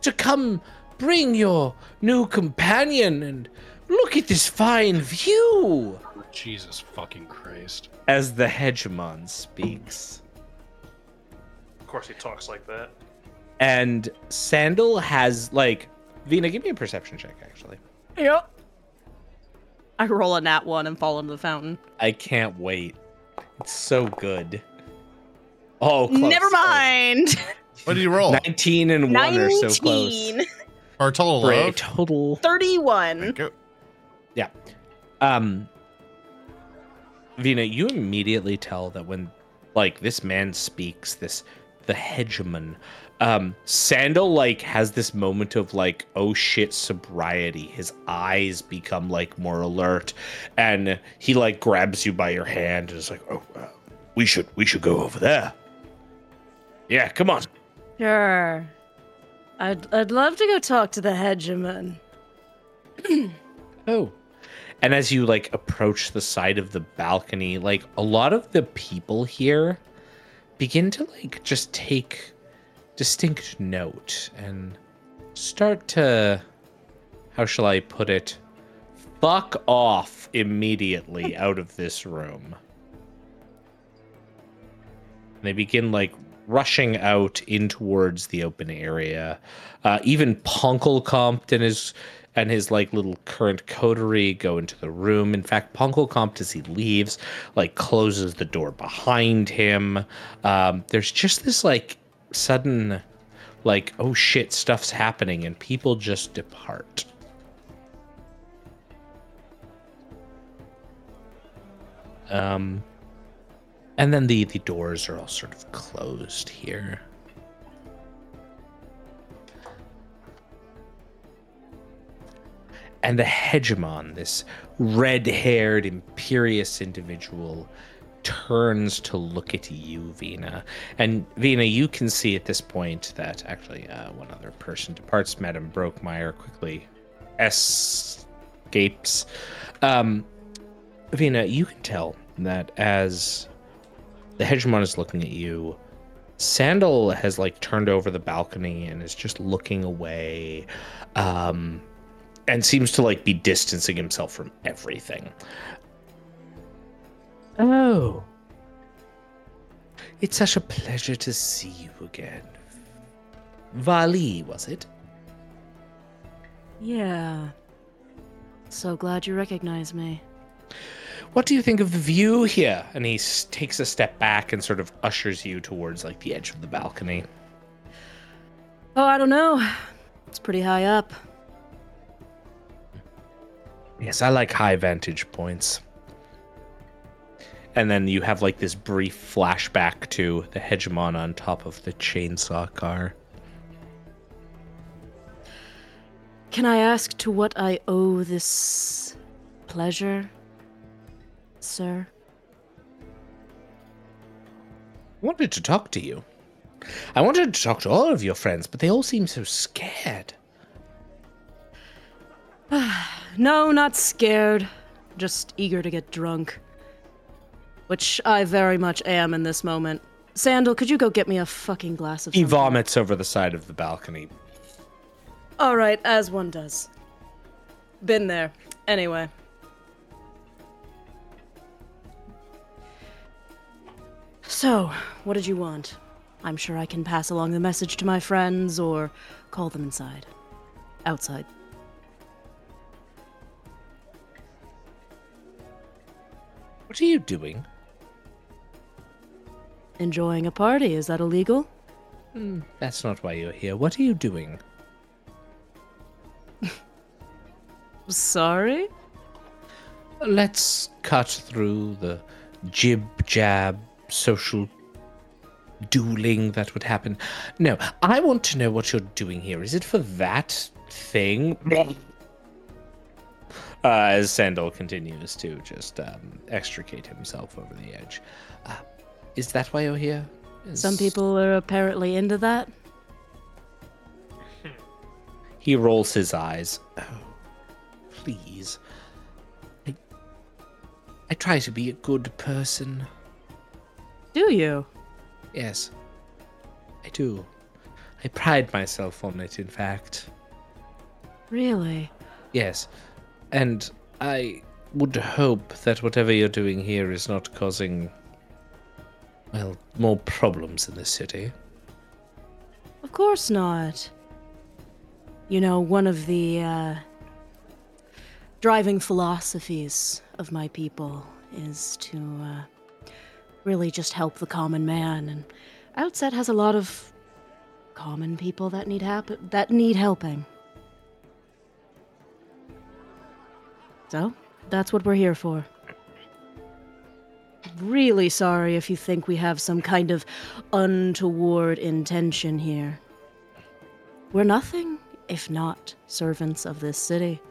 to come bring your new companion and look at this fine view? Jesus fucking Christ. As the hegemon speaks. Of course, he talks like that. And Sandal has like Vina, give me a perception check actually. Yep. I roll a nat one and fall into the fountain. I can't wait. It's so good. Oh, close. Never mind. What did you roll? 19 and 1 are so close. 19. Or total For a total 31. Yeah. um Vina, you immediately tell that when like this man speaks, this the hegemon, um, Sandal like has this moment of like, oh shit, sobriety. His eyes become like more alert, and he like grabs you by your hand and is like, oh, uh, we should we should go over there. Yeah, come on. Sure. I'd, I'd love to go talk to the hegemon. Oh. and as you like approach the side of the balcony, like a lot of the people here begin to like just take distinct note and start to how shall I put it? Fuck off immediately out of this room. They begin like rushing out in towards the open area. Uh, even Punkelkompt and his and his like little current coterie go into the room. In fact, Punkelkompt as he leaves, like closes the door behind him. Um, there's just this like sudden, like oh shit, stuff's happening, and people just depart. Um, and then the the doors are all sort of closed here. And the hegemon, this red-haired, imperious individual, turns to look at you, Vina. And Vina, you can see at this point that actually uh, one other person departs. Madame Brokemeyer quickly escapes. Um, Vina, you can tell that as the hegemon is looking at you, Sandal has like turned over the balcony and is just looking away, um, and seems to like be distancing himself from everything. Oh, it's such a pleasure to see you again. Vali, was it? Yeah. So glad you recognize me. What do you think of the view here? And he s- takes a step back and sort of ushers you towards like the edge of the balcony. Oh, I don't know. It's pretty high up. Yes, I like high vantage points. And then you have like this brief flashback to the hegemon on top of the chainsaw car. Can I ask to what I owe this pleasure, sir? I wanted to talk to you. I wanted to talk to all of your friends, but they all seem so scared. No, not scared. Just eager to get drunk. Which I very much am in this moment. Sandal, could you go get me a fucking glass of He something? vomits over the side of the balcony. All right, as one does. Been there. Anyway. So, what did you want? I'm sure I can pass along the message to my friends or call them inside. Outside. What are you doing? Enjoying a party, is that illegal? Hmm, that's not why you're here. What are you doing? Sorry? Let's cut through the jib jab social dueling that would happen. No, I want to know what you're doing here. Is it for that thing? Uh, as Sandal continues to just um, extricate himself over the edge. Uh, is that why you're here? Is- Some people are apparently into that. He rolls his eyes. Oh, please. I, I try to be a good person. Do you? Yes, I do. I pride myself on it, in fact. Really? Yes, and I would hope that whatever you're doing here is not causing, well, more problems in the city. Of course not. You know, one of the uh, driving philosophies of my people is to uh, really just help the common man, and Outset has a lot of common people that need hap- that need helping. So that's what we're here for. Really sorry if you think we have some kind of untoward intention here. We're nothing if not servants of this city,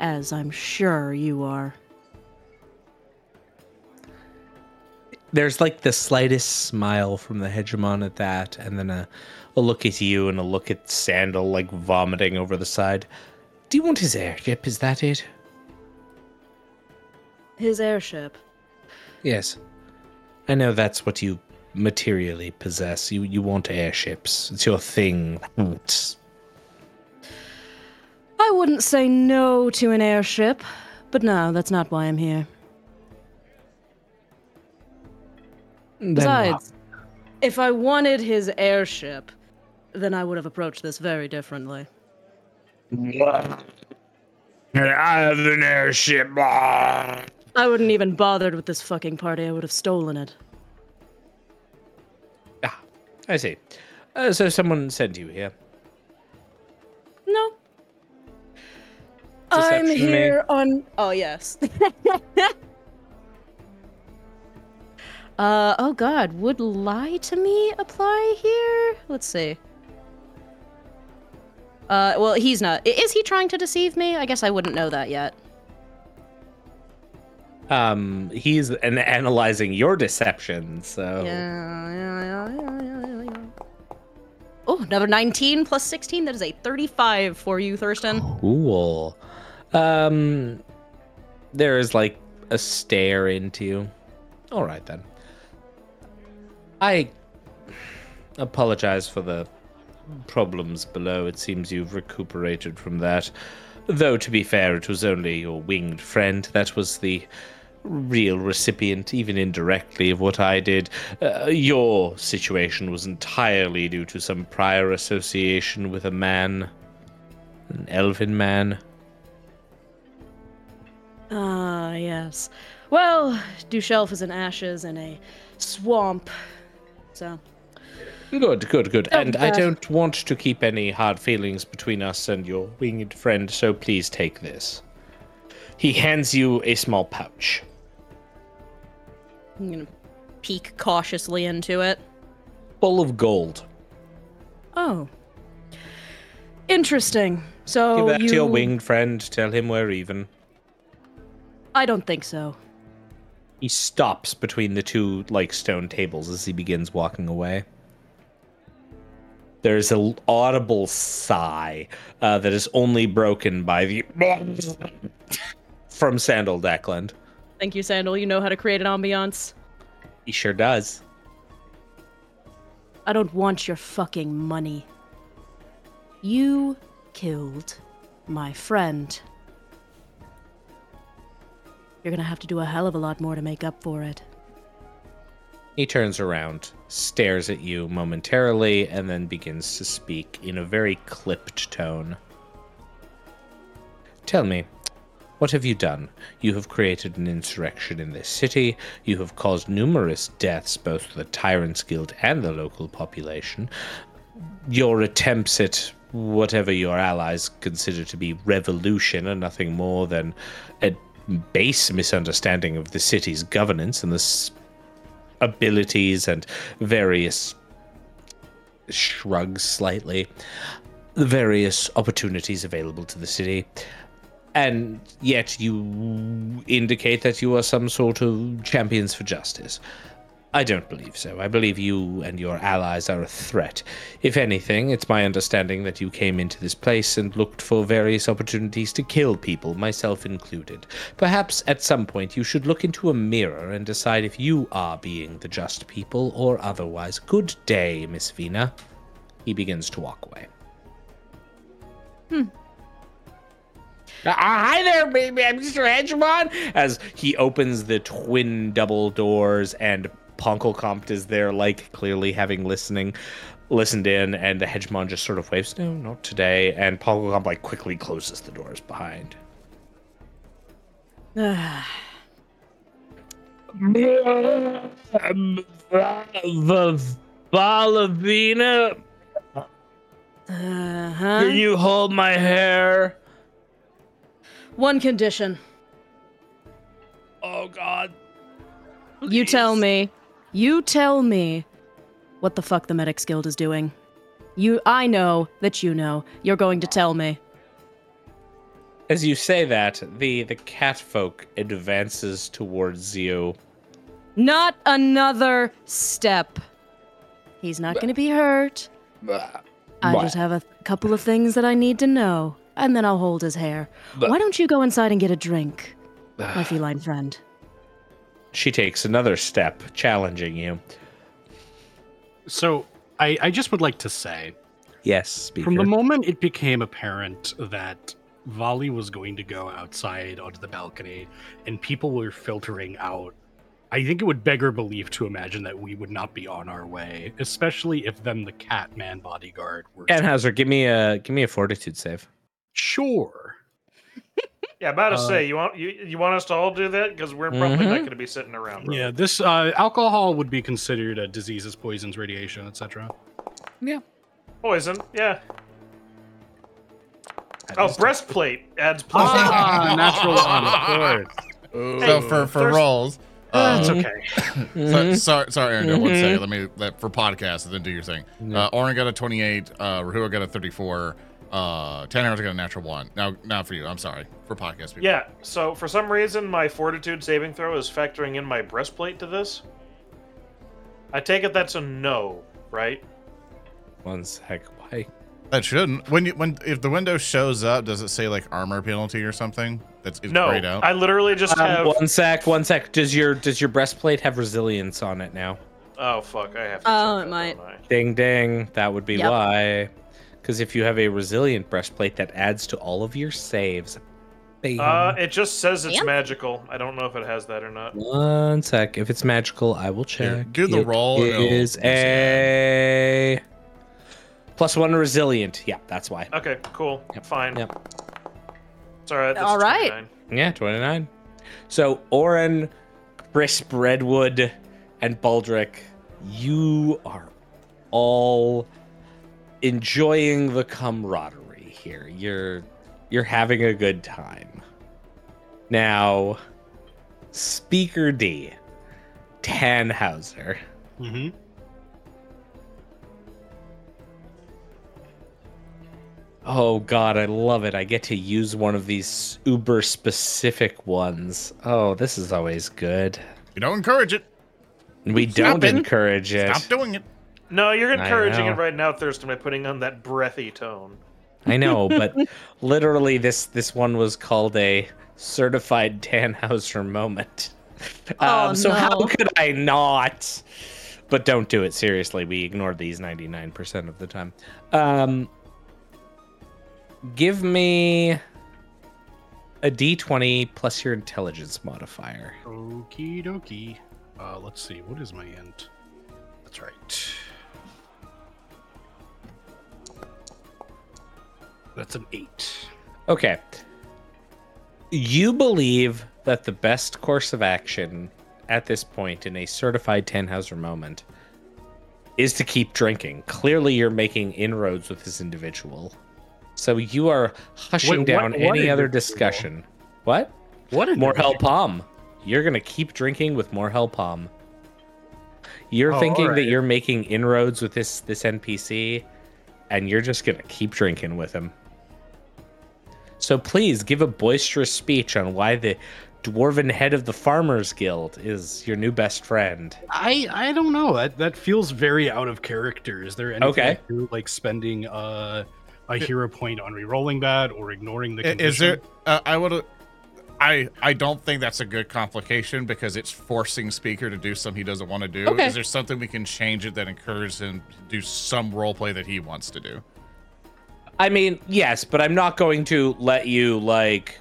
as I'm sure you are. There's like the slightest smile from the hegemon at that, and then a, a look at you and a look at Sandal like vomiting over the side. Do you want his airship? Is that it? his airship. Yes. I know that's what you materially possess. You you want airships. It's your thing. I wouldn't say no to an airship, but no, that's not why I'm here. Then Besides, if I wanted his airship, then I would have approached this very differently. I have an airship. I wouldn't even bothered with this fucking party. I would have stolen it. Ah, I see. Uh, so someone sent you here. No. I'm Deception me. here on. Oh yes. uh oh god, would lie to me apply here? Let's see. Uh well, he's not. Is he trying to deceive me? I guess I wouldn't know that yet. Um, he's an analyzing your deception. So Yeah, yeah, yeah, yeah, yeah. Oh, another 19 plus 16. That is a 35 for you, Thurston. cool. Um, there is like a stare into you. All right then. I apologize for the problems below. It seems you've recuperated from that. Though, to be fair, it was only your winged friend that was the real recipient, even indirectly, of what I did. Uh, your situation was entirely due to some prior association with a man, an elven man. Ah, yes. Well, Dushelf is in ashes in a swamp. So, Good, good, good. Oh, and I don't want to keep any hard feelings between us and your winged friend, so please take this. He hands you a small pouch. I'm gonna peek cautiously into it. Full of gold. Oh. Interesting. So, Give that you... to your winged friend, tell him we're even. I don't think so. He stops between the two like stone tables as he begins walking away. There's an audible sigh uh, that is only broken by the from Sandal Deckland. Thank you, Sandal. You know how to create an ambiance. He sure does. I don't want your fucking money. You killed my friend. You're gonna have to do a hell of a lot more to make up for it. He turns around, stares at you momentarily, and then begins to speak in a very clipped tone. Tell me, what have you done? You have created an insurrection in this city. You have caused numerous deaths, both to the Tyrants Guild and the local population. Your attempts at whatever your allies consider to be revolution are nothing more than a base misunderstanding of the city's governance and the abilities and various shrugs slightly the various opportunities available to the city. And yet you indicate that you are some sort of champions for justice i don't believe so i believe you and your allies are a threat if anything it's my understanding that you came into this place and looked for various opportunities to kill people myself included perhaps at some point you should look into a mirror and decide if you are being the just people or otherwise good day miss vina he begins to walk away Uh, hi there, baby. I'm Mr. Hegemon. As he opens the twin double doors, and Ponkelkompt is there, like clearly having listening, listened in, and the Hegemon just sort of waves, "No, not today." And Ponkelkompt like quickly closes the doors behind. Valavina, Uh-huh. can you hold my hair? One condition. Oh God. You tell me. You tell me what the fuck the Medics Guild is doing. You I know that you know. You're going to tell me. As you say that, the the cat folk advances towards you. Not another step. He's not going to be hurt. I just have a couple of things that I need to know, and then I'll hold his hair. Why don't you go inside and get a drink, my feline friend? She takes another step, challenging you. So I, I just would like to say, Yes, speaker. from the moment it became apparent that Vali was going to go outside onto the balcony and people were filtering out, I think it would beggar belief to imagine that we would not be on our way, especially if then the Catman bodyguard were. Tannhauser, give me a give me a fortitude save. Sure. Yeah, about to Uh, say you want you you want us to all do that because we're probably not Mhm. going to be sitting around. Bro. Yeah, this uh, alcohol would be considered a diseases, poisons, radiation, etc. Yeah, poison. Yeah. That Oh, is- breastplate adds plus. Ah, natural one, of course. So for for there's- rolls, That's uh, okay. so, Mhm. sorry, sorry, Aaron. I would say Mhm. let me let for podcast and then do your thing. Yeah. Uh, Orin got a twenty-eight. Uh, Rahua got a thirty-four. Uh, Tannhauser got a natural one. Now, now for you. I'm sorry for podcast people. Yeah. So for some reason, my fortitude saving throw is factoring in my breastplate to this. I take it that's a no, right? One sec. Why? that shouldn't. When you when if the window shows up, does it say like armor penalty or something? That's it's no. grayed out. I literally just Um, have. one sec. One sec. Does your does your breastplate have resilience on it now? Oh fuck! I have. To Oh, it that, might. Ding ding. That would be Yep. why. Because if you have a resilient breastplate, that adds to all of your saves. Bam. Uh, it just says it's And? magical. I don't know if it has that or not. One sec. If it's magical, I will Here, check. do the It roll and a plus one resilient. Yeah, that's why. Okay, cool. Yep. Fine. Yep. It's all right. That's All right. 29. Yeah, 29. So, Orin, Crisp, Redwood, and Baldric, you are all enjoying the camaraderie here. You're you're having a good time. Now, Speaker D, Tannhauser. Mm-hmm. Oh god, I love it. I get to use one of these uber specific ones. Oh, this is always good. we don't encourage it. We Stop don't it. encourage it. Stop doing it. No, you're encouraging it right now, Thurston, by putting on that breathy tone. I know, but literally this this one was called a certified Tannhauser moment. Oh, Um, so how could I not? But don't do it seriously. We ignore these 99% of the time. Um give me a d20 plus your intelligence modifier. Okie dokie. Uh, let's see. What is my int? That's right. That's an eight. Okay. You believe that the best course of action at this point in a certified Tannhauser moment is to keep drinking. Clearly, you're making inroads with this individual. So you are hushing Wait, down what any other discussion. What? What? Morhel Palm. You're gonna keep drinking with Morhel Palm. You're Oh, thinking that you're making inroads with this this NPC, and you're just gonna keep drinking with him. So please give a boisterous speech on why the dwarven head of the Farmers Guild is your new best friend. I I don't know. That that feels very out of character. Is there anything Okay. I do, like spending uh, a hero point on re-rolling that or ignoring the condition? Is there? Uh, I would. I I don't think that's a good complication because it's forcing speaker to do something he doesn't want to do. Okay. Is there something we can change it that encourages him to do some role play that he wants to do? I mean, yes, but I'm not going to let you like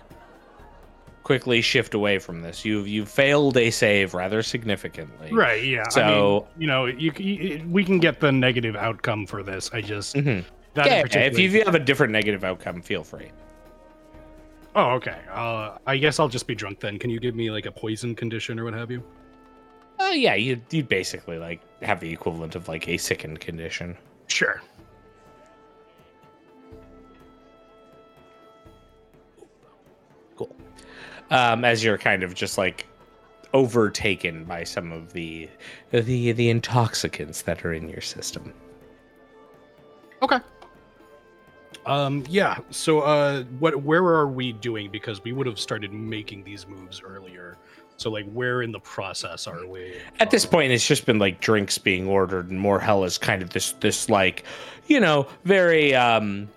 quickly shift away from this. You've you failed a save rather significantly. Right. Yeah. I So- mean, you know, you, c- we can get the negative outcome for this. I just Mhm. that in Yeah, if particular- you, if you have a different negative outcome, feel free. Oh, okay. Uh, I guess I'll just be drunk then. Can you give me like a poison condition or what have you? Oh yeah, you you basically like have the equivalent of like a sickened condition. Sure. Um, as you're kind of just like overtaken by some of the the the intoxicants that are in your system. Okay. Um. Yeah. So, uh, what? Where are we doing? Because we would have started making these moves earlier. So, like, where in the process are we? At this Um, point, it's just been like drinks being ordered, and Morhel is kind of this this like, you know, very um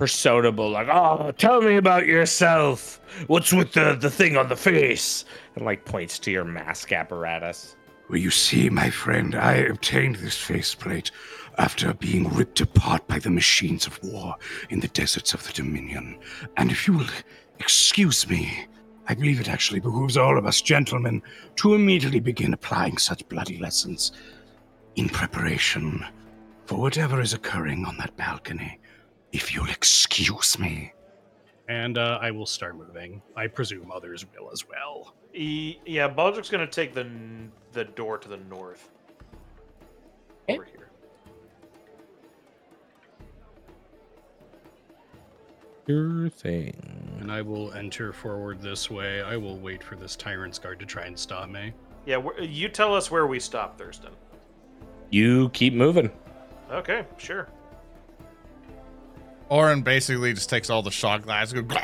personable, like, oh, tell me about yourself. What's with the, the thing on the face? And like points to your mask apparatus. Well, you see, my friend, I obtained this faceplate after being ripped apart by the machines of war in the deserts of the Dominion. And if you will excuse me, I believe it actually behooves all of us gentlemen to immediately begin applying such bloody lessons in preparation for whatever is occurring on that balcony. If you'll excuse me. And uh, I will start moving. I presume others will as well. E- yeah, Baldric's gonna take the n- the door to the north. Okay. Over here. Sure thing. And I will enter forward this way. I will wait for this tyrant's guard to try and stop me. Yeah, wh- you tell us where we stop, Thurston. You keep moving. Okay, sure. Orin basically just takes all the shot glass and, goes,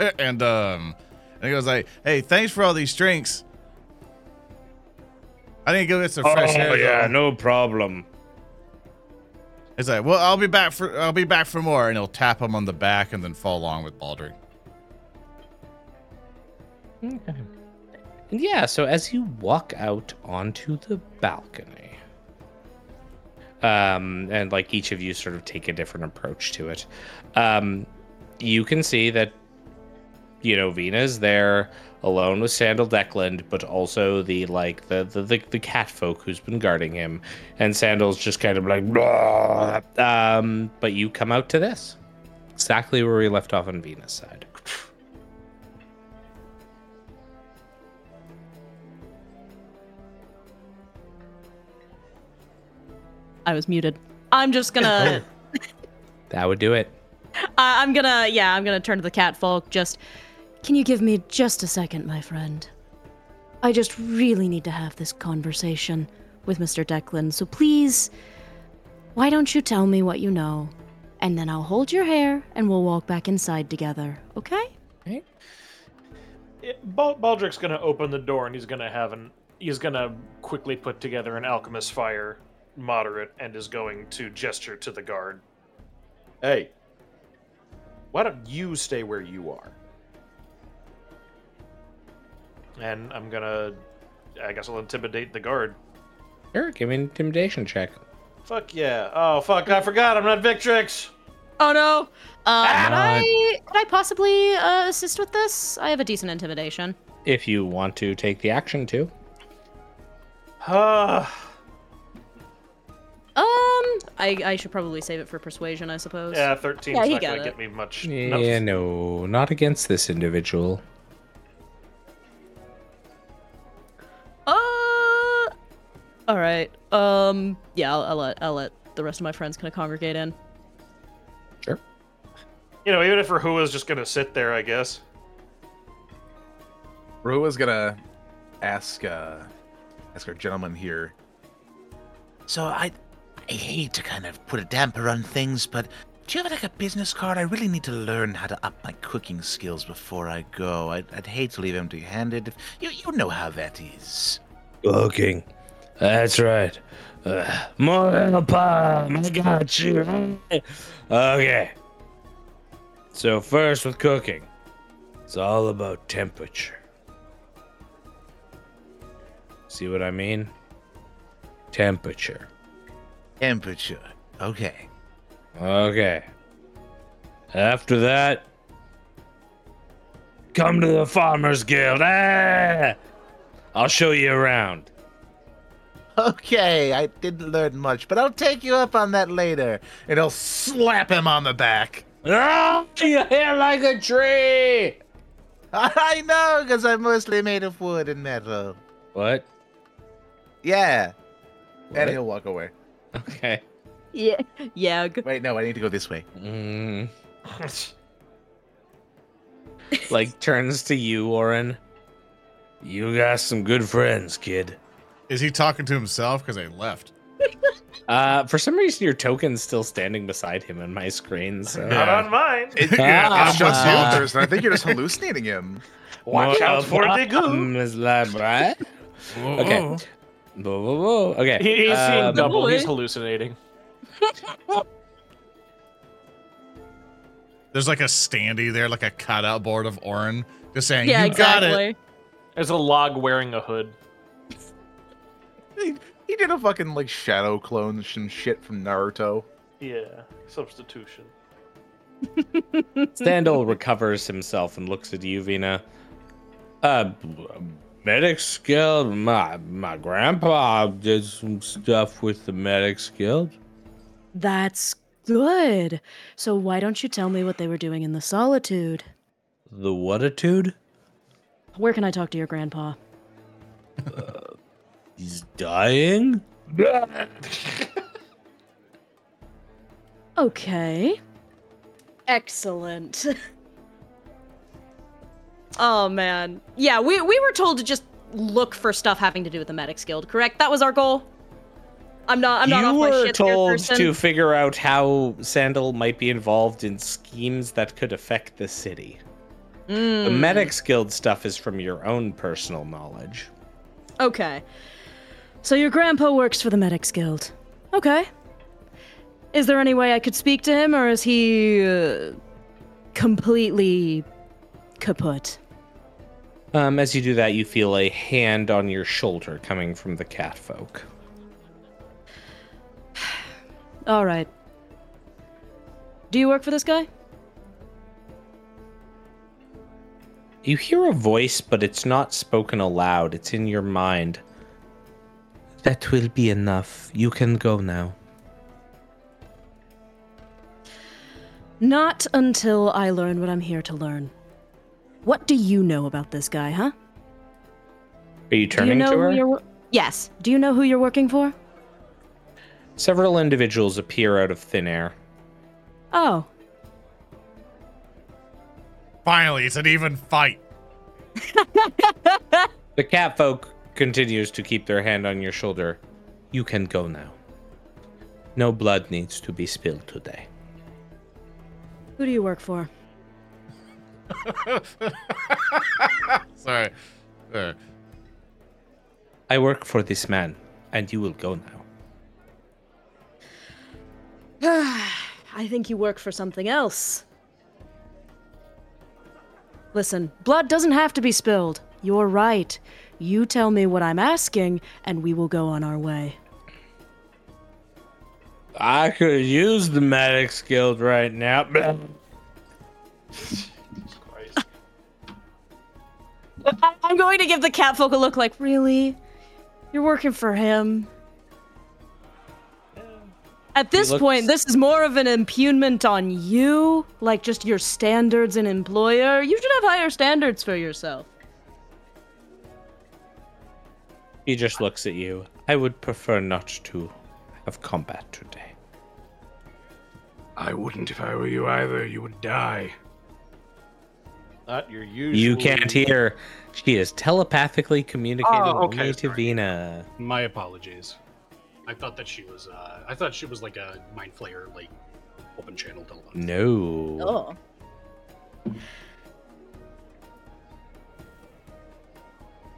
and um and he goes like, "Hey, thanks for all these drinks. I need to go get some fresh oh, air." Oh yeah, though." no problem. He's like, "Well, I'll be back for I'll be back for more," and he'll tap him on the back and then fall along with Baldric. Okay. And yeah, so as you walk out onto the balcony, um, and like each of you sort of take a different approach to it, um, you can see that, you know, Vina's there alone with Sandal Declan, but also the like the the the, the cat folk who's been guarding him, and Sandal's just kind of like, um, but you come out to this, exactly where we left off on Vina's side. I was muted. I'm just gonna. That would do it. I, I'm gonna. Yeah, I'm gonna turn to the catfolk. Just. Can you give me just a second, my friend? I just really need to have this conversation with Mr. Declan. So please, why don't you tell me what you know, and then I'll hold your hair and we'll walk back inside together. Okay? It, Bal- Baldric's gonna open the door and he's gonna have an. He's gonna quickly put together an alchemist fire, moderate, and is going to gesture to the guard. Hey, why don't you stay where you are? And I'm gonna. I guess I'll intimidate the guard. Sure, give me an intimidation check. Fuck yeah. Oh, fuck, I forgot, I'm not Victrix! Oh no. Uh, could Ah. I could I possibly uh, assist with this? I have a decent intimidation. If you want to take the action too. Uh, Um, I I should probably save it for persuasion, I suppose. yeah, 13's Yeah, not gonna it. get me much. Yeah, no, not against this individual. Uh. All right. Um. Yeah, I'll, I'll let I'll let the rest of my friends kind of congregate in. Sure. You know, even if Rahua's just gonna sit there, I guess. Rua's gonna ask uh ask our gentleman here. So I, I hate to kind of put a damper on things, but do you have like a business card? I really need to learn how to up my cooking skills before I go. I'd, I'd hate to leave empty-handed. You you know how that is. Cooking. That's right. Uh, more palm. I got you. Okay. So first with cooking, it's all about temperature. See what I mean? Temperature. Temperature. Okay. Okay. After that, come to the Farmers Guild. Ah! I'll show you around. Okay, I didn't learn much, but I'll take you up on that later. And he'll slap him on the back. Ah, your hair like a tree. I know, because I'm mostly made of wood and metal. What? Yeah. And he'll walk away. Okay. Yeah. Yeah. g- Wait, no, I need to go this way. Mm, like turns to you, Orin. You got some good friends, kid. Is he talking to himself? Because I left. Uh, for some reason, your token's still standing beside him on my screen. So Not on mine. It, yeah, it's just Ah. you, Thurston. I think you're just hallucinating him. Watch out for the goo. palm is that right? okay. Whoa, whoa, whoa. Okay. He, he's seeing um, double. He's hallucinating. There's like a standee there, like a cutout board of Orin, just saying, yeah, "You got it." exactly. There's a log wearing a hood. He, he did a fucking like shadow clone some shit from Naruto. Yeah, substitution. Sandal recovers himself and looks at you, Vina. Uh, medics guild. My my grandpa did some stuff with the medics guild. That's good. So why don't you tell me what they were doing in the solitude? The whatitude? Where can I talk to your grandpa? Uh, he's dying. Okay. Excellent. oh man. Yeah, we we were told to just look for stuff having to do with the medics guild, correct? That was our goal. I'm not I'm not you off my were told to figure out how Sandal might be involved in schemes that could affect the city. The Mm, medics guild stuff is from your own personal knowledge. Okay. So your grandpa works for the medics guild. Okay. Is there any way I could speak to him or is he uh, completely kaput? Um, as you do that, you feel a hand on your shoulder coming from the cat folk. All right. Do you work for this guy? You hear a voice, but it's not spoken aloud. It's in your mind. That will be enough. You can go now. Not until I learn what I'm here to learn. What do you know about this guy, huh? Are you Do you turning know to who her? you're Yes. Do you know who you're working for? Several individuals appear out of thin air. Oh. Finally, it's an even fight. The cat folk continues to keep their hand on your shoulder. You can go now. No blood needs to be spilled today. Who do you work for? Sorry. Uh, I work for this man, and you will go now. I think you work for something else. Listen, blood doesn't have to be spilled. You're right. You tell me what I'm asking, and we will go on our way. I could use the medics guild right now. I- I'm going to give the catfolk a look like, really? You're working for him? At this looks- point, this is more of an impugnment on you, like just your standards and employer. You should have higher standards for yourself. He just looks at you. I would prefer not to have combat today. I wouldn't if I were you either. You would die. Not your usual. You can't hear. She is telepathically communicating Oh, okay, only to sorry. Vina. My apologies. I thought that she was. Uh, I thought she was like a mind flayer, like open channel telephone. No. Oh.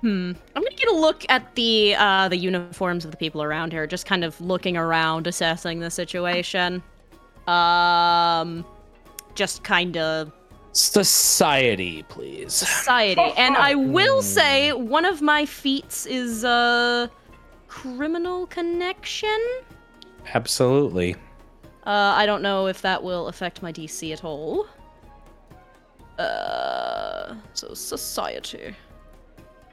Hmm. I'm gonna get a look at the uh, the uniforms of the people around here, just kind of looking around, assessing the situation. Um, just kind of Society, please. society. And I will say one of my feats is uh criminal connection. Absolutely. Uh, I don't know if that will affect my DC at all. Uh, so society.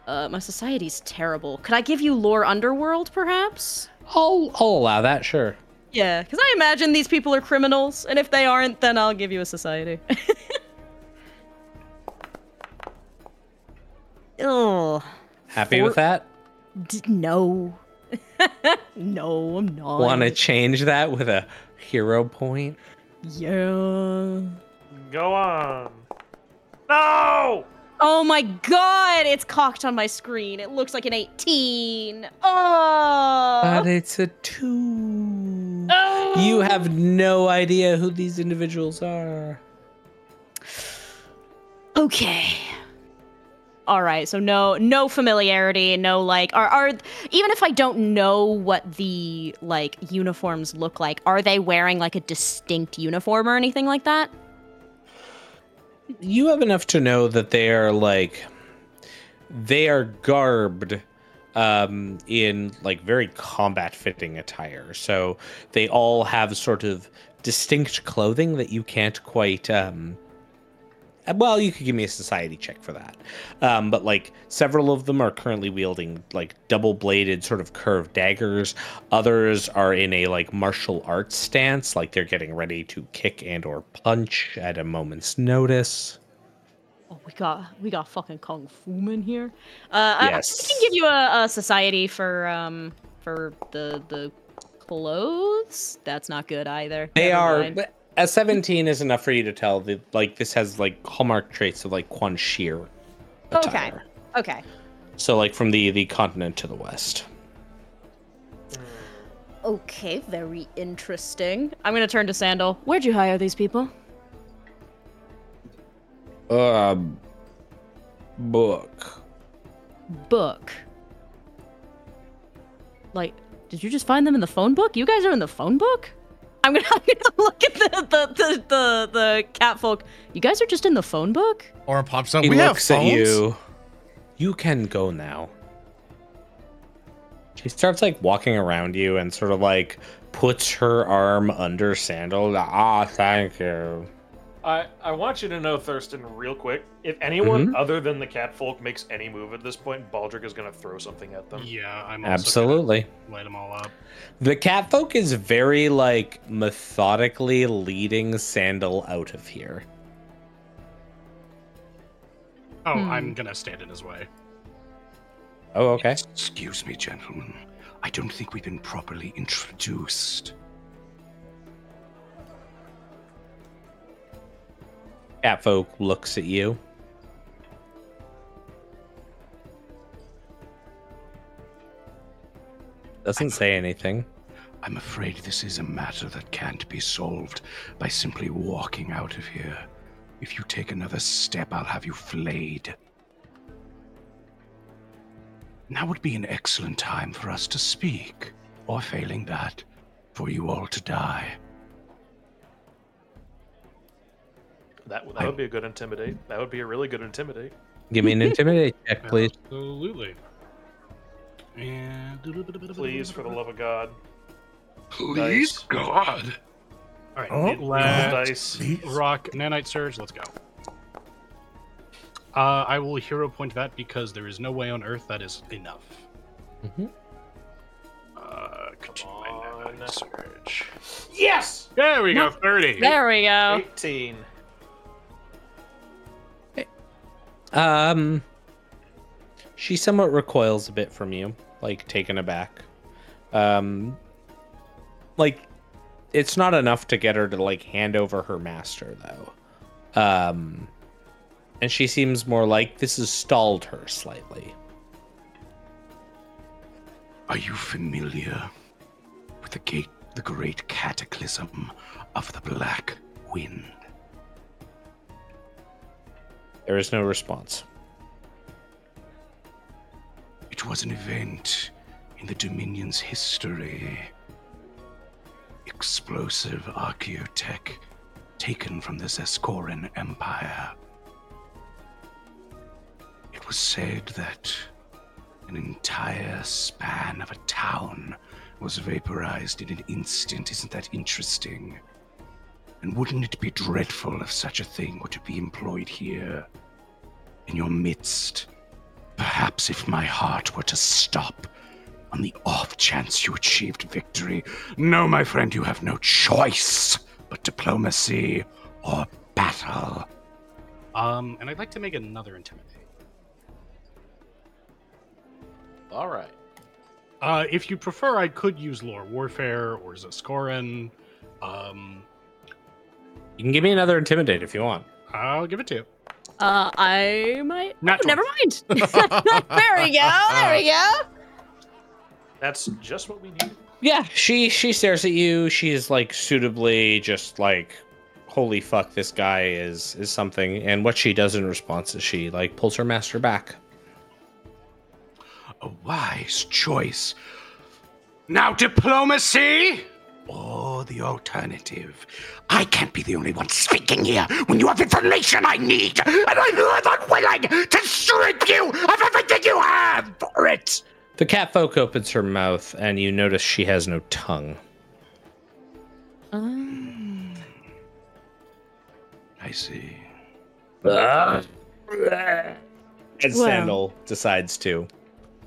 Uh, my society's terrible. Could I give you lore underworld, perhaps? I'll, I'll allow that, sure. Yeah, because I imagine these people are criminals, and if they aren't, then I'll give you a society. Ugh. Happy Four- with that? D- no. no, I'm not. Want to change that with a hero point? Yeah. Go on. No! Oh my god, it's cocked on my screen. It looks like an 18. Oh. But it's a two. Oh. You have no idea who these individuals are. Okay. All right. So no no familiarity, no like are are even if I don't know what the like uniforms look like, are they wearing like a distinct uniform or anything like that? you have enough to know that they are like they are garbed um in like very combat fitting attire so they all have sort of distinct clothing that you can't quite um well you could give me a society check for that um but like several of them are currently wielding like double bladed sort of curved daggers others are in a like martial arts stance like they're getting ready to kick and or punch at a moment's notice Oh, we got we got fucking kung fu man here. Uh, I- I, Yes. can give you a, a society for um for the the clothes. That's not good either. They Never are a 17 is enough for you to tell that like this has like hallmark traits of like Quan Shear Okay. Okay. So like from the the continent to the west. Okay. Very interesting. I'm gonna turn to Sandal. Where'd you hire these people? Um book. Book. Like, did you just find them in the phone book? You guys are in the phone book. I'm gonna, I'm gonna look at the the the the, the cat folk. You guys are just in the phone book. Or it pops up. He we looks have at you. You can go now. She starts like walking around you and sort of like puts her arm under Sandal. Ah, thank you. I, I want you to know, Thurston, real quick. If anyone Mm-hmm. other than the catfolk makes any move at this point, Baldric is going to throw something at them. Yeah, I'm also Absolutely. gonna light them all up. The catfolk is very like methodically leading Sandal out of here. Oh, Hmm. I'm gonna stand in his way. Oh, okay. Excuse me, gentlemen. I don't think we've been properly introduced. Catfolk looks at you. Doesn't say anything. I'm afraid this is a matter that can't be solved by simply walking out of here. If you take another step, I'll have you flayed. Now would be an excellent time for us to speak, or failing that, for you all to die. That, that would be a good intimidate. That would be a really good intimidate. Give me an intimidate check, please. Absolutely. And Please, for the love of God. Please, Dice. God. All right, Oh, it roll let dice. rock nanite surge. Let's go. Uh, I will hero point that because there is no way on Earth that is enough. Mhm. Uh, continue my on. surge. Yes! There we go. Thirty. There we go. 18. Um, she somewhat recoils a bit from you, like taken aback. Um, like it's not enough to get her to like hand over her master, though. Um, and she seems more like this has stalled her slightly. Are you familiar with the gate, the great cataclysm of the Black Wind? There is no response. It was an event in the Dominion's history. Explosive archaeotech taken from the Zeskoran Empire. It was said that an entire span of a town was vaporized in an instant. Isn't that interesting? And wouldn't it be dreadful if such a thing were to be employed here, in your midst? Perhaps if my heart were to stop on the off chance you achieved victory. No, my friend, you have no choice but diplomacy or battle. Um, and I'd like to make another intimidate. All right. Uh, if you prefer, I could use Lore Warfare or Zaskoran. Um, You can give me another intimidate if you want. I'll give it to you. Uh, I might. Not oh, never mind. there we go. There we go. That's just what we need. Yeah, she she stares at you. She's like suitably just like, holy fuck, this guy is is something. And what she does in response is she like pulls her master back. A wise choice. Now, diplomacy! Or the alternative. I can't be the only one speaking here when you have information I need, and I'm more than willing to strip you of everything you have for it. The cat folk opens her mouth, and you notice she has no tongue. I see. And Well. Sandal decides to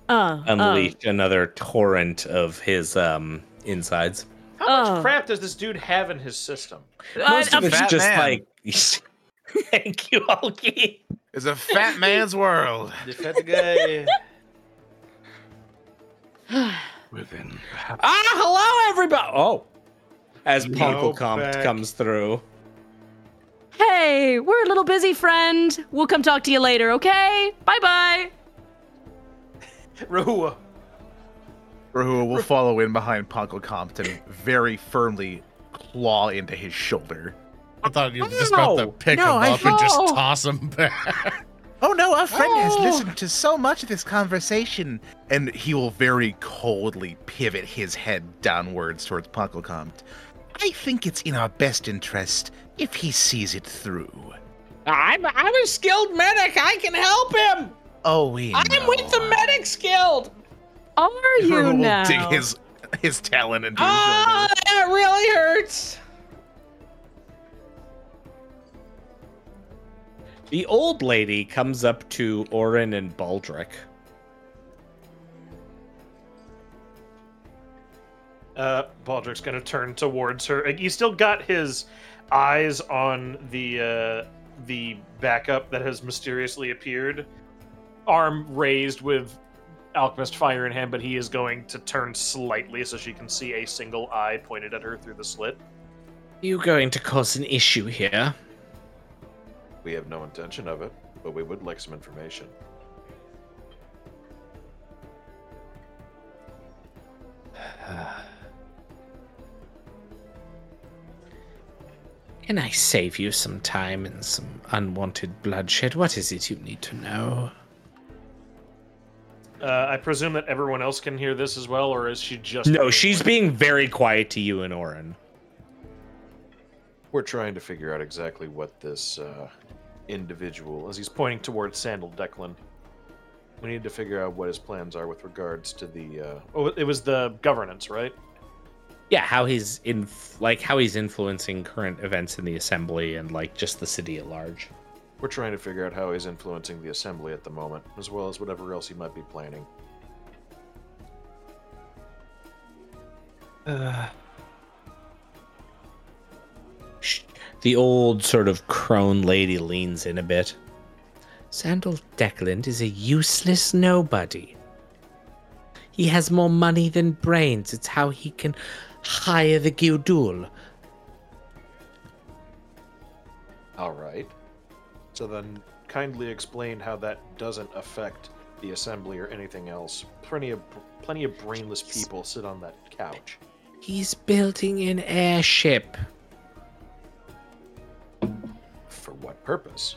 Uh, unleash another torrent of his um insides. How much Oh. crap does this dude have in his system? uh, Most of it's just man. like. Thank you, Hulky. It's a fat man's world. The fat guy. Well then, perhaps Ah, hello, everybody. Oh, as No Ponkelcompt comes through. hey, we're a little busy, friend. We'll come talk to you later, okay? Bye bye. Rahua. Rahua will follow in behind Ponkelcompt and very firmly claw into his shoulder. I thought you were just about to pick no, him I up and just toss him back. Oh no, our friend has Oh. listened to so much of this conversation. And he will very coldly pivot his head downwards towards Ponkelcompt. I think it's in our best interest if he sees it through. I'm I'm a skilled medic. I can help him. Oh, we I'm with the medics guild. Are you Rahua will now? dig his his talon into his Ah, shoulder. that really hurts. The old lady comes up to Orin and Baldric. Uh, Baldric's gonna turn towards her. Like, He's still got his eyes on the uh, the backup that has mysteriously appeared. Arm raised with alchemist fire in hand, but he is going to turn slightly so she can see a single eye pointed at her through the slit. You going to cause an issue here? We have no intention of it, but we would like some information. Can I save you some time and some unwanted bloodshed? What is it you need to know? Uh, I presume that everyone else can hear this as well, or is she just? No, she's being very quiet to you and Orin. We're trying to figure out exactly what this uh, individual, as he's pointing towards Sandal Declan, we need to figure out what his plans are with regards to the. Uh, oh, it was the governance, right? Yeah, how he's in like how he's influencing current events in the assembly and like just the city at large. We're trying to figure out how he's influencing the assembly at the moment, as well as whatever else he might be planning. Uh. Sh- The old sort of crone lady leans in a bit. Sandal Declan is a useless nobody. He has more money than brains. It's how he can hire the Gildul. All right. So then, kindly explain how that doesn't affect the assembly or anything else. Plenty of plenty of brainless people sit on that couch. He's building an airship. For what purpose?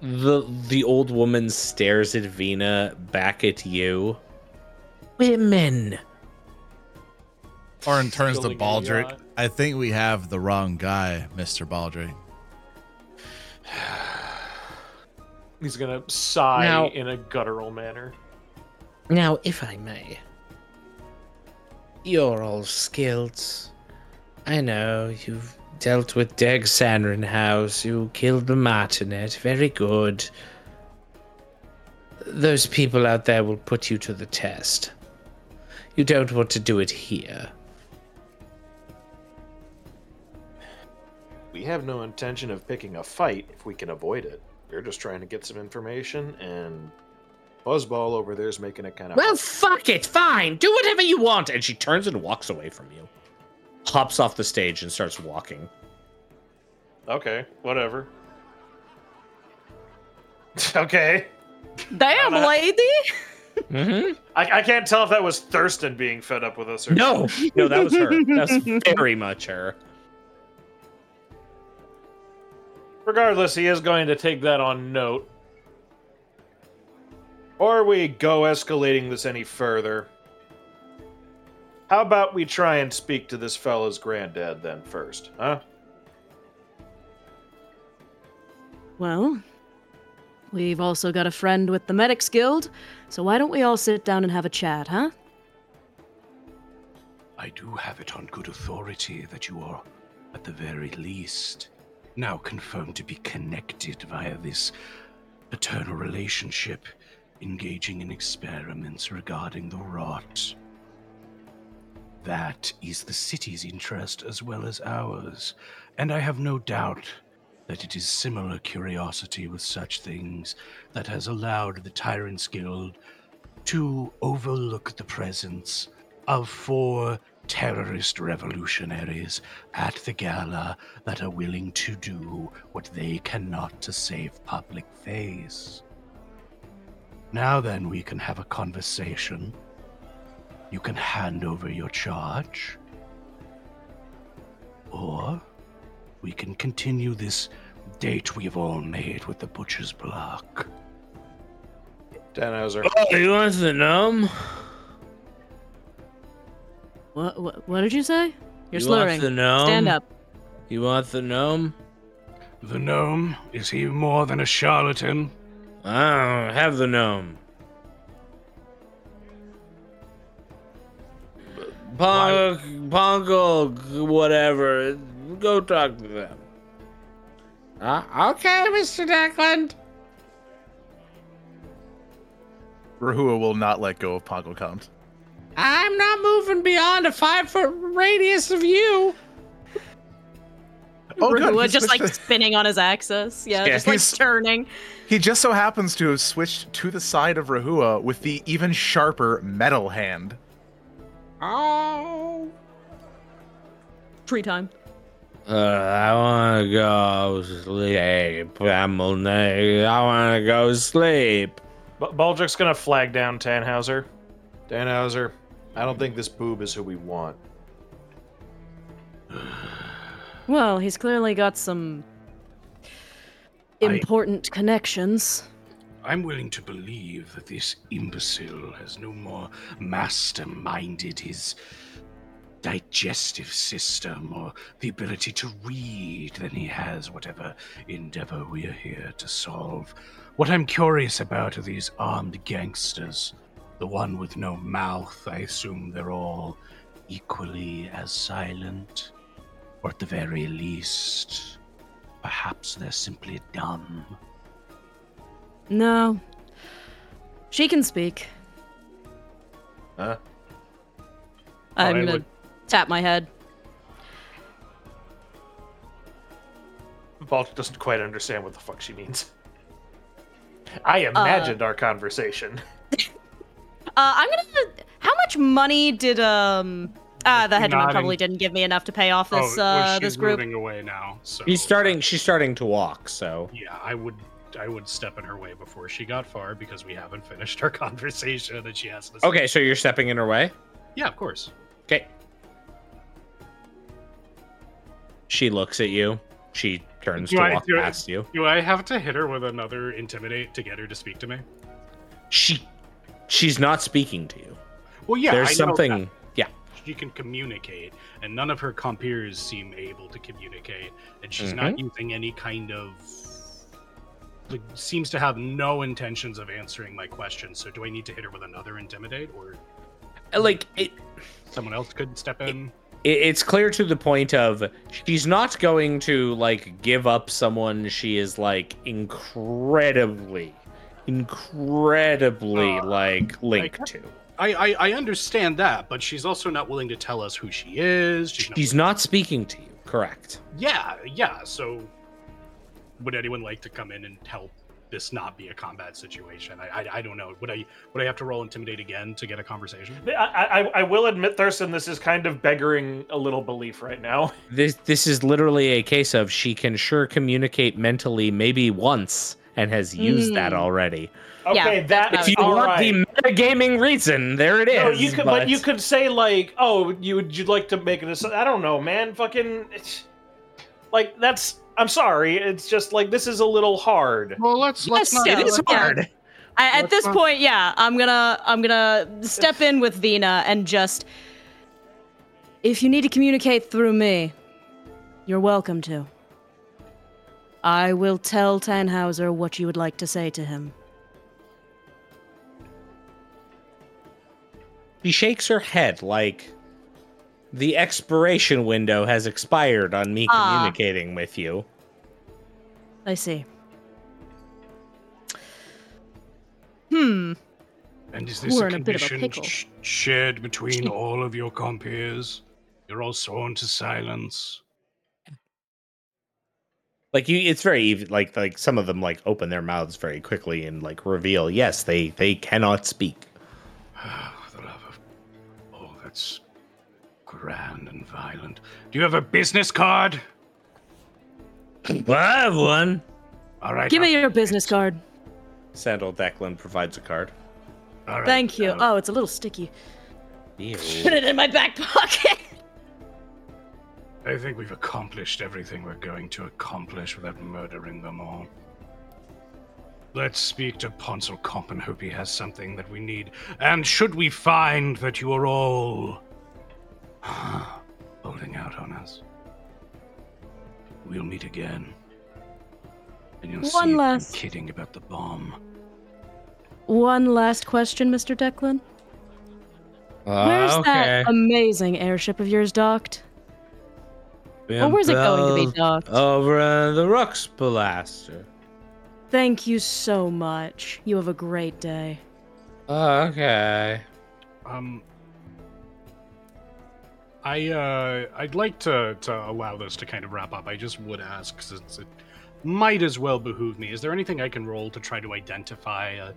The the old woman stares at Vina, back at you. Women. Orin turns to Building a Baldric. Yacht. I think we have the wrong guy, Mr. Baldry. He's gonna sigh Now- in a guttural manner. Now, if I may, you're all skilled. I know you've dealt with Deg Sanrin House. You killed the Martinet. Very good. Those people out there will put you to the test. You don't want to do it here. We have no intention of picking a fight if we can avoid it. We're just trying to get some information, and Buzzball over there is making it kind of. Well, fuck it. Fine. Do whatever you want. And she turns and walks away from you. Hops off the stage and starts walking. okay, whatever. okay. Damn, I'm a- lady. Mm-hmm. I, I can't tell if that was Thurston being fed up with us or No, no, that was her. That's very much her. Regardless, he is going to take that on note. Or we go escalating this any further. How about we try and speak to this fella's granddad then first, huh? Well, we've also got a friend with the Medics Guild, so why don't we all sit down and have a chat, huh? I do have it on good authority that you are, at the very least, now confirmed to be connected via this eternal relationship, engaging in experiments regarding the rot. That is the city's interest as well as ours, and I have no doubt that it is similar curiosity with such things that has allowed the Tyrants Guild to overlook the presence of four terrorist revolutionaries at the gala that are willing to do what they cannot to save public face. Now then, we can have a conversation. You can hand over your charge. Or we can continue this date we've all made with the butcher's block. Tannhauser. Oh, you want the gnome? What, what, what did you say? You're you slurring. Want the gnome? Stand up. You want the gnome? The gnome? Is he more than a charlatan? I don't have the gnome. Punk, Pongo, whatever. Go talk to them. Uh, okay, Mr. Declan. Rahua will not let go of Pongo Count. I'm not moving beyond a five foot radius of you. Oh, good. Rahua just like to- spinning on his axis. Yeah, Yeah, just like he's- turning. He just so happens to have switched to the side of Rahua with the even sharper metal hand. Oh. Free time. Uh, I want to go sleep. I'm I want to go sleep. B- Baldric's gonna flag down Tannhauser. Tannhauser, I don't think this boob is who we want. Well, he's clearly got some important connections. I'm willing to believe that this imbecile has no more masterminded his digestive system or the ability to read than he has whatever endeavor we are here to solve. What I'm curious about are these armed gangsters. The one with no mouth, I assume they're all equally as silent. Or at the very least, perhaps they're simply dumb. No. She can speak. Huh? I'm I gonna would- tap my head. Baldric doesn't quite understand what the fuck she means. I imagined uh, our conversation. Uh, I'm gonna. How much money did um? Ah, the hegemon Nodding. probably didn't give me enough to pay off this oh, well, uh she's this group. moving away now. So She's starting. She's starting to walk. So Yeah, I would. I would step in her way before she got far because we haven't finished our conversation and she has to. okay, so you're stepping in her way. Yeah, of course. Okay. She looks at you. She turns Do to I- walk do I- past you. Do I have to hit her with another intimidate to get her to speak to me? She, she's not speaking to you. Well, yeah. There's something. Yeah. She can communicate, and none of her compeers seem able to communicate, and she's Mhm. not using any kind of. Like, seems to have no intentions of answering my question. So, do I need to hit her with another intimidate, or Like it, someone else could step in? it, it's clear to the point of she's not going to like give up someone she is like incredibly, incredibly Uh, like linked like- to. I, I I understand that, but she's also not willing to tell us who she is. She's not She's not speaking to you. Correct. Yeah, yeah. So, would anyone like to come in and help this not be a combat situation? I, I, I don't know. Would I would I have to roll intimidate again to get a conversation? I, I, I will admit, Thurston, this is kind of beggaring a little belief right now. This this is literally a case of she can sure communicate mentally maybe once and has used that Mm. already. Yeah, Okay, that If you all want right. the metagaming reason, there it is. No, you could, but... you could say like, "Oh, you would you'd like to make an ass- I don't know, man. Fucking, it's, like that's. I'm sorry. It's just like this is a little hard. Well, let's let's not- it is yeah. hard. I, at this not- point, yeah, I'm gonna I'm gonna step in with Vina and just If you need to communicate through me, you're welcome to. I will tell Tannhauser what you would like to say to him. She shakes her head like the expiration window has expired on me Ah. communicating with you. I see. Hmm. And is this We're a in a a sh- shared between all of your compeers? You're all sworn to silence. Like you, it's very ev- like like some of them like open their mouths very quickly and like reveal yes they they cannot speak. the love of. Oh, that's grand and violent. Do you have a business card? well, I have one. All right. Give me I'll- your business card. Sandal Declan provides a card. all right, Thank you. uh, Oh, it's a little sticky. Ew. Put it in my back pocket. I think we've accomplished everything we're going to accomplish without murdering them all. Let's speak to Ponsel Comp and hope he has something that we need. And should we find that you are all holding out on us, we'll meet again. And you'll One see if I'm last- kidding about the bomb. One last question, Mr. Declan. Uh, Where's that amazing airship of yours docked? Or where's it going to be docked? Over in the Rux Blaster. Thank you so much. You have a great day. Okay. Um, I uh, I'd like to to allow this to kind of wrap up. I just would ask, since it might as well behoove me. Is there anything I can roll to try to identify a,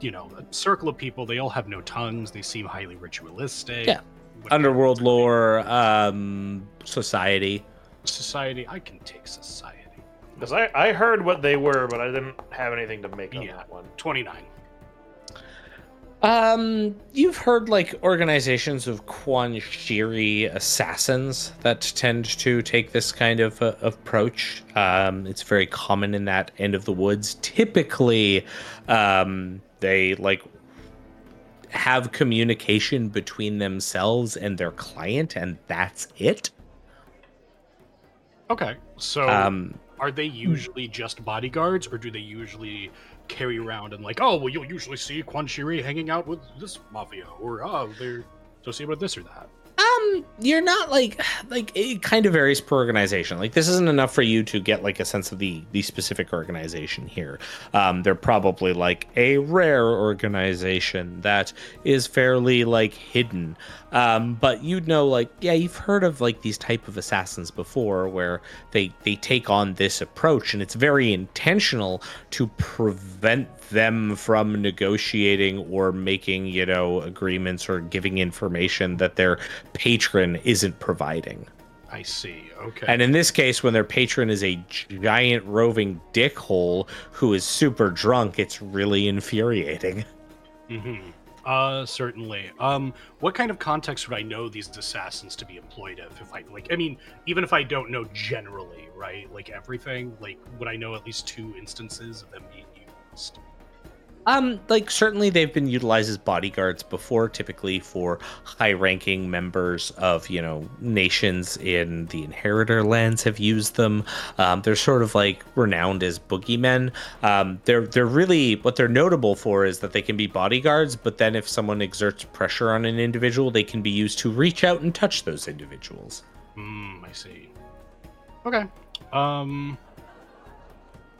you know, a circle of people? They all have no tongues. They seem highly ritualistic. Yeah. What- Underworld lore, um, society. society. I can take society. Because I, I heard what they were, but I didn't have anything to make on Yeah. that one. Twenty nine. Um, you've heard like organizations of Quan Shiri assassins that tend to take this kind of uh, approach. Um, it's very common in that end of the woods. Typically, um, they like have communication between themselves and their client, and that's it. Okay, so Um, are they usually just bodyguards, or do they usually carry around and like, oh, well, you'll usually see Quan Shiri hanging out with this mafia, or oh, they're associated with this or that. Um, you're not like like it kind of varies per organization. Like this isn't enough for you to get like a sense of the the specific organization here. Um, they're probably like a rare organization that is fairly like hidden. Um, but you'd know like yeah, you've heard of like these type of assassins before where they they take on this approach and it's very intentional to prevent them from negotiating or making you know agreements or giving information that their patron isn't providing. I see. Okay. And in this case, when their patron is a giant roving dickhole who is super drunk, it's really infuriating. Mm-hmm. Uh, certainly. Um, what kind of context would I know these assassins to be employed of? If I like, I mean, even if I don't know generally, right? Like everything, like would I know at least two instances of them being used? Um, like certainly they've been utilized as bodyguards before, typically for high-ranking members of you know nations in the Inheritor lands have used them. Um, they're sort of like renowned as boogeymen. Um, they're they're really what they're notable for is that they can be bodyguards, but then if someone exerts pressure on an individual, they can be used to reach out and touch those individuals. Hmm, I see. Okay. Um.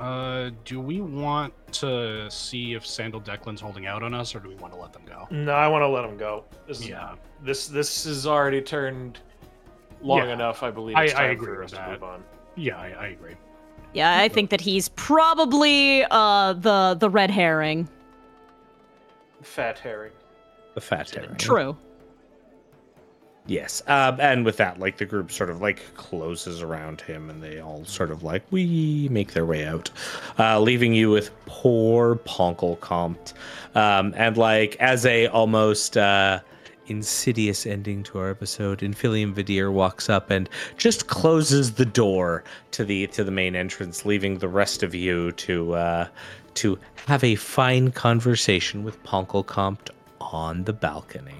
Uh, do we want to see if Sandal Declan's holding out on us, or do we want to let them go? No, I want to let them go. This is, Yeah. This this is already turned long Yeah. enough. I believe I- it's I time agree for with us to that. move on. Yeah, I, I agree. Yeah, I think that he's probably uh the the red herring. Fat herring. The fat herring. True. Yes. Um, and with that, like the group sort of like closes around him and they all sort of like we make their way out, uh, leaving you with poor Ponkle Compt. Um, and like as a almost uh, insidious ending to our episode, Infilium Vidir walks up and just closes the door to the to the main entrance, leaving the rest of you to uh, to have a fine conversation with Ponkle Compt on the balcony.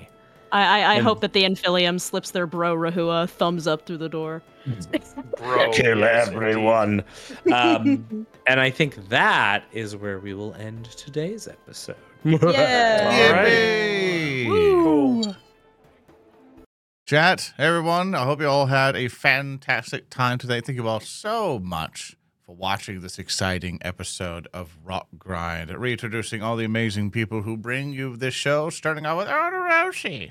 I I, I And- hope that the Infilium slips their bro Rahua thumbs up through the door. Bro, Kill yes, everyone. Um, and I think that is where we will end today's episode. Yeah. All right. Chat, everyone, I hope you all had a fantastic time today. Thank you all so much for watching this exciting episode of Rock Grind, reintroducing all the amazing people who bring you this show, starting out with Odo Roshi.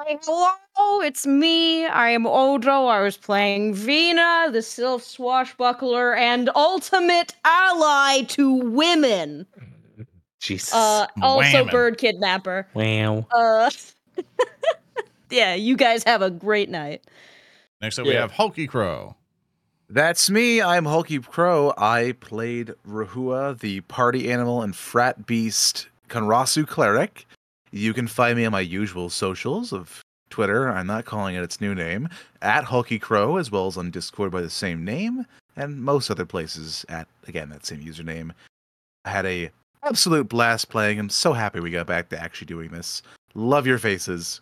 Hi, hello, it's me. I am Odo. I was playing Vina, the Sylph swashbuckler and ultimate ally to women. Jesus. Uh, also Whammon. bird kidnapper. wow. Uh, yeah, you guys have a great night. Next up, we have Hulky Crow. That's me. I'm Hulky Crow. I played Rahua, the party animal and frat beast Conrasu cleric. You can find me on my usual socials of Twitter. I'm not calling it its new name at Hulky Crow, as well as on Discord by the same name, and most other places at again that same username. I had a absolute blast playing. I'm so happy we got back to actually doing this. Love your faces.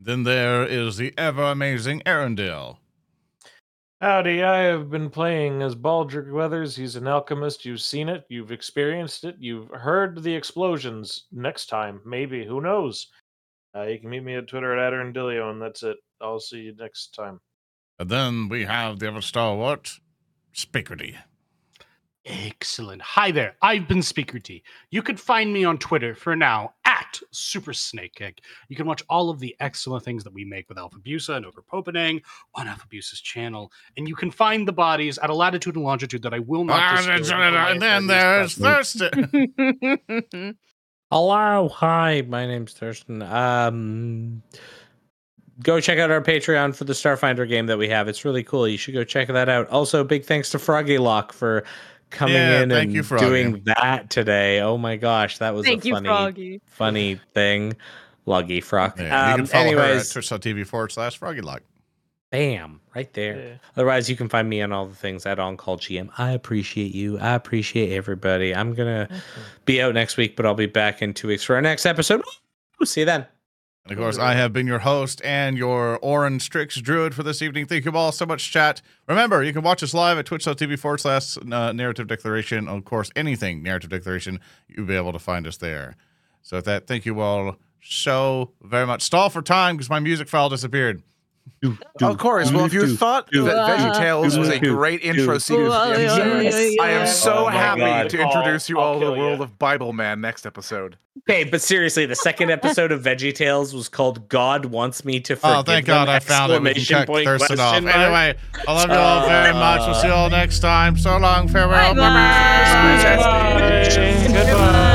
Then there is the ever amazing Arendelle. Howdy, I have been playing as Baldric Weathers. He's an alchemist. You've seen it, you've experienced it, you've heard the explosions. Next time, maybe, who knows? Uh, you can meet me at Twitter at Adderandilio, and that's it. I'll see you next time. And then we have the ever stalwart, Spickerty. Excellent. Hi there. I've been Speaker T. You can find me on Twitter for now at Super Snake Kick. You can watch all of the excellent things that we make with Alpha Busa and Ogre Popenang on Alpha Busa's channel. And you can find the bodies at a latitude and longitude that I will not Ah, disclose. and until I then there's. Thurston. Hello, hi, my name's Thurston. Um, go check out our Patreon for the Starfinder game that we have. It's really cool. You should go check that out. Also, big thanks to Froggy Lock for coming Yeah, in thank and you, Froggy. doing that today. Oh my gosh, that was Thank a funny, Froggy. funny thing. Luggy Frog. Yeah, you Um, can follow anyways, her at twitch.tv forward slash froggylock. bam, right there. Yeah. Otherwise, you can find me on all the things at On Call GM. I appreciate you. I appreciate everybody. I'm gonna be out next week, but I'll be back in two weeks for our next episode. Woo! See you then. And of course, I have been your host and your Orin Strix Druid for this evening. Thank you all so much, chat. Remember, you can watch us live at twitch.tv forward slash uh, narrative declaration. Of course, anything narrative declaration, you'll be able to find us there. So, with that, thank you all so very much. Stall for time because my music file disappeared. Of course. Well, if you thought that VeggieTales uh-huh. was a do, great intro do. sequence, Oh, for the yeah, MCU, yeah, yeah, I am so Oh happy God. to I'll- introduce you I'll all to the world ya. of Bible Man next episode. Okay, but seriously, the second episode of Veggie Tales was called "God Wants Me to oh, Forgive Oh, thank Them!" God I found it. We can exclamation check point, Thurston off. mark. Anyway, I love you all very uh, much. We'll see you all next time. So long. Farewell. Bye-bye. Bye-bye. Goodbye.